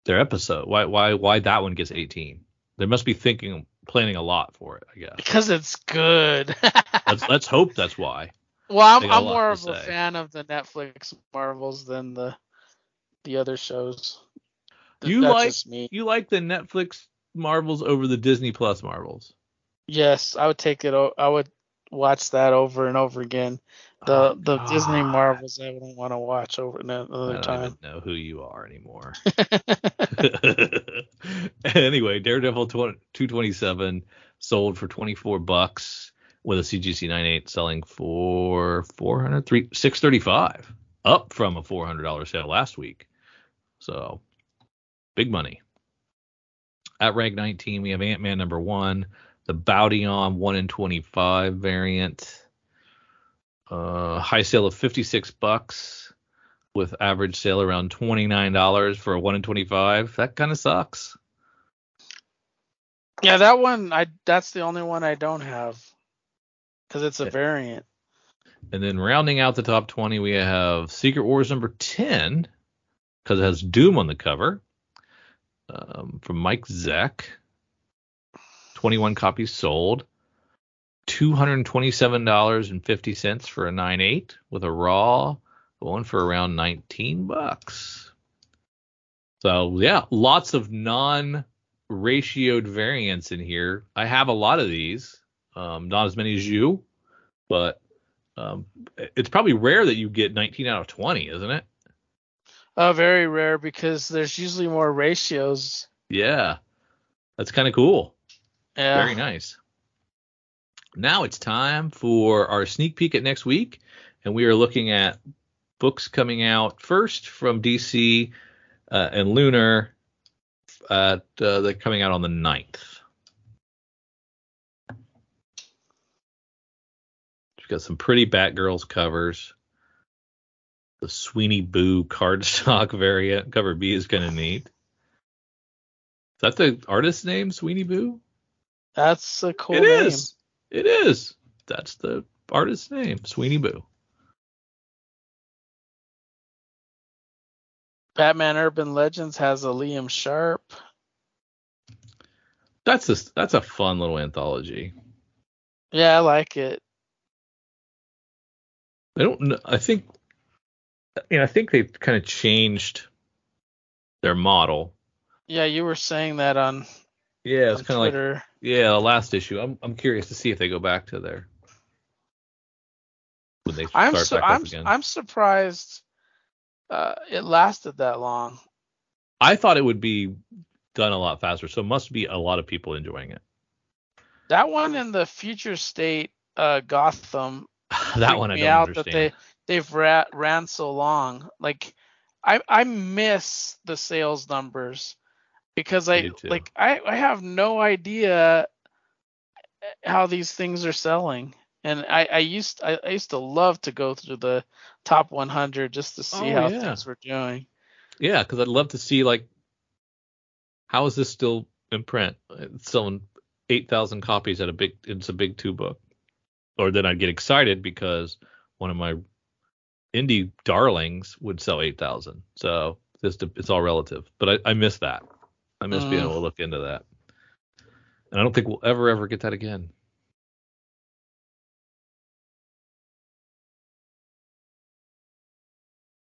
their episode. Why why why that one gets 18? They must be thinking planning a lot for it, I guess. Because it's good. Let's let's hope that's why. well, I'm, I'm more of a say. fan of the Netflix Marvels than the the other shows. Th- You like-. You like the Netflix Marvels over the Disney Plus Marvels? Yes, I would take it. O- I would watch that over and over again. The Oh, the Disney Marvels I wouldn't want to watch over another time. I don't know who you are anymore. anyway, Daredevil 20, 227 sold for 24 bucks with a CGC 98 selling for 400 three- 635 up from a $400 sale last week. So, big money. At rank 19, we have Ant-Man number 1, the Bowdion 1 in 25 variant. Uh, high sale of 56 bucks with average sale around twenty nine dollars for a one in twenty five. That kind of sucks. Yeah, that one I that's the only one I don't have because it's a Yeah. variant. And then rounding out the top 20, we have Secret Wars number 10, because it has Doom on the cover, um, from Mike Zeck. 21 copies sold. $227.50 for a 9.8 with a raw going for around 19 bucks. So yeah, lots of non-ratioed variants in here. I have a lot of these, um, not as many as you, but um, it's probably rare that you get 19 out of 20, isn't it? Uh, very rare because there's usually more ratios. Yeah, that's kind of cool. Yeah. Very nice. Now it's time for our sneak peek at next week, and we are looking at books coming out first from DC uh, and Lunar. At uh, they're coming out on the 9th. We've got some pretty Batgirls covers. The Sweeney Boo cardstock variant cover B is kind of neat. Is that the artist's name, Sweeney Boo? That's a cool It name. is. It is. That's the artist's name, Sweeney Boo. Batman Urban Legends has a Liam Sharp. That's a that's a fun little anthology. Yeah, I like it. I don't know. I think you know. I think they've kind of changed their model. Yeah, you were saying that on, Yeah, it's kind of like yeah, the last issue. I'm I'm curious to see if they go back to there. when they I'm start su- back I'm up again. I'm surprised uh, it lasted that long. I thought it would be done a lot faster, so it must be a lot of people enjoying it. That one in the future state uh, Gotham that one I don't out understand. that they they've ra- ran so long. Like I I miss the sales numbers because I I do too. like I I have no idea how these things are selling. And I, I used I, I used to love to go through the top 100 just to see Oh, how yeah. things were doing. Yeah, because I'd love to see like how is this still in print? It's selling eight thousand copies at a big it's a big two book. Or then I'd get excited because one of my indie darlings would sell eight thousand. So it's it's all relative. But I, I miss that. I miss being Mm. able to look into that. And I don't think we'll ever ever get that again.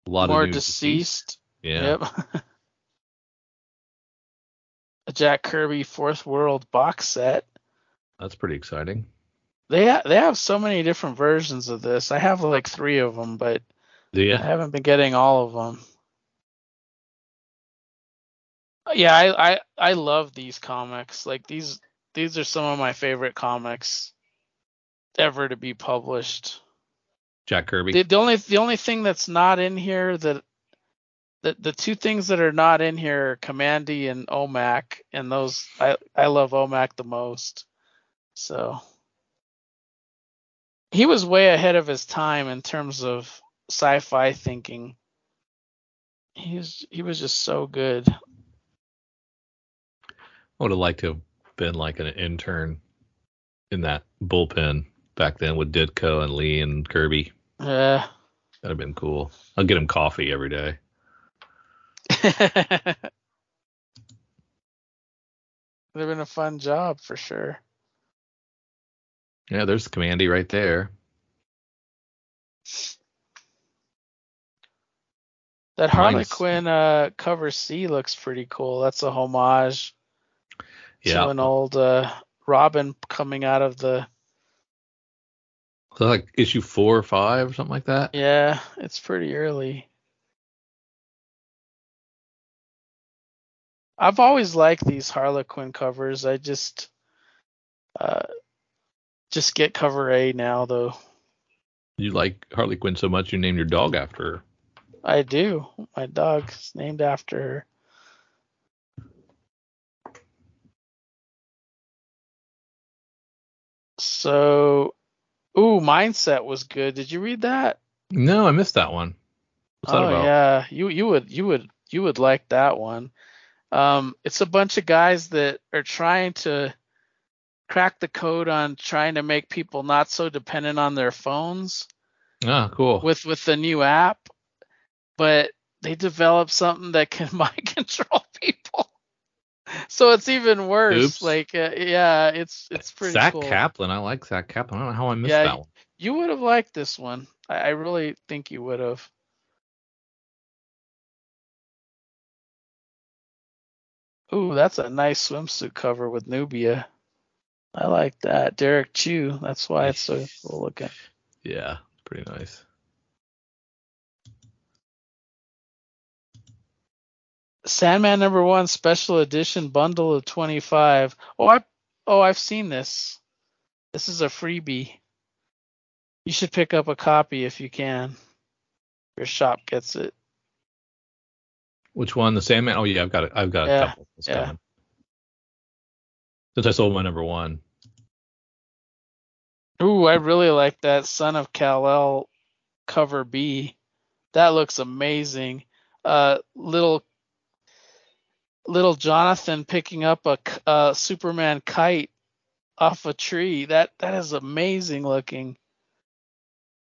A lot More of new deceased. Yeah. Yep. a Jack Kirby Fourth World box set. That's pretty exciting. They ha- they have so many different versions of this. I have like three of them, but I haven't been getting all of them. Yeah, I, I I love these comics. Like these these are some of my favorite comics ever to be published. Jack Kirby. The, the only the only thing that's not in here that the the two things that are not in here are Kamandi and Omac, and those I I love Omac the most. So he was way ahead of his time in terms of sci-fi thinking. He was he was just so good. I would have liked to have been like an intern in that bullpen back then with Ditko and Lee and Kirby. Yeah. That'd have been cool. I'll get him coffee every day. It would have been a fun job for sure. Yeah, there's Kamandi right there. That Quinn uh, cover C looks pretty cool. That's a homage Yeah. to an old uh, Robin coming out of the. So like issue four or five or something like that. Yeah, it's pretty early. I've always liked these Harley Quinn covers. I just, uh, just get cover A now though. You like Harley Quinn so much you named your dog after her. I do. My dog's named after her. So, ooh, Mindset was good. Did you read that? No, I missed that one. What's that oh about? yeah, you you would you would you would like that one. Um, it's a bunch of guys that are trying to crack the code on trying to make people not so dependent on their phones Ah, cool. with with the new app, but they developed something that can mind control people. So it's even worse. Oops. Like uh, yeah, it's it's pretty Zack cool. Kaplan. I like Zack Kaplan. I don't know how I missed Yeah, that one. You would have liked this one. I, I really think you would have. Ooh, that's a nice swimsuit cover with Nubia. I like that. Derrick Chew. That's why it's so cool looking. Yeah, pretty nice. Sandman number one special edition bundle of 25. Oh, I oh I've seen this. This is a freebie. You should pick up a copy if you can. Your shop gets it. Which one? The Sandman? Oh yeah, I've got it. I've got a Yeah, couple. It's yeah. coming. Since I sold my number one. Ooh, I really like that Son of Kal-El cover B. That looks amazing. Uh, little little Jonathan picking up a, uh, Superman kite off a tree. That that is amazing looking.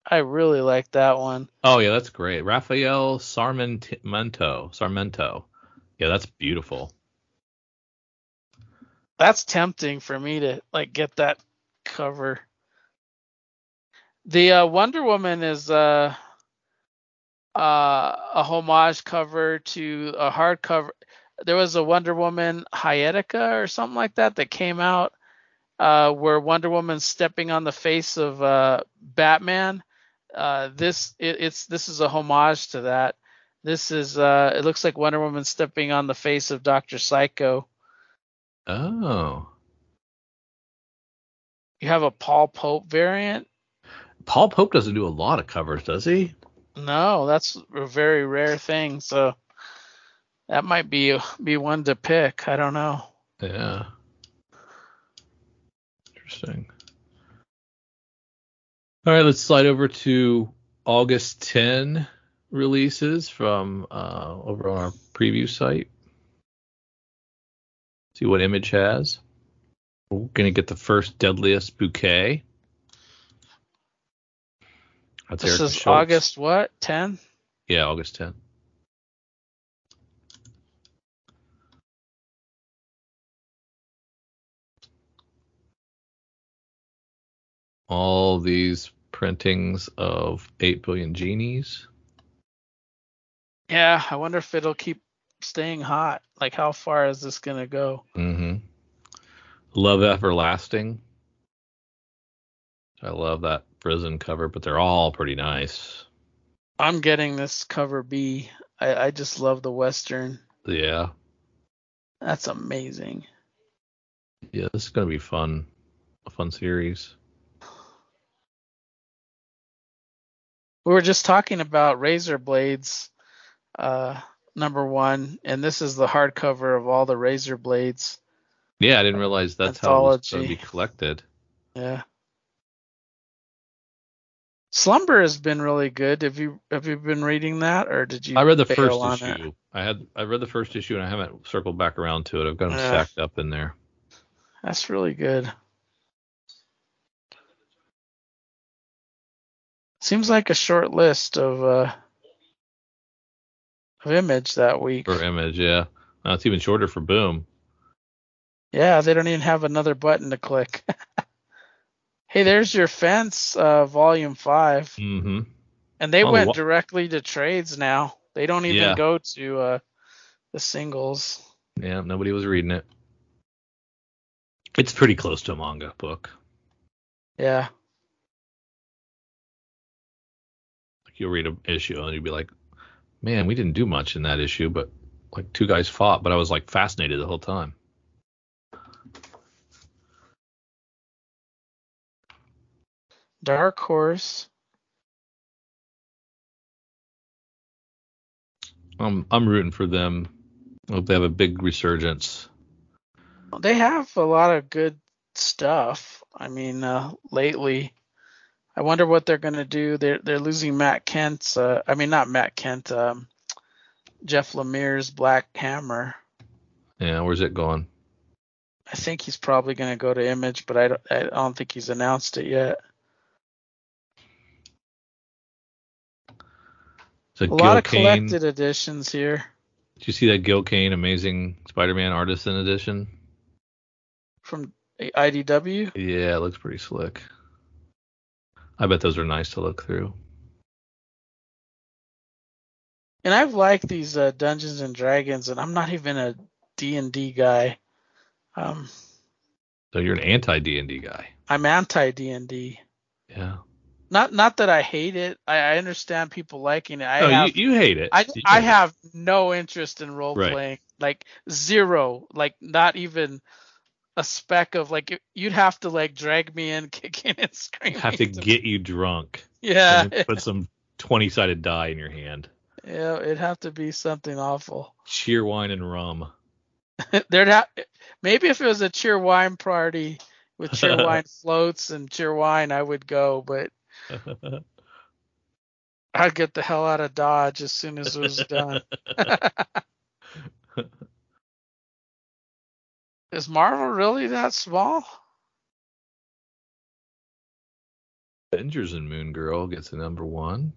I really like that one. Oh yeah, that's great. Rafael Sarmento. Sarmento. Yeah, that's beautiful. That's tempting for me to like get that cover. The uh, Wonder Woman is uh, uh, a homage cover to a hardcover. There was a Wonder Woman Hiketeia or something like that that came out uh, where Wonder Woman's stepping on the face of uh, Batman. Uh, this it, it's this is a homage to that. This is uh, it looks like Wonder Woman stepping on the face of Doctor Psycho. Oh. You have a Paul Pope variant. Paul Pope doesn't do a lot of covers, does he? No, that's a very rare thing. So that might be be one to pick. I don't know. Yeah. Interesting. All right, let's slide over to August 10 releases from uh, over on our preview site. See what Image has. We're gonna get the first Deadliest Bouquet. That's This Erica is Schultz. August what? 10? Yeah, August 10. All these printings of 8 billion genies. Yeah, I wonder if it'll keep staying hot. Like how far is this gonna go? Mm-hmm. Love Everlasting. I love that prison cover, but they're all pretty nice. I'm getting this cover B. I, I just love the western. Yeah. That's amazing. Yeah, this is gonna be fun. A fun series. We were just talking about Razor Blades, uh, number one, and this is the hardcover of all the Razor Blades. Yeah, I didn't realize that's how it was going to be collected. Yeah. Slumber has been really good. Have you have you been reading that, or did you? I read the first issue. it? I had I read the first issue and I haven't circled back around to it. I've got them Yeah. stacked up in there. That's really good. Seems like a short list of uh of image that week. For image, yeah. Uh, it's even shorter for Boom. Yeah, they don't even have another button to click. hey, there's your fence, uh, volume five, Mm-hmm. and they went directly to trades now. They don't even Yeah. go to uh the singles. Yeah, nobody was reading it. It's pretty close to a manga book. Yeah. You'll read an issue and you'll be like, man, we didn't do much in that issue, but like two guys fought, but I was like fascinated the whole time. Dark Horse. I'm I'm rooting for them. I hope they have a big resurgence. They have a lot of good stuff. I mean, uh, lately, I wonder what they're gonna do. They're they're losing Matt Kindt. Uh, I mean not Matt Kindt. Um, Jeff Lemire's Black Hammer. Yeah, where's it going? I think he's probably gonna go to Image, but I don't I don't think he's announced it yet. So A Gil lot of Kane. collected editions here Did you see that Gil Kane Amazing Spider-Man Artisan Edition? from IDW. Yeah, it looks pretty slick. I bet those are nice to look through. And I've liked these uh, Dungeons and Dragons, and I'm not even a D and D guy. Um, So you're an anti D and D guy. I'm anti D and D. Yeah. Not not that I hate it. I, I understand people liking it. I no, have you, you hate it. I You I hate it. have no interest in role Right. playing. Like zero. Like not even a speck of like you'd have to like drag me in kicking and screaming. have to get you drunk. Yeah. put some 20 sided die in your hand. Yeah, it'd have to be something awful. Cheerwine and rum. There'd have maybe if it was a Cheerwine party with cheer wine floats and Cheerwine, I would go, but I'd get the hell out of Dodge as soon as it was done. Is Marvel really that small? Avengers and Moon Girl gets a number one.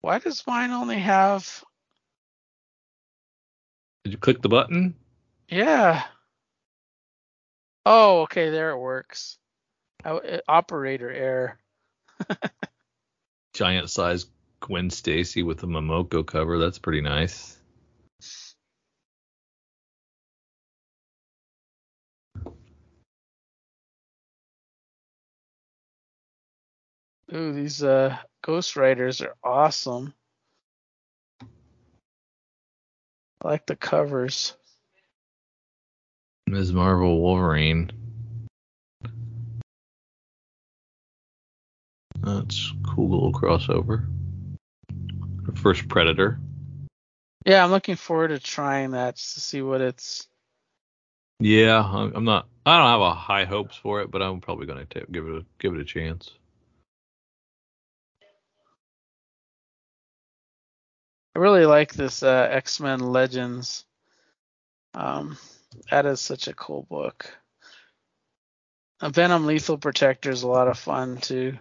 Why does mine only have? Did you click the button? Yeah. Oh, okay, there it works. I, uh, operator error. Giant size Gwen Stacy with the Momoko cover. That's pretty nice. Ooh, these uh Ghost Riders are awesome. I like the covers. Ms. Marvel Wolverine. That's cool little crossover. First Predator. Yeah, I'm looking forward to trying that just to see what it's. Yeah, I'm not. I don't have a high hopes for it, but I'm probably gonna give it a give it a chance. I really like this uh, X Men Legends. Um, that is such a cool book. Uh, Venom Lethal Protector is a lot of fun too.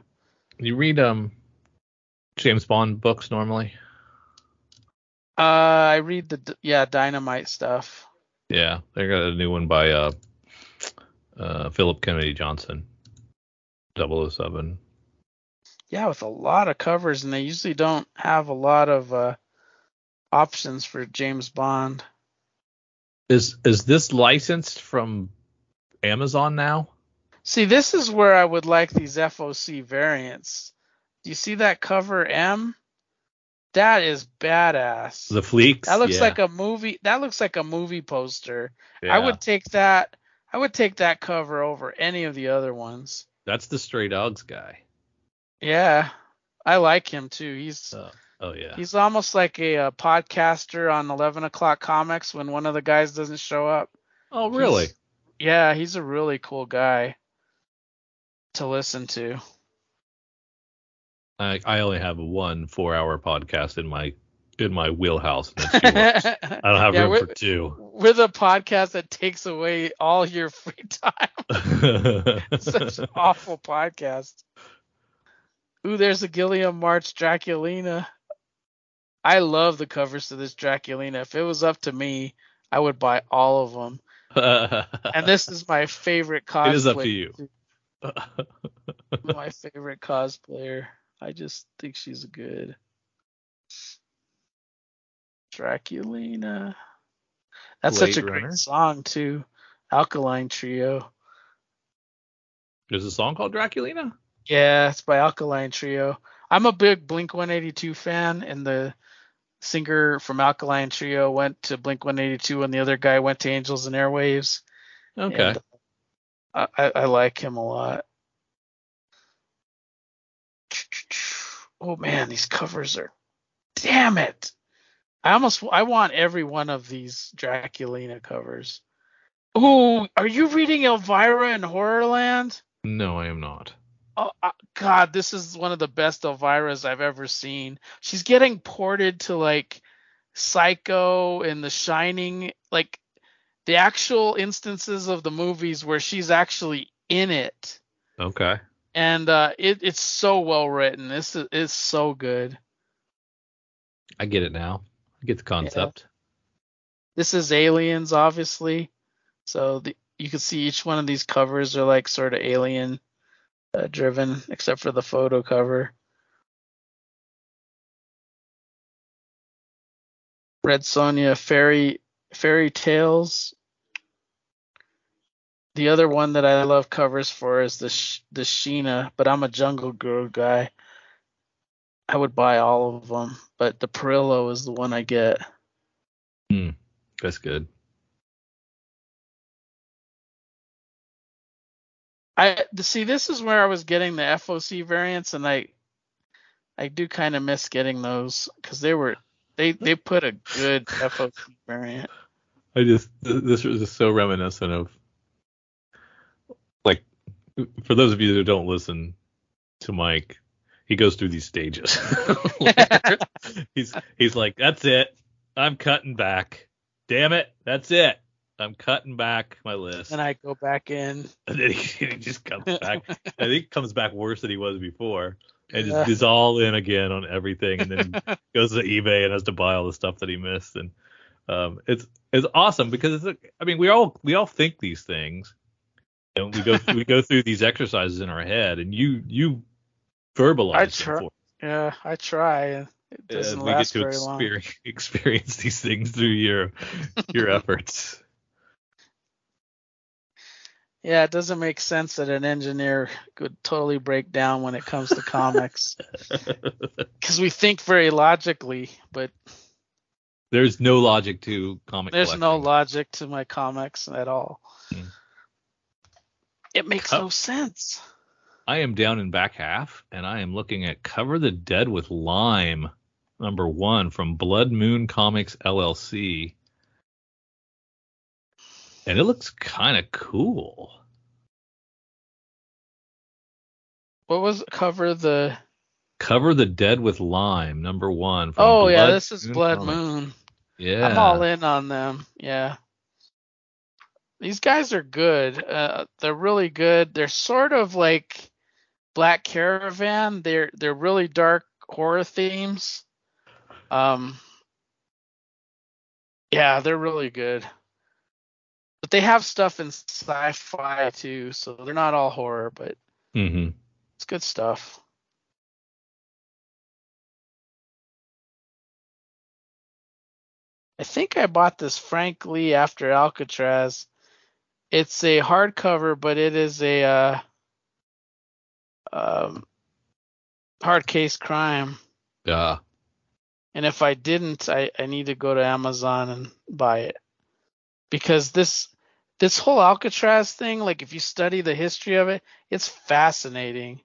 You read um James Bond books normally? Uh, I read the yeah Dynamite stuff. Yeah, they got a new one by uh uh Philip Kennedy Johnson. 007. Yeah, with a lot of covers, and they usually don't have a lot of uh, options for James Bond. Is is this licensed from Amazon now? See, this is where I would like these FOC variants. Do you see that cover M? That is badass. The Fleecs? that looks Yeah, like a movie. That looks like a movie poster. Yeah. I would take that. I would take that cover over any of the other ones. That's the Stray Dogs guy. Yeah, I like him too. He's Oh, oh yeah. he's almost like a, uh podcaster on 11 o'clock comics when one of the guys doesn't show up. oh really? He's- Yeah, he's a really cool guy to listen to. I I only have one four hour podcast in my in my wheelhouse. And that's yours. I don't have Yeah, room for two. With a podcast that takes away all your free time. Such an awful podcast. Ooh, there's a Guillem March Draculina. I love the covers to this Draculina. If it was up to me, I would buy all of them. And this is my favorite cosplay. It is up to you. my favorite cosplayer. I just think she's good. Draculina. That's such a Blade great song too. Alkaline Trio. There's a song called Draculina. Yeah, it's by Alkaline Trio. I'm a big Blink 182 fan, and the singer from Alkaline Trio went to Blink 182, and the other guy went to Angels and Airwaves. Okay. And I, I, I like him a lot. Oh man, these covers are. Damn it! I almost I want every one of these Draculina covers. Oh, are you reading Elvira in Horrorland? no, I am not. Oh uh, God, this is one of the best Elvira's I've ever seen. She's getting ported to like Psycho and The Shining, like the actual instances of the movies where she's actually in it. Okay. And uh, it, it's so well written. This is it's so good. I get it now. I get the concept. This is Aliens, obviously. So the, you can see each one of these covers are like sort of alien uh, driven, except for the photo cover. Red Sonja Fairy Fairy Tales. The other one that I love covers for is the Sh- the Sheena, but I'm a Jungle Girl guy. I would buy all of them, but the Parrillo is the one I get. Hmm. That's good. I see. This is where I was getting the FOC variants, and I, I do kind of miss getting those because they were they they put a good FOC variant. I just this was just so reminiscent of like for those of you that don't listen to Mike, he goes through these stages. he's he's like, that's it. I'm cutting back. Damn it, that's it. I'm cutting back my list. And I go back in. And then he, he just comes back. I think he comes back worse than he was before. And just is all in again on everything and then goes to eBay and has to buy all the stuff that he missed. And um, it's it's awesome because it's I mean we all we all think these things. And we go we go through these exercises in our head and you you verbalize I them try. for Yeah, I try. It doesn't and we get to very long. experience, experience these things through your your efforts. Yeah, it doesn't make sense that an engineer could totally break down when it comes to comics because we think very logically, but There's no logic to comic. there's no logic to my comics at all. Hmm. It makes Oh. no sense. I am down in back half, and I am looking at Cover the Dead with Lime, number one from Blood Moon Comics LLC. And it looks kind of cool. What was cover the? Cover the Dead with Lime, number one. From Oh yeah, this is Blood Comics. Moon. Yeah. I'm all in on them. Yeah. These guys are good. Uh, they're really good. They're sort of like Black Caravan. They're they're really dark horror themes. Um. Yeah, they're really good. But they have stuff in sci-fi too, so they're not all horror, but hmm it's good stuff. I think I bought this Frank Lee after Alcatraz. It's a hardcover, but it is a uh, um, hard case crime. Yeah. And if I didn't, I, I need to go to Amazon and buy it because this this whole Alcatraz thing, like if you study the history of it, it's fascinating.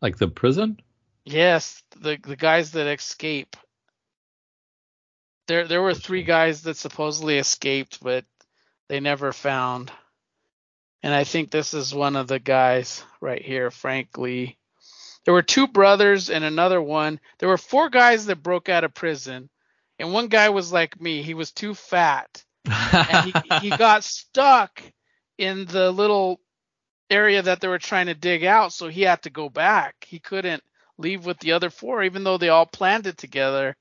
Like the prison? Yes, the the guys that escape. There there were three guys that supposedly escaped, but they never found. And I think this is one of the guys right here, frankly. There were two brothers and another one. There were four guys that broke out of prison, and one guy was like me. He was too fat, and he, he got stuck in the little area that they were trying to dig out, so he had to go back. He couldn't leave with the other four, even though they all planned it together.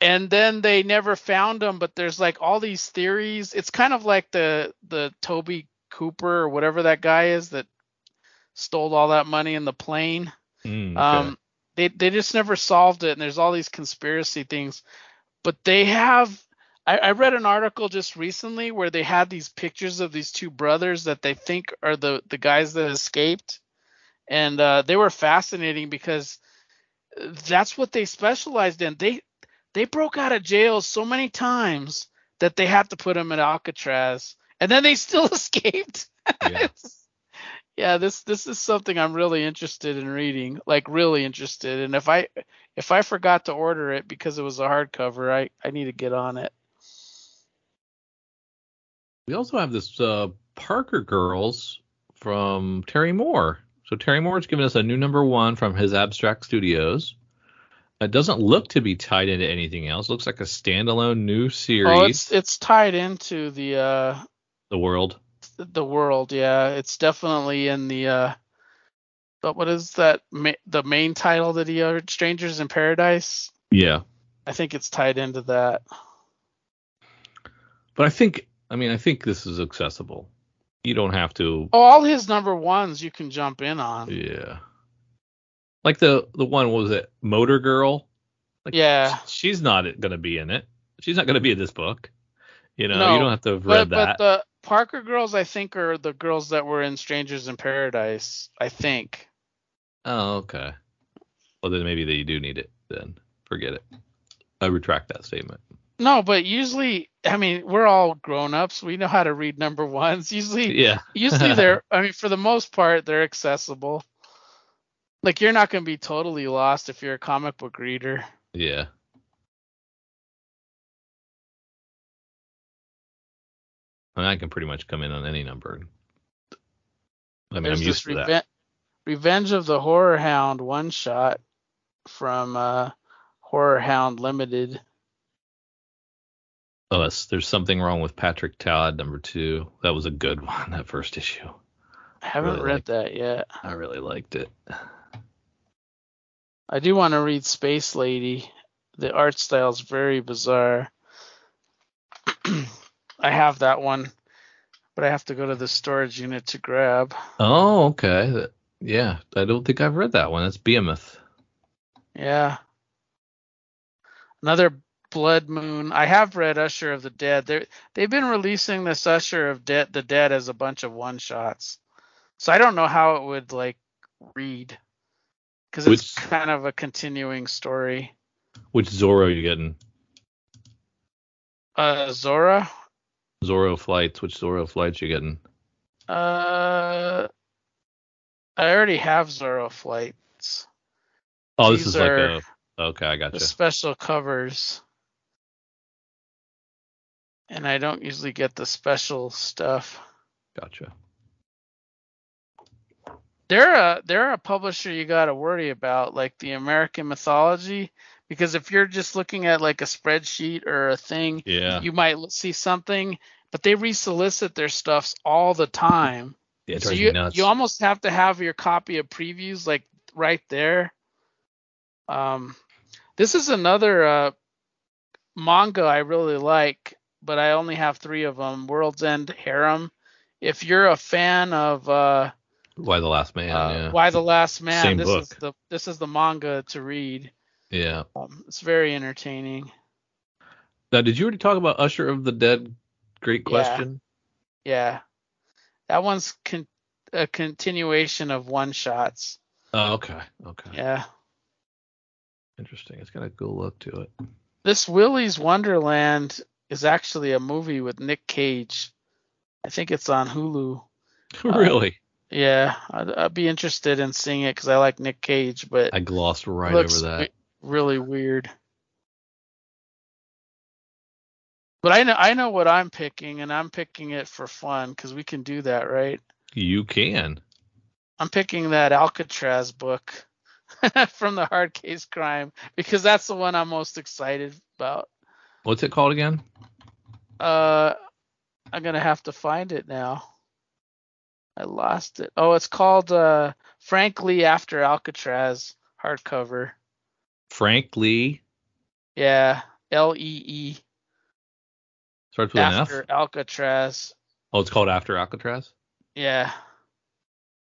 And then they never found him, but there's like all these theories. It's kind of like the the Toby Cooper or whatever that guy is that stole all that money in the plane. Mm, okay. Um, they they just never solved it, and there's all these conspiracy things. But they have. I, I read an article just recently where they had these pictures of these two brothers that they think are the the guys that escaped, and uh, they were fascinating because that's what they specialized in. They they broke out of jail so many times that they had to put them in Alcatraz, and then they still escaped. yeah. yeah this this is something i'm really interested in reading like really interested and if i if i forgot to order it because it was a hardcover i i need to get on it We also have this uh, Parker Girls from Terry Moore. So Terry Moore's given us a new number one from his Abstract Studios. It doesn't look to be tied into anything else. It looks like a standalone new series. Oh, it's it's tied into the uh the world. the world. Yeah, it's definitely in the uh. But what is that? Ma- the main title that he uttered, "Strangers in Paradise." Yeah. I think it's tied into that. But I think I mean I think this is accessible. You don't have to Oh, all his number ones you can jump in on. Yeah. Like the the one what was it Motor Girl? Like, Yeah. She's not gonna be in it. She's not gonna be in this book. You know, No, you don't have to have read but that. But the Parker girls, I think, are the girls that were in Strangers in Paradise. I think. Oh, okay. Well then maybe they do need it then. Forget it. I retract that statement. No, but usually, I mean, we're all grown ups. We know how to read number ones. Usually, Yeah. usually they're. I mean, for the most part, they're accessible. Like you're not going to be totally lost if you're a comic book reader. Yeah. And I can pretty much come in on any number. I mean, There's I'm this used to that. Revenge of the Horror Hound one shot from uh, Horror Hound Limited. Oh, there's something wrong with Patrick Todd number two. That was a good one, that first issue. I haven't Really read that yet. I really liked it. I do want to read Space Lady. The art style is very bizarre. I have that one, but I have to go to the storage unit to grab. Oh, okay. Yeah, I don't think I've read that one. That's Behemoth. Yeah. Another Blood Moon. I have read Usher of the Dead. They they've been releasing this Usher of Dead the Dead as a bunch of one shots. So I don't know how it would like read because it's Which- kind of a continuing story. Which Zorro you getting? Uh, Zora. Zorro flights. Which Zorro flights you getting? Uh, I already have Zorro flights. Oh, this These is like a. Okay, I got gotcha. special covers. And I don't usually get the special stuff. Gotcha. They're a they're a publisher you got to worry about, like the American Mythology, because if you're just looking at like a spreadsheet or a thing, Yeah. you might see something, but they resolicit their stuffs all the time. yeah, so you nuts. you almost have to have your copy of previews like right there. Um, this is another uh, manga I really like, but I only have three of them. World's End Harem. If you're a fan of uh, Y: The Last Man? uh, yeah. Y: The Last Man, Same this book. is the this is the manga to read. Yeah. Um, it's very entertaining. Now, did you already talk about Usher of the Dead? Great question. Yeah, that one's con- a continuation of one shots. Oh, okay. Okay. Yeah. Interesting. It's got a good look to it. This Willy's Wonderland is actually a movie with Nick Cage. I think it's on Hulu. Uh, really? Yeah, I'd, I'd be interested in seeing it because I like Nick Cage, but I glossed right over that. we- really weird. But I know I know what I'm picking, and I'm picking it for fun because we can do that, right? You can. I'm picking that Alcatraz book from the Hard Case Crime because that's the one I'm most excited about. What's it called again? Uh, I'm gonna have to find it now. I lost it. Oh, it's called uh, Frankly After Alcatraz hardcover. Frank Lee. Yeah, L E E Starts with after an F. Alcatraz. Oh, it's called After Alcatraz. Yeah,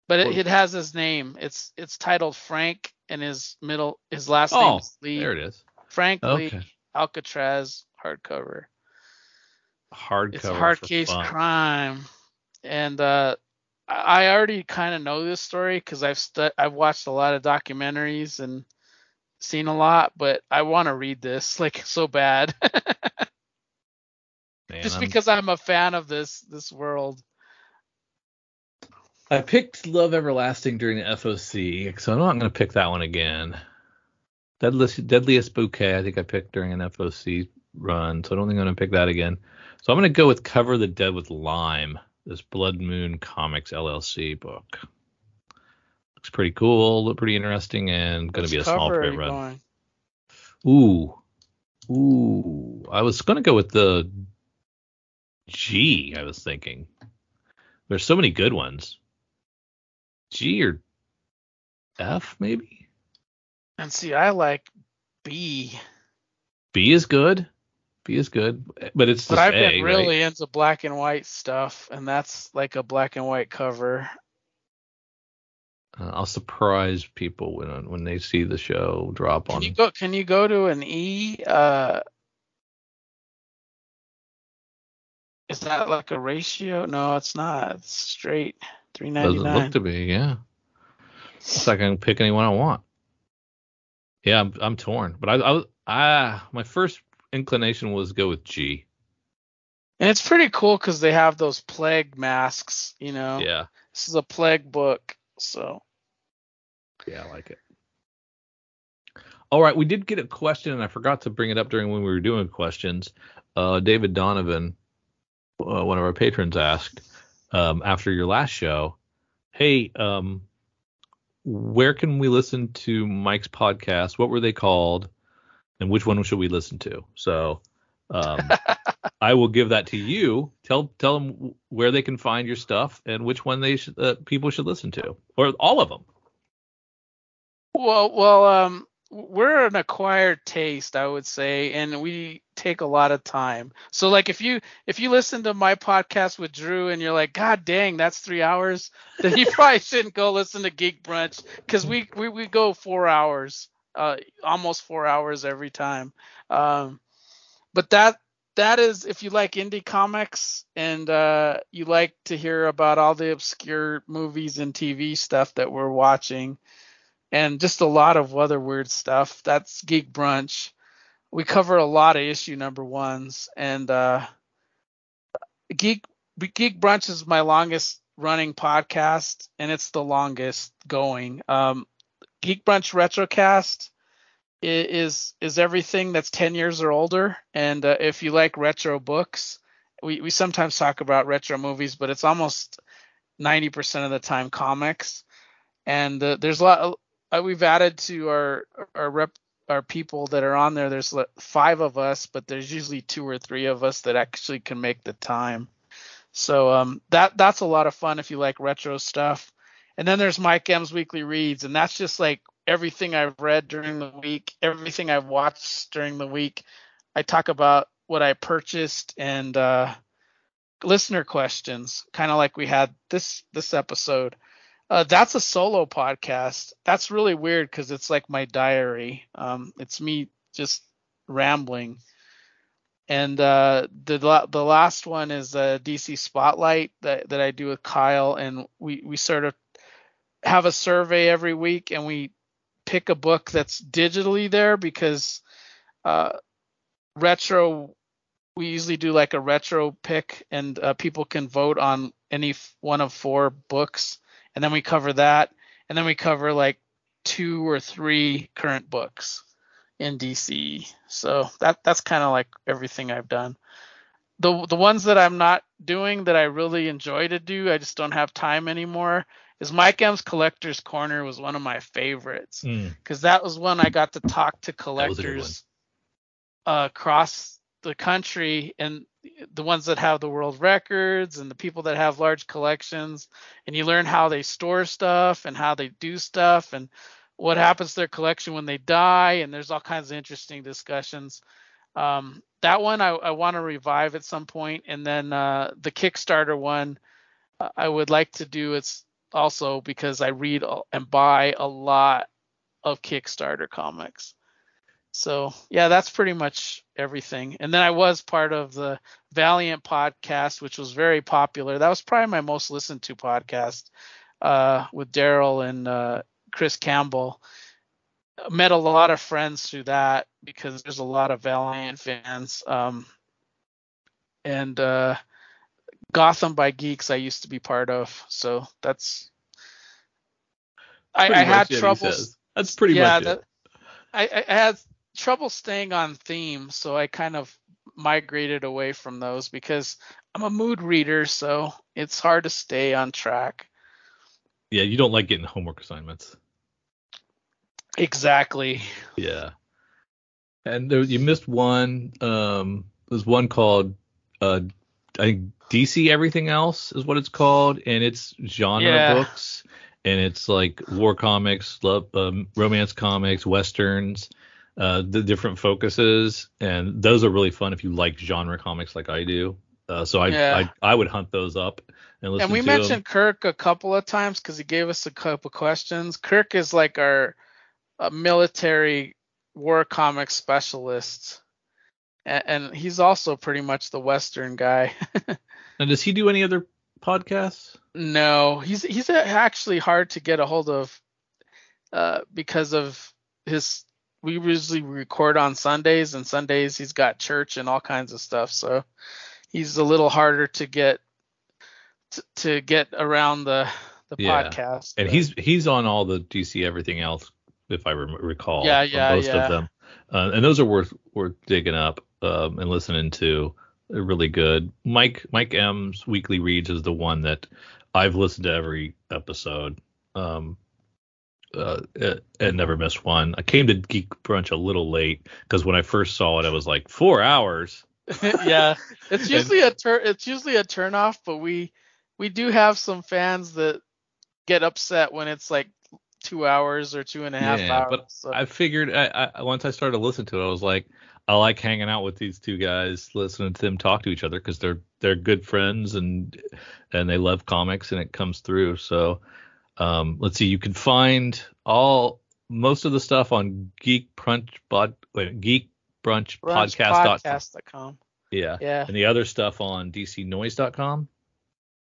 but it, it has his name. It's it's titled Frank, and his middle his last name Oh, is Lee. there it is. Frank Lee Okay. Alcatraz hardcover. Hardcover. It's hard case fun. crime, and uh, I I already kind of know this story because I've stu- I've watched a lot of documentaries and seen a lot, but I want to read this like so bad, Man, just I'm- because I'm a fan of this this world. I picked Love Everlasting during the FOC, so I'm not going to pick that one again. Deadliest, Deadliest Bouquet, I think I picked during an FOC run, so I don't think I'm going to pick that again. So I'm going to go with Cover the Dead with Lime this Blood Moon Comics LLC book. Looks pretty cool, look pretty interesting, and going to be a small print run. Going? Ooh, ooh. I was going to go with the G. I was thinking. There's so many good ones. G or F maybe. And see, I like B. B is good. B is good, but it's but I've a, been really right? into black and white stuff, and that's like a black and white cover. Uh, I'll surprise people when when they see the show drop can on. You go, can you go to an E? Uh, is that like a ratio? No, it's not. It's straight. Three ninety nine. Doesn't look to be. Yeah. It's like I can pick anyone I want. Yeah, I'm I'm torn, but I I was ah my first inclination was go with G. And it's pretty cool because they have those plague masks, you know. Yeah. This is a plague book, so. Yeah, I like it. All right, we did get a question, and I forgot to bring it up during when we were doing questions. Uh, David Donovan, uh, one of our patrons, asked um, after your last show, "Hey, um, where can we listen to Mike's podcast? What were they called, and which one should we listen to?" So um, I will give that to you. Tell tell them where they can find your stuff and which one they should, uh, people should listen to, or all of them. Well, well, um, we're an acquired taste, I would say, and we take a lot of time. So, like, if you if you listen to my podcast with Drew and you're like, God dang, that's three hours, then you probably shouldn't go listen to Geek Brunch because we, we we go four hours, uh, almost four hours every time. Um, but that that is if you like indie comics and uh, you like to hear about all the obscure movies and TV stuff that we're watching, and just a lot of other weird stuff. That's Geek Brunch. We cover a lot of issue number ones, and uh, Geek Geek Brunch is my longest running podcast, and it's the longest going. Um, Geek Brunch Retrocast is is everything that's 10 years or older and uh, if you like retro books we, we sometimes talk about retro movies but it's almost 90% of the time comics and uh, there's a lot uh, we've added to our our rep our people that are on there there's five of us but there's usually two or three of us that actually can make the time so um, that that's a lot of fun if you like retro stuff and then there's mike m's weekly reads and that's just like everything I've read during the week, everything I've watched during the week. I talk about what I purchased and uh, listener questions, kind of like we had this this episode. Uh, that's a solo podcast. That's really weird because it's like my diary. Um, it's me just rambling. And uh, the the last one is a DC Spotlight that, that I do with Kyle, and we we sort of have a survey every week, and we pick a book that's digitally there because uh, retro we usually do like a retro pick and uh, people can vote on any f- one of four books and then we cover that and then we cover like two or three current books in DC. So that that's kind of like everything I've done. The the ones that I'm not doing that I really enjoy to do, I just don't have time anymore is Mike M's Collector's Corner was one of my favorites because mm. that was when I got to talk to collectors uh, across the country and the ones that have the world records and the people that have large collections and you learn how they store stuff and how they do stuff and what happens to their collection when they die and there's all kinds of interesting discussions um, that one I, I want to revive at some point and then uh, the kickstarter one uh, i would like to do it's also because I read and buy a lot of Kickstarter comics. So yeah, that's pretty much everything. And then I was part of the Valiant podcast, which was very popular. That was probably my most listened to podcast uh, with Daryl and uh, Chris Campbell. Met a lot of friends through that because there's a lot of Valiant fans. Um, and uh, Gotham by Geeks I used to be part of. So that's I, I had trouble. That's pretty yeah, much it. I, I had trouble staying on theme, so I kind of migrated away from those because I'm a mood reader, so it's hard to stay on track. Yeah, you don't like getting homework assignments. Exactly. Yeah. And there, you missed one. Um, there's one called uh, I think DC Everything Else is what it's called, and it's genre Yeah. books, and it's like war comics, love, um, romance comics, westerns, uh, the different focuses, and those are really fun if you like genre comics like I do. Uh, so I, Yeah. I I would hunt those up and listen And we mentioned them. Kirk a couple of times because he gave us a couple questions. Kirk is like our uh, military war comic specialist, and, and he's also pretty much the Western guy. And does he do any other podcasts? no, he's he's actually hard to get a hold of uh, because of his. We usually record on Sundays, and Sundays he's got church and all kinds of stuff, so he's a little harder to get to, to get around the the Yeah. podcast. and but- he's he's on all the DC everything else if I rem- recall. Yeah, yeah, most yeah. of them, uh, and those are worth worth digging up um, and listening to. They're really good. Mike Mike M's weekly reads is the one that I've listened to every episode. Um, uh, and- and never missed one. I came to Geek Brunch a little late because when I first saw it, I was like four hours. yeah, it's And- usually a tur- it's usually a turnoff, but we we do have some fans that get upset when it's like two hours or two and a half Yeah, hours. but so- I figured I, I once I started to listen to it, I was like, I like hanging out with these two guys, listening to them talk to each other because they're they're good friends and and they love comics and it comes through. So um, let's see, you can find all most of the stuff on Geek Brunch pod, wait, Geek Brunch Brunch podcast. podcast.com. Yeah, Yeah. and the other stuff on DCNoise.com.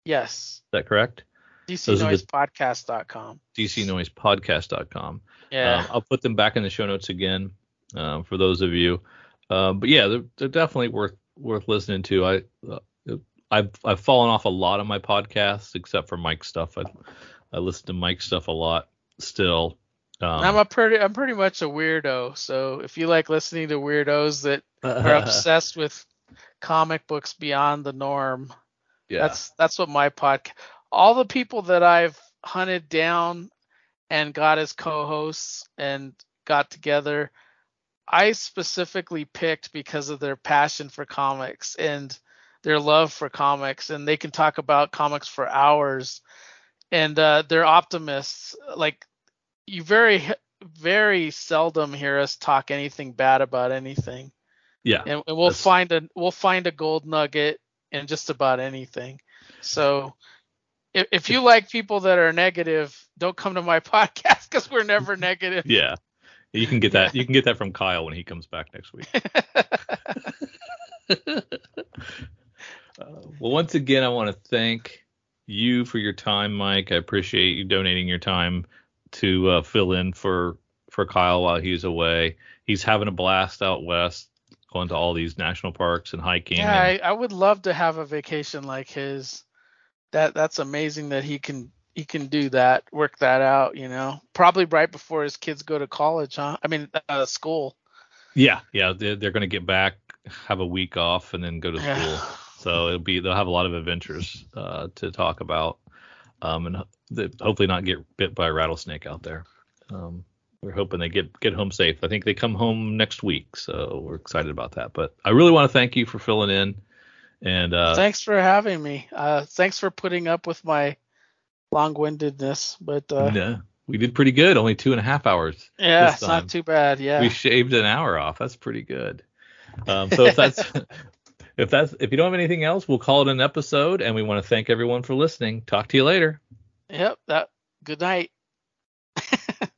Yes. Is that correct? Those are the- DCNoisepodcast.com. DCNoisepodcast.com. Yeah. Um, I'll put them back in the show notes again um, for those of you. Uh, but yeah, they're, they're definitely worth worth listening to. I uh, I've I've fallen off a lot of my podcasts except for Mike's stuff. I I listen to Mike's stuff a lot still. Um, I'm a pretty I'm pretty much a weirdo. So if you like listening to weirdos that are obsessed with comic books beyond the norm, yeah, That's that's what my podcast. All the people that I've hunted down and got as co-hosts and got together, I specifically picked because of their passion for comics and their love for comics, and they can talk about comics for hours. And uh, they're optimists. Like you very very seldom hear us talk anything bad about anything yeah. and, and we'll That's- find a we'll find a gold nugget in just about anything. So if, if you like people that are negative, don't come to my podcast because we're never negative. Yeah. You can get that. You can get that from Kyle when he comes back next week. Uh, well, once again, I want to thank you for your time, Mike. I appreciate you donating your time to uh, fill in for for Kyle while he's away. He's having a blast out west, going to all these national parks and hiking. yeah, and- I, I would love to have a vacation like his. That that's amazing that he can he can do that, work that out. You know, probably right before his kids go to college, huh? I mean, uh, school. yeah, yeah, they're, they're going to get back, have a week off, and then go to school. Yeah. So it'll be they'll have a lot of adventures uh, to talk about, um, and ho- hopefully not get bit by a rattlesnake out there. Um, we're hoping they get get home safe. I think they come home next week, so we're excited about that. But I really want to thank you for filling in, and uh, thanks for having me. Uh, thanks for putting up with my long-windedness, but uh, no, we did pretty good. Only two and a half hours. Yeah, it's not too bad. Yeah. We shaved an hour off. That's pretty good. Um, so if that's if that's if you don't have anything else, we'll call it an episode. And we want to thank everyone for listening. Talk to you later. Yep. That. Good night.